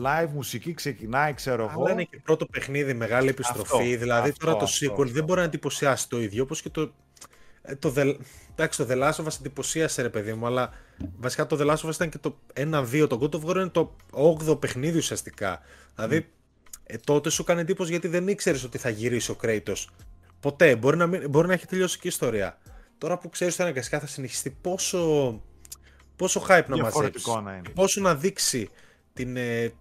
Live μουσική ξεκινάει, ξέρω εγώ. Αλλά είναι και πρώτο παιχνίδι, μεγάλη επιστροφή. δηλαδή τώρα το sequel δεν μπορεί να εντυπωσιάσει το ίδιο. Όπως και το. Ε, το The... Εντάξει, το The Last of Us εντυπωσίασε ρε παιδί μου, αλλά βασικά το The Last of Us ήταν και το 1-2. Το God of War είναι το 8ο παιχνίδι ουσιαστικά. Δηλαδή ε, τότε σου έκανε εντύπωση γιατί δεν ήξερες ότι θα γυρίσει ο Kratos. Ποτέ. Μπορεί να, μην... μπορεί να έχει τελειώσει και η ιστορία. Τώρα που ξέρεις ότι αναγκαστικά θα συνεχιστεί, πόσο, πόσο hype να μαζέψεις. Να πόσο να δείξει την, ε,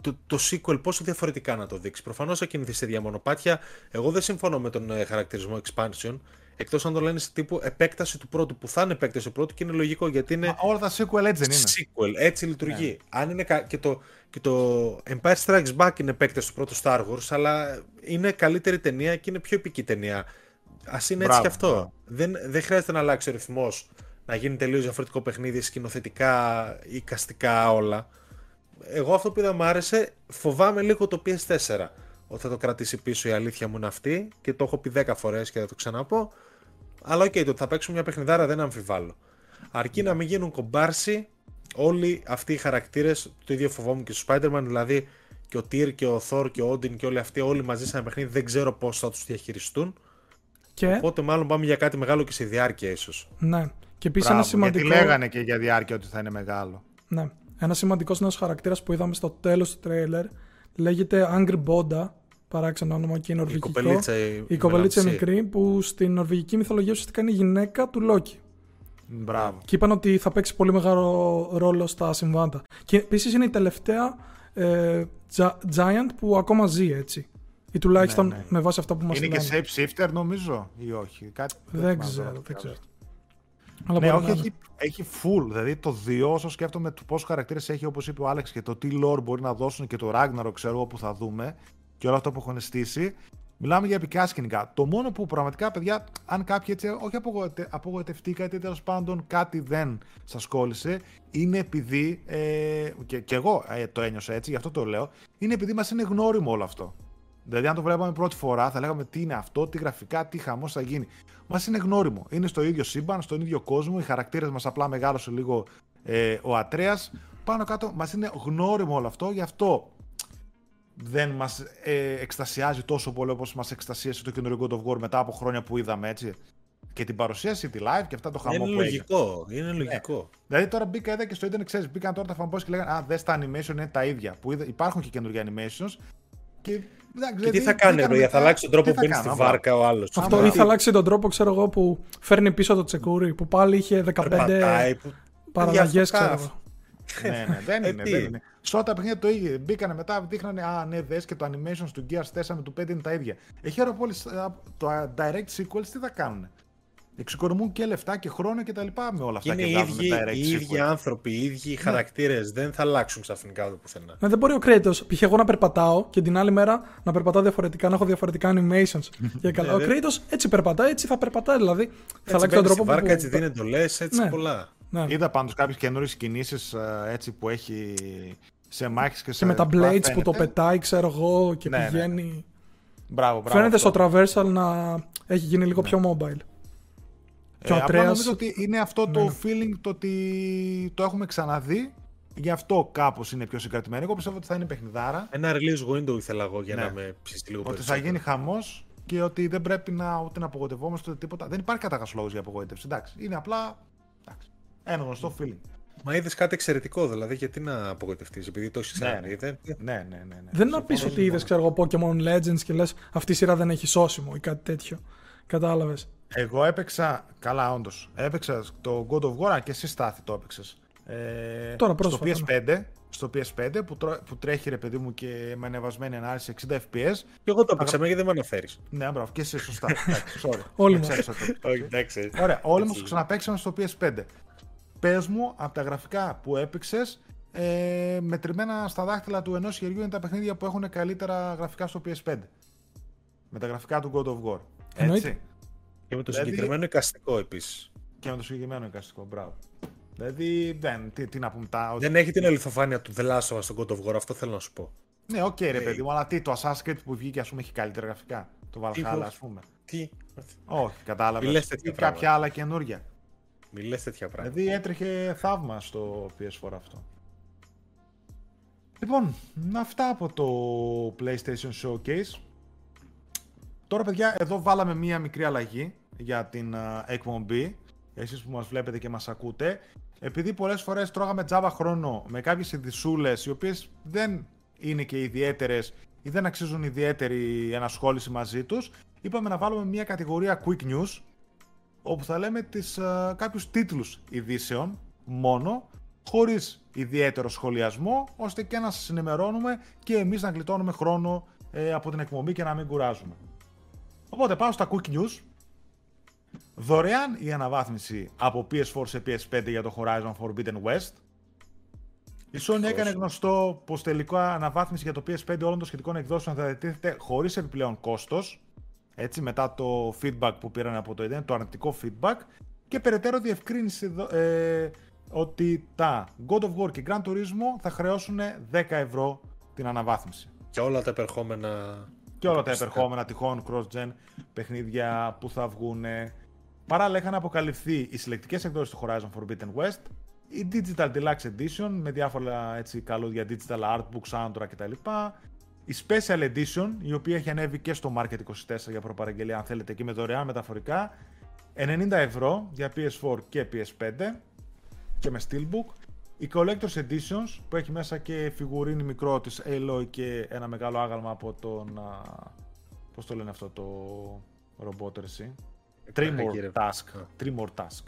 το, το sequel, πόσο διαφορετικά να το δείξει. Προφανώς θα κινηθείς σε διαμονοπάτια. Εγώ δεν συμφωνώ με τον ε, χαρακτηρισμό expansion. Εκτός αν το λένε σε τύπου επέκταση του πρώτου, που θα είναι επέκταση του πρώτου και είναι λογικό γιατί είναι. Μα όλα τα sequel έτσι δεν είναι. Sequel, έτσι λειτουργεί. Ναι. Αν είναι και, το, και το Empire Strikes Back είναι επέκταση του πρώτου Star Wars, αλλά είναι καλύτερη ταινία και είναι πιο επική ταινία. Ας είναι έτσι κι αυτό. Δεν, δεν χρειάζεται να αλλάξει ο ρυθμός, να γίνει τελείως διαφορετικό παιχνίδι, σκηνοθετικά, εικαστικά όλα. Εγώ αυτό που είδα μου άρεσε, φοβάμαι λίγο το PS4 ότι θα το κρατήσει πίσω η αλήθεια μου είναι αυτή και το έχω πει 10 φορές και θα το ξαναπώ. Αλλά OK, okay, το ότι θα παίξουμε μια παιχνιδάρα δεν αμφιβάλλω. Αρκεί να μην γίνουν κομπάρσοι όλοι αυτοί οι χαρακτήρες, το ίδιο φοβόμουν και στο Spider-Man, δηλαδή και ο Tyr και ο Thor και ο Odin και όλοι αυτοί, όλοι μαζί σε ένα παιχνίδι, δεν ξέρω πώς θα τους διαχειριστούν. Και... Οπότε μάλλον πάμε για κάτι μεγάλο και σε διάρκεια ίσως. Ναι. Και επίσης ένα σημαντικό. Γιατί λέγανε και για διάρκεια ότι θα είναι μεγάλο. Ναι. ένα σημαντικός νέος χαρακτήρας που είδαμε στο τέλος του τρέιλερ λέγεται Angry Bonda, παράξενο όνομα και νορβηγικό. Η κοπελίτσα, η, η κοπελίτσα μικρή που στην νορβηγική μυθολογία ουσιαστικά είναι η γυναίκα του Λόκη. Μπράβο. Και είπαν ότι θα παίξει πολύ μεγάλο ρόλο στα συμβάντα. Και επίσης είναι η τελευταία ε, Giant που ακόμα ζει έτσι. Ή τουλάχιστον Ναι, ναι. με βάση αυτά που μας Είναι λένε. και shape shifter νομίζω ή όχι. Κάτι Δεν θυμάμαι ξέρω, τώρα. δεν ξέρω. Αλλά Ναι, μπορεί όχι, να είναι. έχει, έχει full. Δηλαδή το 2, όσο σκέφτομαι του πόσους χαρακτήρες έχει, όπως είπε ο Άλεξ, και το τι lore μπορεί να δώσουν και το Ragnarok, ξέρω εγώ που θα δούμε, και όλα αυτά που έχουν στήσει. Μιλάμε για επικά σκηνικά. Το μόνο που πραγματικά, παιδιά, αν κάποιοι έτσι, όχι απογοητε, απογοητευτήκατε, τέλος πάντων κάτι δεν σας κόλλησε, είναι επειδή. Ε, και, και εγώ ε, το ένιωσα έτσι, γι' αυτό το λέω. Είναι επειδή μας είναι γνώριμο όλο αυτό. Δηλαδή, αν το βλέπαμε πρώτη φορά, θα λέγαμε τι είναι αυτό, τι γραφικά, τι χαμός θα γίνει. Μας είναι γνώριμο. Είναι στο ίδιο σύμπαν, στον ίδιο κόσμο. Οι χαρακτήρες μας απλά μεγάλωσε λίγο ε, ο Ατρέας. Πάνω κάτω μας είναι γνώριμο όλο αυτό. Γι' αυτό δεν μας ε, εκστασιάζει τόσο πολύ όπως μας εκστασίασε το καινούριο God of War μετά από χρόνια που είδαμε έτσι. Και την παρουσίαση, τη live και αυτά το χαμό Είναι που έγινε. λογικό. Είναι λογικό. Δηλαδή τώρα μπήκα είδα και στο Ιντερνετ, ξέρεις, μπήκαν τώρα τα fanboys και λέγανε Α, δες τα animation είναι τα ίδια. Που είδα, υπάρχουν και καινούργια animations. Και, εντάξει, Και τι δηλαδή, θα κάνει, μπήκαν ρε, μετά, θα αλλάξει τον τρόπο τι που θα μπαίνει στη κάνω, βάρκα ο άλλος. Αυτό ή θα αλλάξει τον τρόπο, ξέρω εγώ, που φέρνει πίσω το τσεκούρι, που πάλι είχε 15 παραλλαγές, ξέρω εγώ. ναι, ναι, δεν Ε, είναι. Τι; δεν είναι. Σε όλα τα παιχνίδια το ίδιο. Μπήκανε μετά, δείχνανε, Α, ναι, δες και το animation του Gears 4 με του 5 είναι τα ίδια. Έχει ώρα πολύ. Το direct sequels τι θα κάνουν. Εξοικονομούν και λεφτά και χρόνο και τα λοιπά με όλα αυτά. Είναι και οι βγάζουν ίδιοι, direct οι ίδιοι sequels. άνθρωποι, οι ίδιοι χαρακτήρες. Δεν θα αλλάξουν ξαφνικά εδώ πουθενά. Ναι, δεν μπορεί ο Kratos, π.χ. εγώ να περπατάω και την άλλη μέρα να περπατάω διαφορετικά, να έχω διαφορετικά animations. και καλά. ο Ναι, Kratos έτσι περπατάει, έτσι θα περπατάει. Δηλαδή θα Έτσι αλλάξει τον μπαίνει στη τρόπο βάρκα, που. έτσι δίνει εντολέ, έτσι Ναι. πολλά. Ναι. Είδα πάντως κάποιες καινούριες κινήσεις έτσι που έχει σε μάχες και σε. Και με τα απλά blades που το φαίνεται. πετάει, ξέρω εγώ, και Ναι, ναι. πηγαίνει. Μπράβο, μπράβο. Φαίνεται αυτό. στο traversal να έχει γίνει λίγο πιο mobile. Και ο Ε, απλά Ατρέας- νομίζω ότι είναι αυτό το feeling το ότι το έχουμε ξαναδεί. Γι' αυτό κάπως είναι πιο συγκρατημένο. Εγώ πιστεύω ότι θα είναι παιχνιδάρα. Ένα release window ήθελα εγώ για Ναι. να με ψήσει λίγο Ότι θα περισσότερο. γίνει χαμός και ότι δεν πρέπει να, ούτε να απογοητευόμαστε ούτε τίποτα. Δεν υπάρχει καταρχά λόγος για απογοήτευση. Εντάξει. Είναι απλά. Εντάξει. Ένα γνωστό feeling. Μα είδες κάτι εξαιρετικό, δηλαδή γιατί να απογοητευτείς, επειδή το έχεις Ναι, ξαναδεί. δεν- Ναι, ναι, ναι. ναι. Δεν είναι να πει Συμφωνώ, ότι είδες, συμφωνώ. ξέρω εγώ, Pokemon Legends και λες αυτή η σειρά δεν έχει σώσιμο ή κάτι τέτοιο. Κατάλαβες. Εγώ έπαιξα. Καλά, όντως. Έπαιξα το God of War α, και εσύ στάθη το έπαιξες. Ε, Τώρα στο πρόσφατα, PS5, στο PS5 που, τρώ- που τρέχει ρε παιδί μου και με ανεβασμένη ανάλυση 60 FPS. Και εγώ το έπαιξα, γιατί δεν με αναφέρεις. Ναι, μπράβο, και εσύ σωστά. Εντάξει, sorry. Όλοι Δεν μας. ξέρεις ότι- Όχι, εντάξει. Ωραία, όλοι μας Έτσι. το ξαναπαίξαμε στο PS5. Πες μου από τα γραφικά που έπαιξες, ε, μετρημένα στα δάχτυλα του ενός χεριού είναι τα παιχνίδια που έχουν καλύτερα γραφικά στο PS5. Με τα γραφικά του God of War. Εννοείται. Έτσι. Και με το Δηλαδή- συγκεκριμένο εικαστικό επίσης. Και με το συγκεκριμένο εικαστικό. Μπράβο. Δηλαδή, δεν, τι, τι να πούμε. Τα, ότι- Δεν έχει την αληθοφάνεια του The Last of Us στο God of War, αυτό θέλω να σου πω. Ναι, οκ, ρε Ε, παιδί μου, αλλά τι, το Assassin's Creed που βγήκε, ας πούμε, έχει καλύτερα γραφικά; Το Τι Valhalla, πω- ας πούμε. Τι. Όχι, κατάλαβες. Μη λες τέτοια Ή κάποια πράγματα. άλλα καινούργια. Μη λες τέτοια πράγματα. Δηλαδή έτρεχε θαύμα στο PS4 αυτό. Λοιπόν, αυτά από το PlayStation Showcase. Τώρα, παιδιά, εδώ βάλαμε μία μικρή αλλαγή για την α, εκπομπή. Εσείς που μας βλέπετε και μας ακούτε. Επειδή πολλές φορές τρώγαμε τζάβα χρόνο με κάποιες ειδισούλες οι οποίες δεν είναι και ιδιαίτερες ή δεν αξίζουν ιδιαίτερη ενασχόληση μαζί τους, είπαμε να βάλουμε μία κατηγορία Quick News όπου θα λέμε τις, α, κάποιους τίτλους ειδήσεων μόνο, χωρίς ιδιαίτερο σχολιασμό, ώστε και να σας ενημερώνουμε και εμείς να γλιτώνουμε χρόνο ε, από την εκπομπή και να μην κουράζουμε. Οπότε πάω στα Quick News. Δωρεάν η αναβάθμιση από PS4 σε PS5 για το Horizon Forbidden West. Η Sony έκανε γνωστό πως τελικά αναβάθμιση για το PS5 όλων των σχετικών εκδόσεων θα διατίθεται χωρίς επιπλέον κόστος έτσι, μετά το feedback που πήραν από το Eden, το αρνητικό feedback και περαιτέρω διευκρίνηση εδώ, ε, ότι τα God of War και Gran Turismo θα χρεώσουν 10 ευρώ την αναβάθμιση. Και όλα τα επερχόμενα. Και όλα τα αποκλειστικά. επερχόμενα τυχόν cross-gen παιχνίδια που θα βγουν. Παράλληλα είχαν αποκαλυφθεί οι συλλεκτικές εκδόσεις του Horizon Forbidden West, η Digital Deluxe Edition με διάφορα έτσι, καλούδια digital artbook, soundtrack κτλ. Η Special Edition, η οποία έχει ανέβει και στο Market 24 για προπαραγγελία, αν θέλετε, και με δωρεάν μεταφορικά. 90 ευρώ για PS4 και PS5 και με Steelbook. Η Collector's Editions που έχει μέσα και φιγουρίνη μικρό της Aloy και ένα μεγάλο άγαλμα από τον... Πώς το λένε αυτό το ρομπότερ εσύ; Tremor Task. Tremor Task.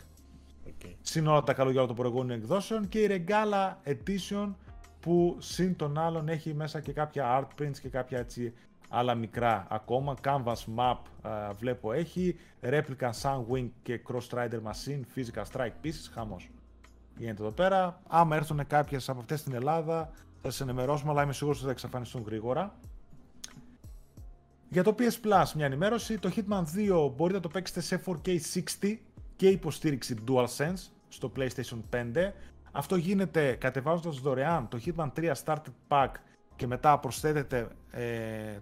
Okay. Συν όλα τα καλογιά των προηγούμενων εκδόσεων και η Regala Edition που συν των άλλων έχει μέσα και κάποια art prints και κάποια έτσι άλλα μικρά ακόμα. Canvas Map βλέπω έχει. Replica Sunwing και Cross Rider Machine. Physical Strike Pieces. Χαμός. Γίνεται εδώ πέρα. Άμα έρθουν κάποιες από αυτές στην Ελλάδα θα σας ενημερώσουμε αλλά είμαι σίγουρος ότι θα εξαφανιστούν γρήγορα. Για το PS Plus μια ενημέρωση. Το Hitman 2 μπορείτε να το παίξετε σε 4K 60 και υποστήριξη DualSense στο PlayStation 5. Αυτό γίνεται κατεβάζοντας δωρεάν το Hitman 3 Starter Pack και μετά προσθέτετε ε,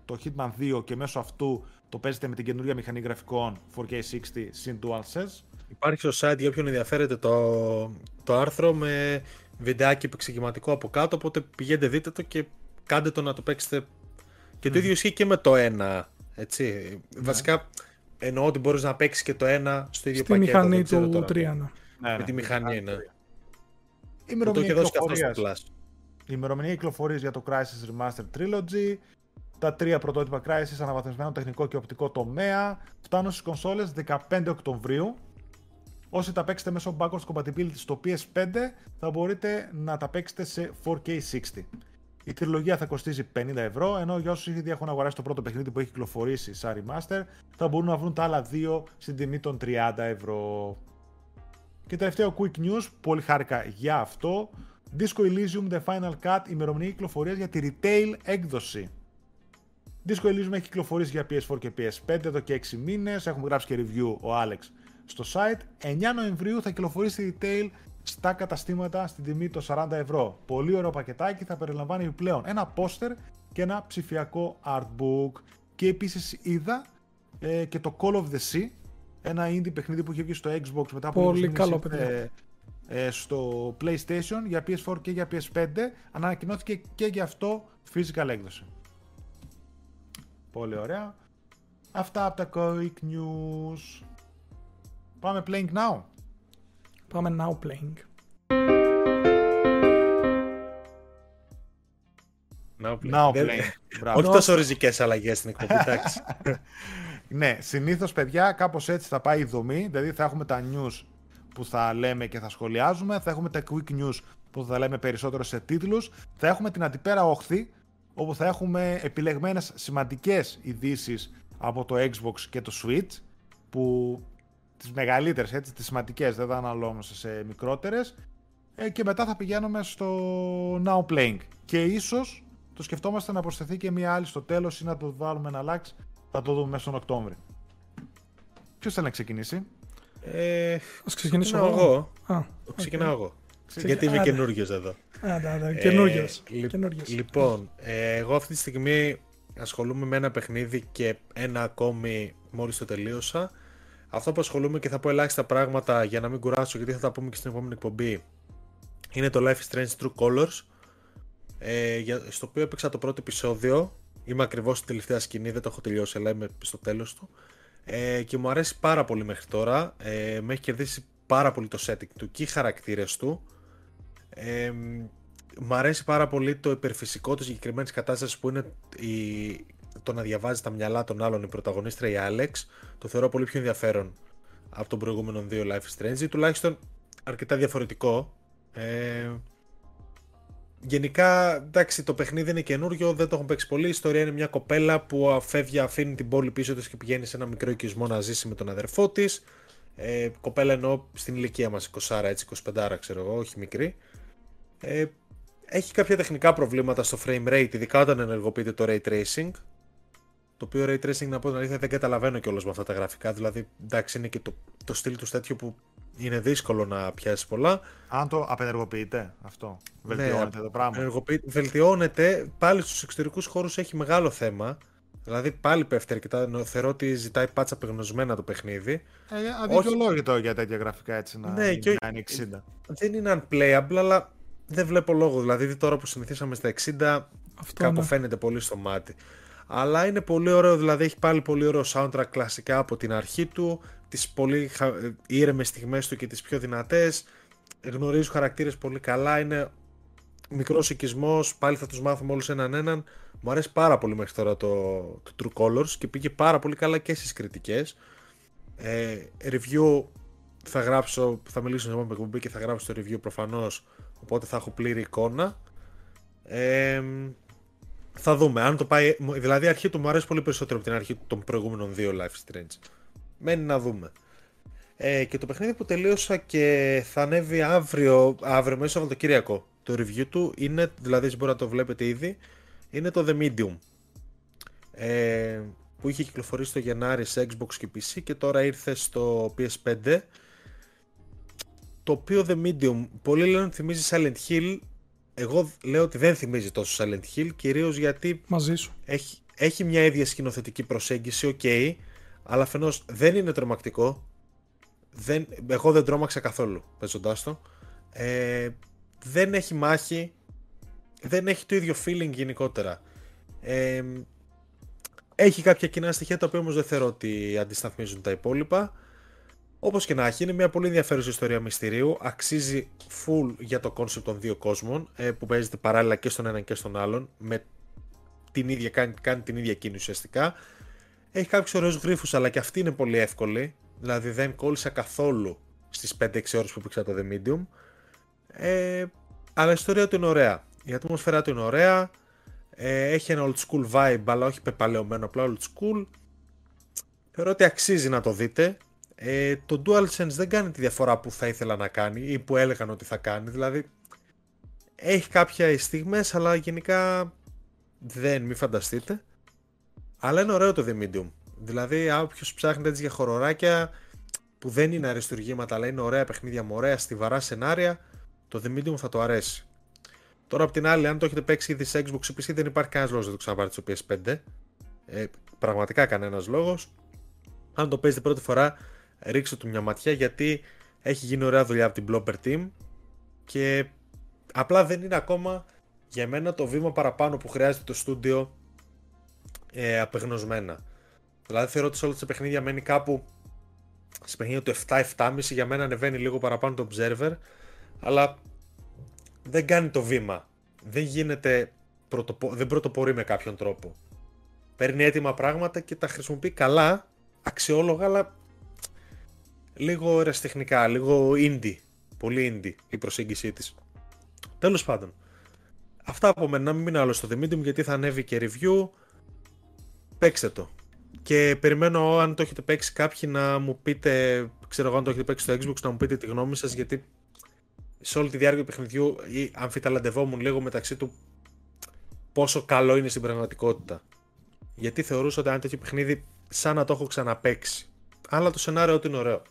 το Hitman 2 και μέσω αυτού το παίζετε με την καινούργια μηχανή γραφικών 4K60 συν DualSense. Υπάρχει στο site για όποιον ενδιαφέρεται το, το άρθρο με βιντεάκι επεξηγηματικό από κάτω, οπότε πηγαίνετε δείτε το και κάντε το να το παίξετε. Και το ίδιο ισχύει και με το 1, έτσι. Ναι. Βασικά εννοώ ότι μπορείς να παίξεις και το 1 στο ίδιο Στη πακέτο. μηχανή του 3, ναι. Με τη μηχανή, ναι. Η ημερομηνία κυκλοφορίας. Η ημερομηνία κυκλοφορίας για το Crisis Remastered Trilogy. Τα τρία πρωτότυπα Crisis αναβαθμισμένο τεχνικό και οπτικό τομέα. Φτάνουν στις κονσόλες 15 Οκτωβρίου. Όσοι τα παίξετε μέσω backwards compatibility στο PS5 θα μπορείτε να τα παίξετε σε 4K60. Η τριλογία θα κοστίζει 50 ευρώ, ενώ για όσους ήδη έχουν αγοράσει το πρώτο παιχνίδι που έχει κυκλοφορήσει σαν remaster, θα μπορούν να βρουν τα άλλα δύο στην τιμή των 30 ευρώ. Και τελευταίο quick news, πολύ χάρηκα για αυτό. Disco Elysium The Final Cut, ημερομηνία κυκλοφορίας για τη retail έκδοση. Disco Elysium έχει κυκλοφορήσει για PS4 και PS5 εδώ και 6 μήνες, έχουμε γράψει και review ο Alex στο site. 9 Νοεμβρίου θα κυκλοφορήσει retail στα καταστήματα στην τιμή των 40 ευρώ. Πολύ ωραίο πακετάκι, θα περιλαμβάνει επιπλέον ένα πόστερ και ένα ψηφιακό artbook. Και επίσης είδα ε, και το Call of the Sea, ένα indie παιχνίδι που είχε βγει στο Xbox μετά από Πολύ καλό ε, ε, στο PlayStation για PS4 και για PS5 ανακοινώθηκε και για αυτό physical έκδοση. Πολύ ωραία. Αυτά από τα Quick News. Πάμε playing now. Πάμε now playing. Now playing. Now playing. Όχι τόσο ριζικές αλλαγές στην εκπομπή, εντάξει. ναι, συνήθως παιδιά κάπως έτσι θα πάει η δομή. Δηλαδή θα έχουμε τα news που θα λέμε και θα σχολιάζουμε. Θα έχουμε τα quick news που θα λέμε περισσότερο σε τίτλους. Θα έχουμε την αντιπέρα όχθη όπου θα έχουμε επιλεγμένες σημαντικές ειδήσεις από το Xbox και το Switch που τις μεγαλύτερες, έτσι, τις σημαντικές, δεν θα αναλώνουμε σε μικρότερες ε, και μετά θα πηγαίνουμε στο Now Playing και ίσως το σκεφτόμαστε να προσθεθεί και μία άλλη στο τέλος ή να το βάλουμε να αλλάξει, θα το δούμε μέσα στον Οκτώβρη. Ποιος θέλει να ξεκινήσει; Ε, Ας ξεκινήσω εγώ. εγώ. Α, Ξεκινάω εγώ. Γιατί είμαι καινούριο εδώ. Άντε, καινούριος. Λοιπόν, ε, εγώ αυτή τη στιγμή ασχολούμαι με ένα παιχνίδι και ένα ακόμη μόλις το τελείωσα αυτό που ασχολούμαι και θα πω ελάχιστα πράγματα για να μην κουράσω γιατί θα τα πούμε και στην επόμενη εκπομπή είναι το Life is Strange True Colors ε, στο οποίο έπαιξα το πρώτο επεισόδιο είμαι ακριβώς στην τελευταία σκηνή, δεν το έχω τελειώσει αλλά είμαι στο τέλος του. Ε, και μου αρέσει πάρα πολύ μέχρι τώρα. Ε, με έχει κερδίσει πάρα πολύ το setting του και οι χαρακτήρες του. Ε, μου αρέσει πάρα πολύ το υπερφυσικό του συγκεκριμένης κατάστασης που είναι η, το να διαβάζει τα μυαλά των άλλων η πρωταγωνίστρια η Άλεξ. Το θεωρώ πολύ πιο ενδιαφέρον από τον προηγούμενο δύο Life is Strange. Ή τουλάχιστον αρκετά διαφορετικό. Ε, γενικά, εντάξει, το παιχνίδι είναι καινούριο, δεν το έχουν παίξει πολύ. Η ιστορία είναι μια κοπέλα που αφεύγει, αφήνει την πόλη πίσω της και πηγαίνει σε ένα μικρό οικισμό να ζήσει με τον αδερφό της. Ε, κοπέλα εννοώ στην ηλικία μας, 20 έτσι, 25 ξέρω εγώ, όχι μικρή. Ε, έχει κάποια τεχνικά προβλήματα στο frame rate, ειδικά όταν ενεργοποιείται το ray tracing. Το οποίο ray tracing να πω την αλήθεια δεν καταλαβαίνω κιόλας με αυτά τα γραφικά. Δηλαδή, εντάξει, είναι και το, το στυλ τους τέτοιο που είναι δύσκολο να πιάσεις πολλά. Αν το απενεργοποιείται αυτό, ναι, βελτιώνεται ναι, το πράγμα. Βελτιώνεται. Πάλι στους εξωτερικούς χώρους έχει μεγάλο θέμα. Δηλαδή πάλι πέφτει αρκετά. Θεωρώ ότι ζητάει πάτσα απεγνωσμένα το παιχνίδι. Ε, αδικαιολόγητο Όχι... για τέτοια γραφικά έτσι να, ναι, και... είναι 60. Δεν είναι unplayable, αλλά δεν βλέπω λόγο. Δηλαδή τώρα που συνηθίσαμε στα 60, Αυτό κάπου ναι. φαίνεται πολύ στο μάτι αλλά είναι πολύ ωραίο, δηλαδή έχει πάλι πολύ ωραίο soundtrack κλασικά από την αρχή του, τις πολύ ήρεμες στιγμές του και τις πιο δυνατές, γνωρίζω χαρακτήρες πολύ καλά. Είναι μικρός οικισμός. Πάλι θα τους μάθουμε όλους έναν έναν. Μου αρέσει πάρα πολύ μέχρι τώρα το, το True Colors και πήγε πάρα πολύ καλά και στις κριτικές. Ε, review θα γράψω, θα μιλήσω σε επόμενη εκπομπή και θα γράψω το review προφανώς. Οπότε θα έχω πλήρη εικόνα. Ε, θα δούμε. Αν το πάει. Δηλαδή, η αρχή του μου αρέσει πολύ περισσότερο από την αρχή των προηγούμενων δύο Life Strange. Μένει να δούμε. Ε, και το παιχνίδι που τελείωσα και θα ανέβει αύριο, αύριο μέσα Σαββατοκύριακο. Το review του είναι, δηλαδή μπορεί να το βλέπετε ήδη, είναι το The Medium. Ε, που είχε κυκλοφορήσει το Γενάρη σε Xbox και PC και τώρα ήρθε στο PS5. Το οποίο The Medium, πολλοί λένε ότι θυμίζει Silent Hill. Εγώ λέω ότι δεν θυμίζει τόσο Silent Hill, κυρίως γιατί Μαζί σου. Έχει, έχει μια ίδια σκηνοθετική προσέγγιση, ok, αλλά αφενός δεν είναι τρομακτικό, δεν, εγώ δεν τρόμαξα καθόλου παίζοντάς το. Ε, δεν έχει μάχη, δεν έχει το ίδιο feeling γενικότερα. Ε, έχει κάποια κοινά στοιχεία τα οποία όμως δεν θεωρώ ότι αντισταθμίζουν τα υπόλοιπα. Όπως και να έχει, είναι μια πολύ ενδιαφέρουσα ιστορία μυστηρίου. Αξίζει full για το concept των δύο κόσμων ε, που παίζεται παράλληλα και στον έναν και στον άλλον. Με την ίδια, κάνει, κάνει την ίδια κίνηση ουσιαστικά. Έχει κάποιους ωραίους γρήφου, αλλά και αυτή είναι πολύ εύκολη. Δηλαδή δεν κόλλησα καθόλου στις 5-6 ώρες που πήγα το The Medium. Ε, αλλά η ιστορία του είναι ωραία. Η ατμόσφαιρα του είναι ωραία. Ε, έχει ένα old school vibe, αλλά όχι πεπαλαιωμένο, απλά old school. Θεωρώ ότι αξίζει να το δείτε. Ε, το DualSense δεν κάνει τη διαφορά που θα ήθελα να κάνει ή που έλεγαν ότι θα κάνει. Δηλαδή, έχει κάποια στιγμές, αλλά γενικά δεν, μη φανταστείτε. Αλλά είναι ωραίο το The Medium. Δηλαδή, όποιος ψάχνει έτσι για χοροράκια που δεν είναι αριστουργήματα, αλλά είναι ωραία παιχνίδια με ωραία στιβαρά σενάρια, το The Medium θα το αρέσει. Τώρα, απ' την άλλη, αν το έχετε παίξει ήδη σε Xbox PC, δεν υπάρχει κανένας λόγος να το ξαναπάρετε στο PS5. Ε, πραγματικά κανένας λόγος. Αν το παίζετε πρώτη φορά, ρίξτε του μια ματιά γιατί έχει γίνει ωραία δουλειά από την Blobber Team και απλά δεν είναι ακόμα για μένα το βήμα παραπάνω που χρειάζεται το στούντιο ε, απεγνωσμένα. Δηλαδή θεωρώ ότι σε όλα τα παιχνίδια μένει κάπου σε παιχνίδια του 7-7,5 για μένα ανεβαίνει λίγο παραπάνω το observer αλλά δεν κάνει το βήμα. Δεν γίνεται, πρωτοπο... δεν πρωτοπορεί με κάποιον τρόπο. Παίρνει έτοιμα πράγματα και τα χρησιμοποιεί καλά, αξιόλογα, αλλά λίγο ερασιτεχνικά, λίγο indie. Πολύ indie η προσέγγιση της. Τέλος πάντων. Αυτά από μένα, να μην μείνω άλλο στο The Medium γιατί θα ανέβει και review. Παίξτε το. Και περιμένω αν το έχετε παίξει κάποιοι να μου πείτε, ξέρω εγώ αν το έχετε παίξει στο Xbox, να μου πείτε τη γνώμη σας γιατί σε όλη τη διάρκεια του παιχνιδιού αμφιταλαντευόμουν λίγο μεταξύ του πόσο καλό είναι στην πραγματικότητα. Γιατί θεωρούσα ότι αν τέτοιο παιχνίδι σαν να το έχω ξαναπέξει. Αλλά το σενάριο ότι είναι ωραίο.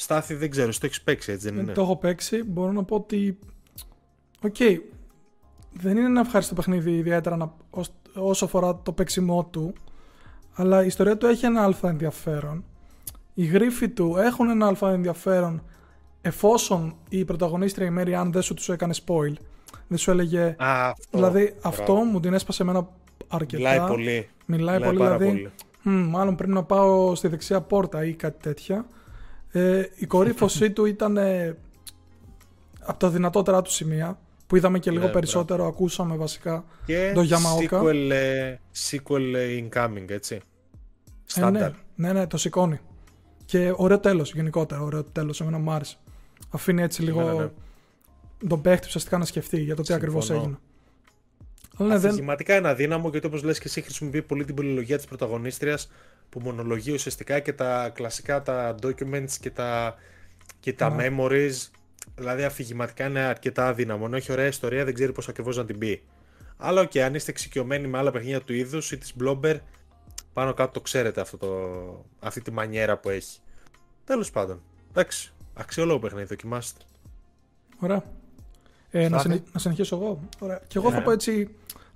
Στάθη δεν ξέρω, το έχεις παίξει έτσι δεν είναι; Το έχω παίξει, μπορώ να πω ότι. OK. Okay. Δεν είναι ένα ευχάριστο παιχνίδι ιδιαίτερα να... όσο αφορά το παίξιμό του. Αλλά η ιστορία του έχει ένα άλφα ενδιαφέρον. Οι γρίφοι του έχουν ένα άλφα ενδιαφέρον εφόσον η πρωταγωνίστρια η Marianne δεν σου τους έκανε spoil. Δεν σου έλεγε. Α, αυτό. Δηλαδή αυτό μου την έσπασε εμένα αρκετά. Μιλάει πολύ. Μιλάει, πολύ, δηλαδή. Πολύ. μάλλον πρέπει να πάω στη δεξιά πόρτα ή κάτι τέτοια. Ε, η κορύφωσή του ήταν ε, από τα δυνατότερα του σημεία που είδαμε και λίγο ναι, περισσότερο, ακούσαμε βασικά και το Yamaoka. Sequel, ε, sequel ε, incoming, έτσι. Ε, ναι, ναι, ναι, το σηκώνει. Και ωραίο τέλος γενικότερα. Ωραίο τέλος. Εμένα μου άρεσε. Αφήνει έτσι λίγο ναι, ναι. τον παίχτη ουσιαστικά να σκεφτεί για το τι ακριβώς έγινε. Αλλά ναι, δεν... είναι αδύναμο γιατί όπως λες και εσύ χρησιμοποιεί πολύ την πολυλογία της πρωταγωνίστριας που μονολογεί ουσιαστικά και τα κλασικά τα documents και τα, και τα ναι. memories. Δηλαδή αφηγηματικά είναι αρκετά αδύναμο. Ενώ έχει ωραία ιστορία, δεν ξέρει πώς ακριβώς να την πει. Αλλά OK, okay, αν είστε εξοικειωμένοι με άλλα παιχνίδια του είδους ή της Bloober, πάνω κάτω το ξέρετε αυτό το, αυτή τη μανιέρα που έχει. Τέλος πάντων. Εντάξει. Αξιόλογο παιχνίδι, δοκιμάστε. Ωραία. Ε, να, συνε... να συνεχίσω εγώ. Ωραία. Και εγώ θα ναι. πω έτσι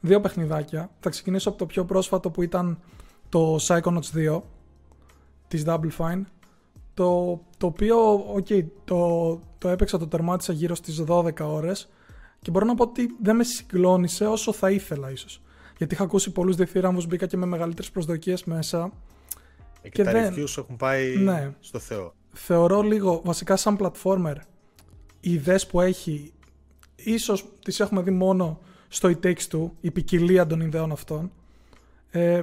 δύο παιχνιδάκια. Θα ξεκινήσω από το πιο πρόσφατο που ήταν το Psychonauts 2 της Double Fine. Το, το οποίο, okay, το, το έπαιξα, το τερμάτισα γύρω στις 12 ώρες και μπορώ να πω ότι δεν με συγκλώνησε όσο θα ήθελα ίσως. Γιατί είχα ακούσει πολλούς διθύραμβους, μπήκα και με μεγαλύτερες προσδοκίες μέσα. Ε, και, και τα δεν... reviews έχουν πάει ναι. στο Θεό. Θεωρώ λίγο, βασικά σαν platformer, οι ιδέες που έχει ίσως τις έχουμε δει μόνο στο It Takes Two, η ποικιλία των ιδεών αυτών. Ε,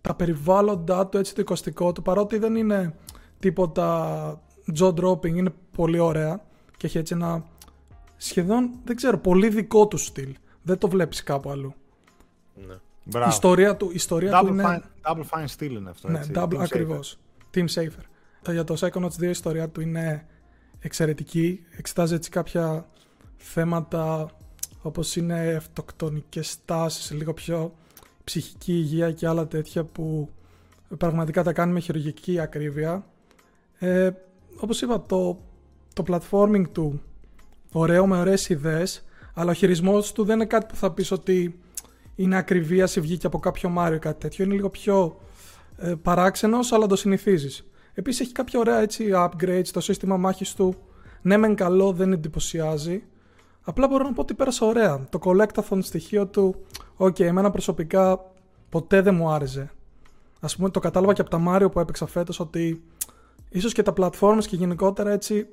τα περιβάλλοντά του, έτσι το οικοστικό του, παρότι δεν είναι τίποτα jaw dropping, είναι πολύ ωραία και έχει έτσι ένα σχεδόν, δεν ξέρω, πολύ δικό του στυλ. Δεν το βλέπεις κάπου αλλού. Ναι. Η ιστορία του, η ιστορία double του είναι... Fine, double fine style είναι αυτό, Ναι, έτσι. double, Team ακριβώς. Team Safer. Ε, Για το Psychonauts 2 η ιστορία του είναι εξαιρετική. Εξετάζει έτσι κάποια θέματα όπως είναι αυτοκτονικές τάσεις, λίγο πιο ψυχική υγεία και άλλα τέτοια που πραγματικά τα κάνει με χειρουργική ακρίβεια. Ε, όπως είπα, το, το platforming του ωραίο με ωραίες ιδέες, αλλά ο χειρισμός του δεν είναι κάτι που θα πεις ότι είναι ακριβία ή βγήκε από κάποιο Μάριο ή κάτι τέτοιο. Είναι λίγο πιο ε, παράξενος, αλλά το συνηθίζεις. Επίσης έχει κάποια ωραία έτσι upgrades, το σύστημα μάχης του ναι μεν καλό, δεν εντυπωσιάζει. Απλά μπορώ να πω ότι πέρασα ωραία. Το collectathon στοιχείο του, οκ, εμένα προσωπικά ποτέ δεν μου άρεσε. Ας πούμε το κατάλαβα και από τα Μάριο που έπαιξα φέτος ότι ίσως και τα platforms και γενικότερα έτσι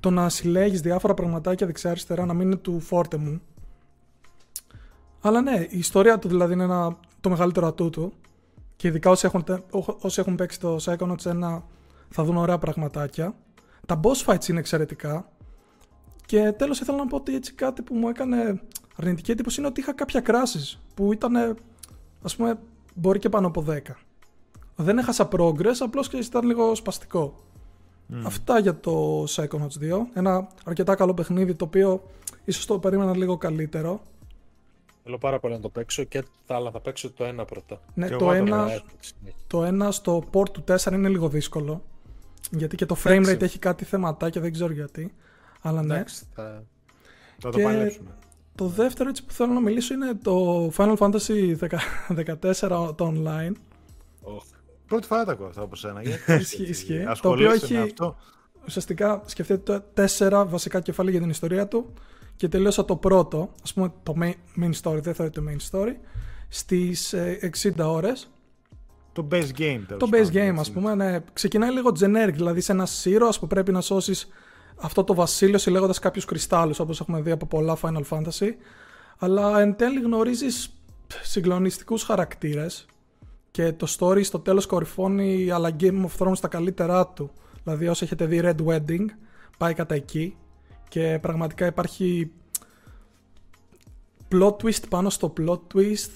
το να συλλέγεις διάφορα πραγματάκια δεξιά-αριστερά να μην είναι του φόρτε μου. Αλλά ναι, η ιστορία του δηλαδή είναι ένα, το μεγαλύτερο ατού του και ειδικά όσοι έχουν, τε- ό- όσοι έχουν παίξει το Psychonauts 1 θα δουν ωραία πραγματάκια. Τα boss fights είναι εξαιρετικά. Και τέλος ήθελα να πω ότι έτσι κάτι που μου έκανε αρνητική εντύπωση είναι ότι είχα κάποια crashes που ήταν ας πούμε μπορεί και πάνω από 10. Δεν έχασα progress, απλώς και ήταν λίγο σπαστικό. Αυτά για το Psychonauts 2. Ένα αρκετά καλό παιχνίδι το οποίο ίσως το περίμενα λίγο καλύτερο. Θέλω πάρα πολύ να το παίξω και θα, αλλά θα παίξω το ένα πρώτα. Ναι, Και το εγώ το ένα, Ε, το ένα στο port του 4 είναι λίγο δύσκολο. Γιατί και το frame Εντάξει. rate έχει κάτι θεματάκια, δεν ξέρω γιατί. Αλλά ναι. Εντάξει, θα... Θα το Και- παλέψουμε. Το δεύτερο έτσι που θέλω να μιλήσω είναι το Final Fantasy 14 το online. Οχ. Πρώτη φορά το ακούω αυτό από σένα. Γιατί Ισχύει, έτσι ισχύει. Το ασχολείσαι οποίο έχει- με αυτό. Ουσιαστικά σκεφτείτε το τέσσερα βασικά κεφάλαια για την ιστορία του και τελείωσα το πρώτο, ας πούμε το main, main story, δεν θεωρείται το main story, στις ε, 60 ώρες. Το base game. τέλος Το base πάντων, game, έτσι. ας πούμε, ναι, ξεκινάει λίγο generic, δηλαδή σε ένα ήρωας που πρέπει να σώσεις αυτό το βασίλειο συλλέγοντας κάποιους κρυστάλλους, όπως έχουμε δει από πολλά Final Fantasy. Αλλά εν τέλει γνωρίζεις συγκλονιστικούς χαρακτήρες και το story στο τέλος κορυφώνει αλλά Game of Thrones στα καλύτερά του. Δηλαδή όσοι έχετε δει Red Wedding πάει κατά εκεί και πραγματικά υπάρχει plot twist πάνω στο plot twist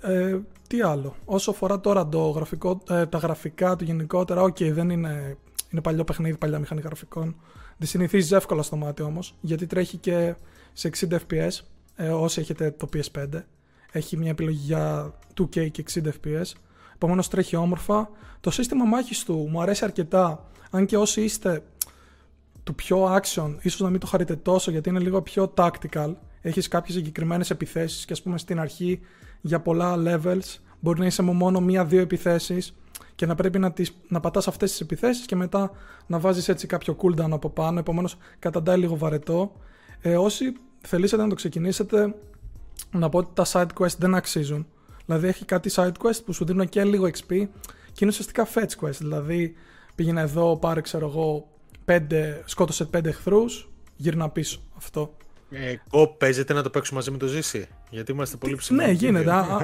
ε, τι άλλο; Όσο αφορά τώρα το γραφικό, ε, τα γραφικά του γενικότερα, οκ, δεν είναι, είναι παλιό παιχνίδι, παλιά μηχανή γραφικών. Τη συνηθίζεις εύκολα στο μάτι όμως, γιατί τρέχει και σε 60 FPS. Ε, όσοι έχετε το PS5, έχει μια επιλογή για 2K και 60 FPS. Επομένως τρέχει όμορφα. Το σύστημα μάχης του μου αρέσει αρκετά. Αν και όσοι είστε του πιο action, ίσως να μην το χαρείτε τόσο γιατί είναι λίγο πιο tactical. Έχεις κάποιες συγκεκριμένες επιθέσεις και ας πούμε στην αρχή για πολλά levels μπορεί να είσαι με μόνο μία-δύο επιθέσεις και να πρέπει να, τις, να πατάς αυτές τις επιθέσεις και μετά να βάζεις έτσι κάποιο cooldown από πάνω, επομένως καταντάει λίγο βαρετό. Ε, όσοι θελήσετε να το ξεκινήσετε, να πω ότι τα side quest δεν αξίζουν. Δηλαδή έχει κάτι side quest που σου δίνουν και λίγο XP και είναι ουσιαστικά fetch quest. Δηλαδή πήγαινε εδώ, πάρε ξέρω εγώ, πέντε, σκότωσε πέντε εχθρούς, γύρνα πίσω. Αυτό. Ε, κο, παίζετε να το παίξουμε μαζί με το Ζήση. Γιατί είμαστε πολύ ψηλοί. Ναι, γίνεται. Α, α,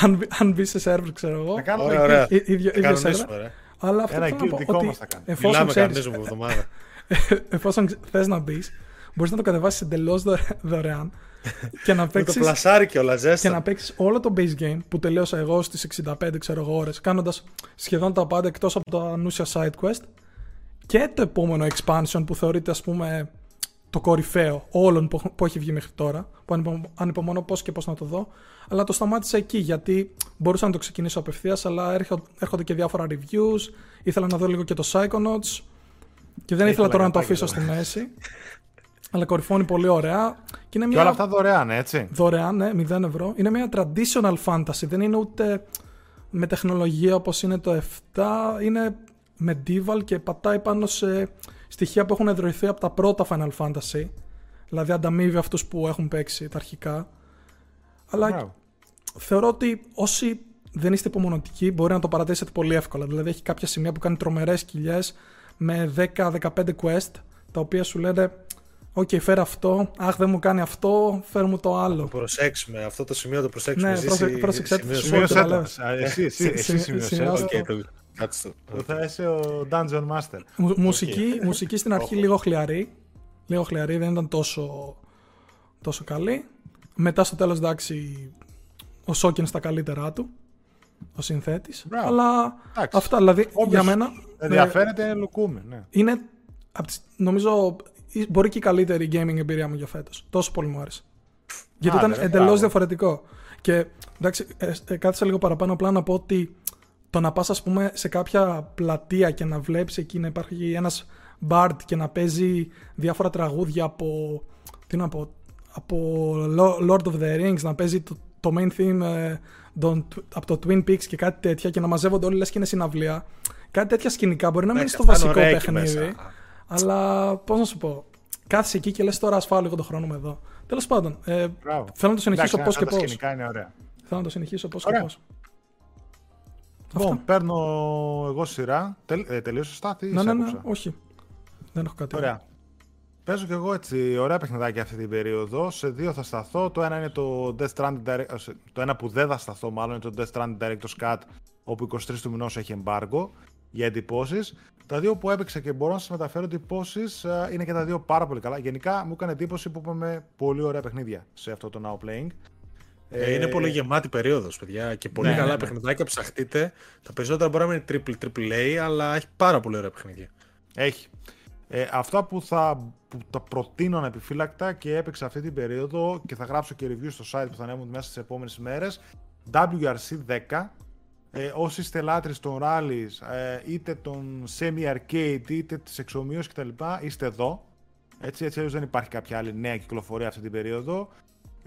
αν, μπει- αν μπει σε server, ξέρω εγώ. Θα κάνουμε Ωραία, ωραία. ί- ίδιο- Θα ίδιο κανονίσουμε, server. ρε. Αλλά αυτό Ένα θέλω να guild πω δικό ότι μας θα κάνει. εφόσον Μιλάμε ξέρεις, κανονίζουμε από εβδομάδα. εφόσον θες να μπεις, μπορείς να το κατεβάσεις εντελώς δωρεάν και να Με το παίξει πλασάρι και όλα και ζέστα. να παίξεις όλο το base game που τελείωσα εγώ στις 65 ξέρω εγώ ώρες κάνοντας σχεδόν τα πάντα εκτός από το ανούσια side quest και το επόμενο expansion που θεωρείται ας πούμε το κορυφαίο όλων που, που έχει βγει μέχρι τώρα που ανυπο- ανυπομονώ πώς και πώς να το δω αλλά το σταμάτησα εκεί γιατί μπορούσα να το ξεκινήσω απευθείας αλλά έρχο- έρχονται και διάφορα reviews ήθελα να δω λίγο και το Psychonauts και δεν ήθελα Ήθελα τώρα να το καπάκι αφήσω εδώ. στη μέση αλλά κορυφώνει πολύ ωραία και είναι Και μια όλα αυτά δωρεάν, έτσι. Δωρεάν, ναι, 0 ευρώ. Είναι μια traditional fantasy. Δεν είναι ούτε με τεχνολογία όπως είναι το 7. Είναι medieval και πατάει πάνω σε στοιχεία που έχουν εδραιωθεί από τα πρώτα Final Fantasy. Δηλαδή ανταμείβει αυτούς που έχουν παίξει τα αρχικά. Αλλά Μπράβο. θεωρώ ότι όσοι δεν είστε υπομονετικοί μπορεί να το παρατήσετε πολύ εύκολα. Δηλαδή έχει κάποια σημεία που κάνει τρομερές κοιλιές με 10-15 quest τα οποία σου λένε OK, okay, φέρε αυτό. Αχ, δεν μου κάνει αυτό. Φέρ μου το άλλο. Το προσέξουμε. Αυτό το σημείο το προσέξουμε. Ναι, πρόσεξε το. Σημείωσέ το. Εσύ, εσύ, εσύ σημείωσέ το. Θα είσαι ο Dungeon Master. Μουσική, μουσική στην αρχή λίγο χλιαρή. Λίγο χλιαρή, δεν ήταν τόσο, τόσο καλή. Μετά στο τέλος, εντάξει, ο Σόκεν στα καλύτερά του. Ο συνθέτης. Αλλά αυτά, δηλαδή, για μένα... Ενδιαφέρεται, λουκούμε. Ναι. Είναι, νομίζω, μπορεί και η καλύτερη gaming εμπειρία μου για φέτος. Τόσο πολύ μου άρεσε. Γιατί ήταν εντελώς διαφορετικό. Και εντάξει, ε, ε, κάθισα λίγο παραπάνω απλά να πω ότι το να πας, ας πούμε, σε κάποια πλατεία και να βλέπεις εκεί να υπάρχει ένας μπαρτ και να παίζει διάφορα τραγούδια από. Τι να πω, από Lord of the Rings, να παίζει το, το main theme ε, από το Twin Peaks και κάτι τέτοια και να μαζεύονται όλοι λες και είναι συναυλία. Κάτι τέτοια σκηνικά μπορεί να μην είναι στο βασικό παιχνίδι. Αλλά πώς να σου πω, κάθεσαι εκεί και λες τώρα ασφάλω λίγο τον χρόνο μου εδώ. Τέλος πάντων, ε, θέλω να το συνεχίσω πώς και πώς. ωραία. Θέλω να το συνεχίσω πώς και πώς. Λοιπόν, παίρνω εγώ σειρά. Τελ, ε, τελείωσε σωστά, τι ναι, ναι, ναι, όχι. Δεν έχω κάτι. Ωραία. Παίζω και εγώ έτσι ωραία παιχνιδάκια αυτή την περίοδο. Σε δύο θα σταθώ. Το ένα είναι το Death Stranding Direct... Το ένα που δεν θα σταθώ μάλλον είναι το Death Stranding Director's Cut όπου 23 του μηνός έχει embargo για εντυπώσεις. Τα δύο που έπαιξα και μπορώ να σας μεταφέρω εντυπώσεις ε, είναι και τα δύο πάρα πολύ καλά. Γενικά μου έκανε εντύπωση που είπαμε πολύ ωραία παιχνίδια σε αυτό το Now Playing. Ε, είναι πολύ γεμάτη περίοδος, παιδιά. Και πολύ ναι, καλά ναι, ναι. παιχνιδάκια ψαχτείτε. Τα περισσότερα μπορεί να είναι triple, triple A, αλλά έχει πάρα πολύ ωραία παιχνίδια. Έχει. Ε, αυτά που θα που τα προτείνω ανεπιφύλακτα και έπαιξα αυτή την περίοδο και θα γράψω και review στο site που θα ανέβουν μέσα στις επόμενες μέρες. WRC 10 ε, όσοι είστε λάτρεις των rallies, ε, είτε των semi-arcade, είτε της εξομοίωσης κτλ. είστε εδώ. Έτσι, έτσι δεν υπάρχει κάποια άλλη νέα κυκλοφορία αυτή την περίοδο.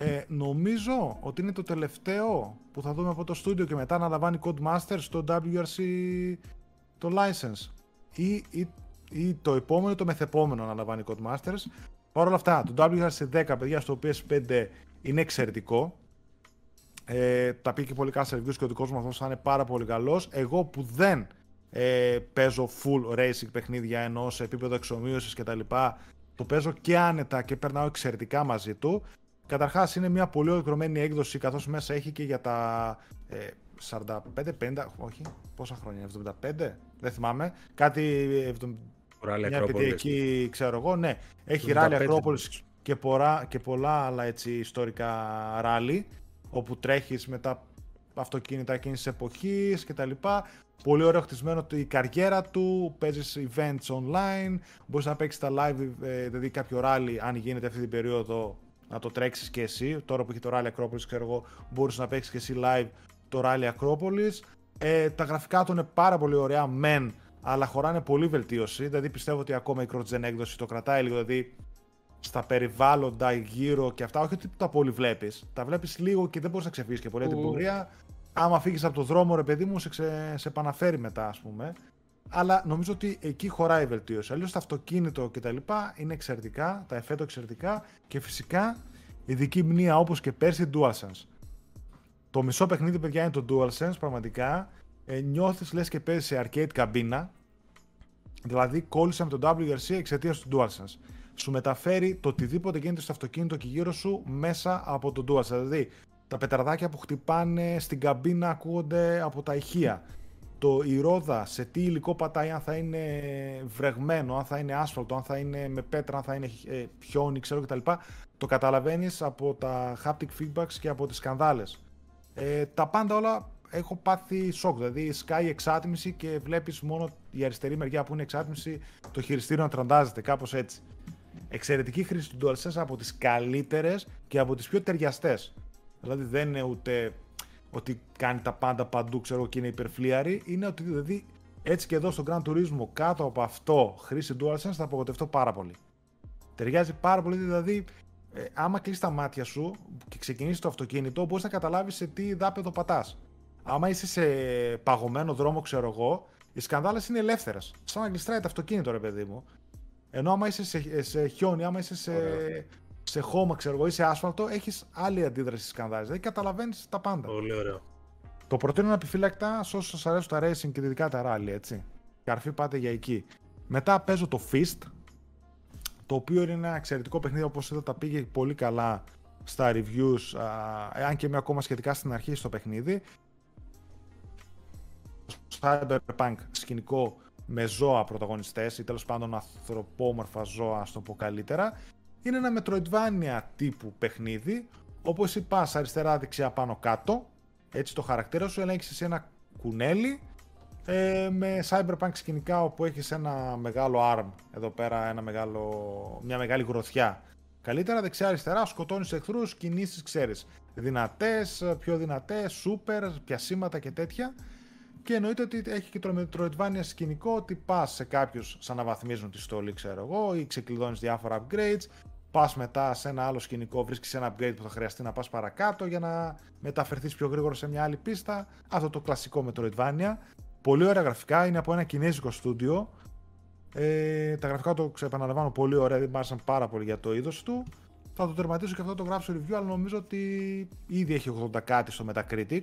Ε, νομίζω ότι είναι το τελευταίο που θα δούμε από το studio και μετά να λαμβάνει Codemasters στο WRC το license. Ή, ή, ή το επόμενο ή το μεθεπόμενο να λαμβάνει Codemasters. Παρ' όλα αυτά, το WRC 10, παιδιά, στο PS5 είναι εξαιρετικό. Ε, τα πήγε πολύ καλά σε reviews και ο δικός μου θα είναι πάρα πολύ καλός. Εγώ που δεν ε, παίζω full racing παιχνίδια ενώ σε επίπεδο εξομοίωση κτλ. Το παίζω και άνετα και περνάω εξαιρετικά μαζί του. Καταρχάς είναι μια πολύ ολοκληρωμένη έκδοση καθώς μέσα έχει και για τα ε, 45-50, όχι, πόσα χρόνια, 75, δεν θυμάμαι. Κάτι. 70, μια παιδική, ξέρω εγώ, ναι. Έχει ράλι Ακρόπολης και, και πολλά άλλα έτσι ιστορικά ράλι όπου τρέχεις μετά αυτοκίνητα εκείνης της εποχής και τα λοιπά. Πολύ ωραίο χτισμένο η καριέρα του, παίζεις events online, μπορείς να παίξεις τα live, ε, δηλαδή κάποιο rally αν γίνεται αυτή την περίοδο να το τρέξεις και εσύ. Τώρα που έχει το Rally Acropolis, ξέρω εγώ, μπορείς να παίξεις και εσύ live το Rally Acropolis. Ε, τα γραφικά του είναι πάρα πολύ ωραία, μεν, αλλά χωράνε πολύ βελτίωση. Δηλαδή πιστεύω ότι ακόμα η cross-gen έκδοση το κρατάει λίγο, δηλαδή στα περιβάλλοντα γύρω και αυτά, όχι ότι τα πολύ βλέπεις. Τα βλέπεις λίγο και δεν μπορείς να ξεφύγεις και πολύ από την πορεία. Άμα φύγεις από το δρόμο, ρε παιδί μου, σε, ξε, σε επαναφέρει μετά, ας πούμε. Αλλά νομίζω ότι εκεί χωράει η βελτίωση. Αλλιώς το αυτοκίνητο κτλ. είναι εξαιρετικά, τα εφέτο εξαιρετικά και φυσικά ειδική μνήμα όπως και πέρσι DualSense. Το μισό παιχνίδι, παιδιά, είναι το DualSense, πραγματικά. Ε, νιώθεις λες και παίζεις σε arcade καμπίνα. Δηλαδή, κόλλησα με το WRC εξαιτίας του DualSense σου μεταφέρει το οτιδήποτε γίνεται στο αυτοκίνητο και γύρω σου μέσα από το DualSense. Δηλαδή, τα πετραδάκια που χτυπάνε στην καμπίνα ακούγονται από τα ηχεία. Το η ρόδα σε τι υλικό πατάει, αν θα είναι βρεγμένο, αν θα είναι άσφαλτο, αν θα είναι με πέτρα, αν θα είναι ε, χιόνι, ξέρω κτλ. Το καταλαβαίνεις από τα haptic feedbacks και από τις σκανδάλες. Ε, τα πάντα όλα έχω πάθει σοκ. Δηλαδή, σκάει εξάτμιση και βλέπεις μόνο η αριστερή μεριά που είναι εξάτμιση, το χειριστήριο να τραντάζεται, κάπως έτσι εξαιρετική χρήση του DualSense από τις καλύτερες και από τις πιο ταιριαστές. Δηλαδή δεν είναι ούτε ότι κάνει τα πάντα παντού, ξέρω και είναι υπερφλίαρη. Είναι ότι δηλαδή έτσι και εδώ στο Grand Turismo κάτω από αυτό χρήση DualSense θα απογοτευτώ πάρα πολύ. Ταιριάζει πάρα πολύ, δηλαδή ε, άμα κλείσεις τα μάτια σου και ξεκινήσεις το αυτοκίνητο, μπορείς να καταλάβεις σε τι δάπεδο πατάς. Άμα είσαι σε παγωμένο δρόμο, ξέρω εγώ, οι σκανδάλες είναι ελεύθερες. Σαν να γλιστράει το αυτοκίνητο, ρε παιδί μου. Ενώ άμα είσαι σε, σε χιόνι, άμα είσαι σε, σε χώμα, ξέρω εγώ, ή σε άσφαλτο, έχεις άλλη αντίδραση στις σκανδάλες. Δηλαδή καταλαβαίνεις τα πάντα. Πολύ ωραίο. Το προτείνω επιφύλακτα σε όσους σας αρέσουν τα racing και ειδικά τα rally, έτσι. Καρφί πάτε για εκεί. Μετά παίζω το Fist. το οποίο είναι ένα εξαιρετικό παιχνίδι, όπως είδα τα πήγε πολύ καλά στα reviews, αν και είμαι ακόμα σχετικά στην αρχή στο παιχνίδι. Cyberpunk σκηνικό με ζώα πρωταγωνιστές ή τέλος πάντων ανθρωπόμορφα ζώα, στο πω καλύτερα. Είναι ένα Metroidvania τύπου παιχνίδι, όπου εσύ πας αριστερά, δεξιά, πάνω, κάτω, έτσι το χαρακτήρα σου, ελέγχεις εσύ ένα κουνέλι ε, με cyberpunk σκηνικά όπου έχεις ένα μεγάλο arm εδώ πέρα, ένα μεγάλο, μια μεγάλη γροθιά. Καλύτερα δεξιά-αριστερά σκοτώνεις εχθρούς, κινήσεις ξέρεις. Δυνατές, πιο δυνατές, super, πιασίματα και τέτοια. Και εννοείται ότι έχει και το Metroidvania σκηνικό ότι πας σε κάποιους σαν να βαθμίζουν τη στολή, ξέρω εγώ, ή ξεκλειδώνεις διάφορα upgrades. Πας μετά σε ένα άλλο σκηνικό, βρίσκεις ένα upgrade που θα χρειαστεί να πας παρακάτω για να μεταφερθείς πιο γρήγορα σε μια άλλη πίστα. Αυτό το κλασικό Metroidvania. Πολύ ωραία γραφικά, είναι από ένα κινέζικο στούντιο. Ε, τα γραφικά το ξεπαναλαμβάνω πολύ ωραία, δεν άρεσαν πάρα πολύ για το είδος του. Θα το τερματίσω και αυτό το γράψω review, αλλά νομίζω ότι ήδη έχει 80 κάτι στο Metacritic.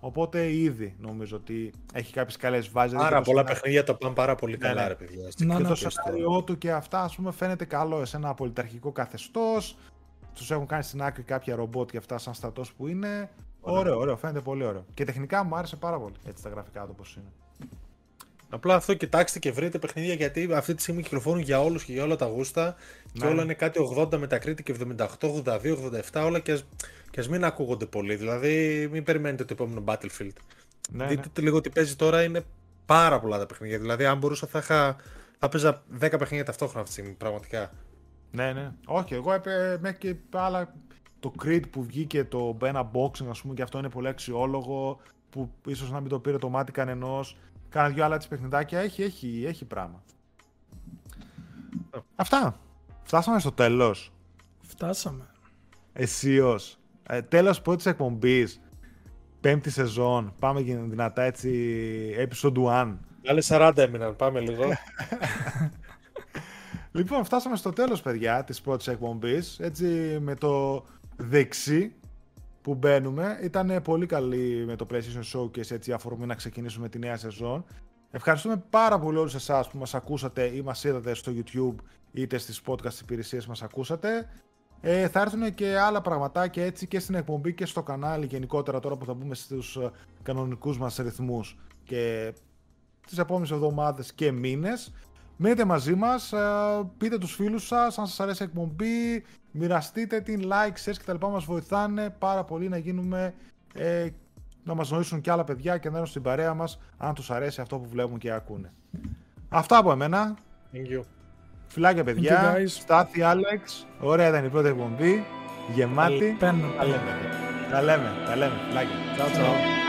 Οπότε ήδη νομίζω ότι έχει κάποιες καλές βάσεις. Πάρα πολλά ένα... παιχνίδια τα πάνε πάρα πολύ ναι, καλά, ναι. ρε παιδιά. Ναι, και το σενάριό του και αυτά, ας πούμε, φαίνεται καλό σε ένα πολιταρχικό καθεστώς. Τους έχουν κάνει στην άκρη κάποια ρομπότ και αυτά, σαν στρατός που είναι. Ωραίο, ωραίο, φαίνεται πολύ ωραίο. Και τεχνικά μου άρεσε πάρα πολύ έτσι τα γραφικά του πώ είναι. Απλά αυτό κοιτάξτε και βρείτε παιχνίδια γιατί αυτή τη στιγμή κυκλοφορούν για όλους και για όλα τα γούστα. Ναι. Και όλα είναι κάτι 80 μετακρίτη και 78, 82, 87, όλα και ας και μην ακούγονται πολύ. Δηλαδή, μην περιμένετε το επόμενο Battlefield. Ναι, Δείτε ναι. λίγο τι παίζει τώρα, είναι πάρα πολλά τα παιχνίδια. Δηλαδή, αν μπορούσα θα είχα. Θα παίζα 10 παιχνίδια ταυτόχρονα αυτή τη στιγμή, πραγματικά. Ναι, ναι. Όχι, εγώ έπαι, μέχρι και άλλα. Το Creed που βγήκε το ένα boxing, ας πούμε, και αυτό είναι πολύ αξιόλογο. Που ίσως να μην το πήρε το μάτι κανενός. Κάνα δυο άλλα της παιχνιδάκια. Έχει, έχει, έχει πράγμα. Αυτά. Φτάσαμε στο τέλος. Φτάσαμε. Αισίω. Ε, τέλος πρώτη εκπομπής; Πέμπτη σεζόν. Πάμε και δυνατά έτσι. Episode 1. Άλλε 40 έμειναν. Πάμε λίγο. λοιπόν, φτάσαμε στο τέλος, παιδιά, της πρώτης εκπομπής. Έτσι, με το δεξί που μπαίνουμε. Ήταν πολύ καλή με το PlayStation Showcase, έτσι, αφορμή να ξεκινήσουμε τη νέα σεζόν. Ευχαριστούμε πάρα πολύ όλους εσάς που μας ακούσατε ή μας είδατε στο YouTube είτε στις podcast υπηρεσίες μας ακούσατε. Ε, θα έρθουν και άλλα πραγματάκια έτσι και στην εκπομπή και στο κανάλι γενικότερα τώρα που θα μπούμε στους ε, κανονικούς μας ρυθμούς και τις επόμενες εβδομάδες και μήνες. Μείνετε μαζί μας, ε, πείτε τους φίλους σας αν σας αρέσει η εκπομπή, μοιραστείτε την, like, shares και τα λοιπά μας βοηθάνε πάρα πολύ να γίνουμε, ε, να μας γνωρίσουν και άλλα παιδιά και να έρθουν στην παρέα μας αν τους αρέσει αυτό που βλέπουν και ακούνε. Αυτά από εμένα. Thank you. Φιλάκια παιδιά, Στάθη, Άλεξ, ωραία ήταν η πρώτη εκπομπή, γεμάτη. Τα λέμε, τα λέμε, τα λέμε, φιλάκια. Ciao, ciao.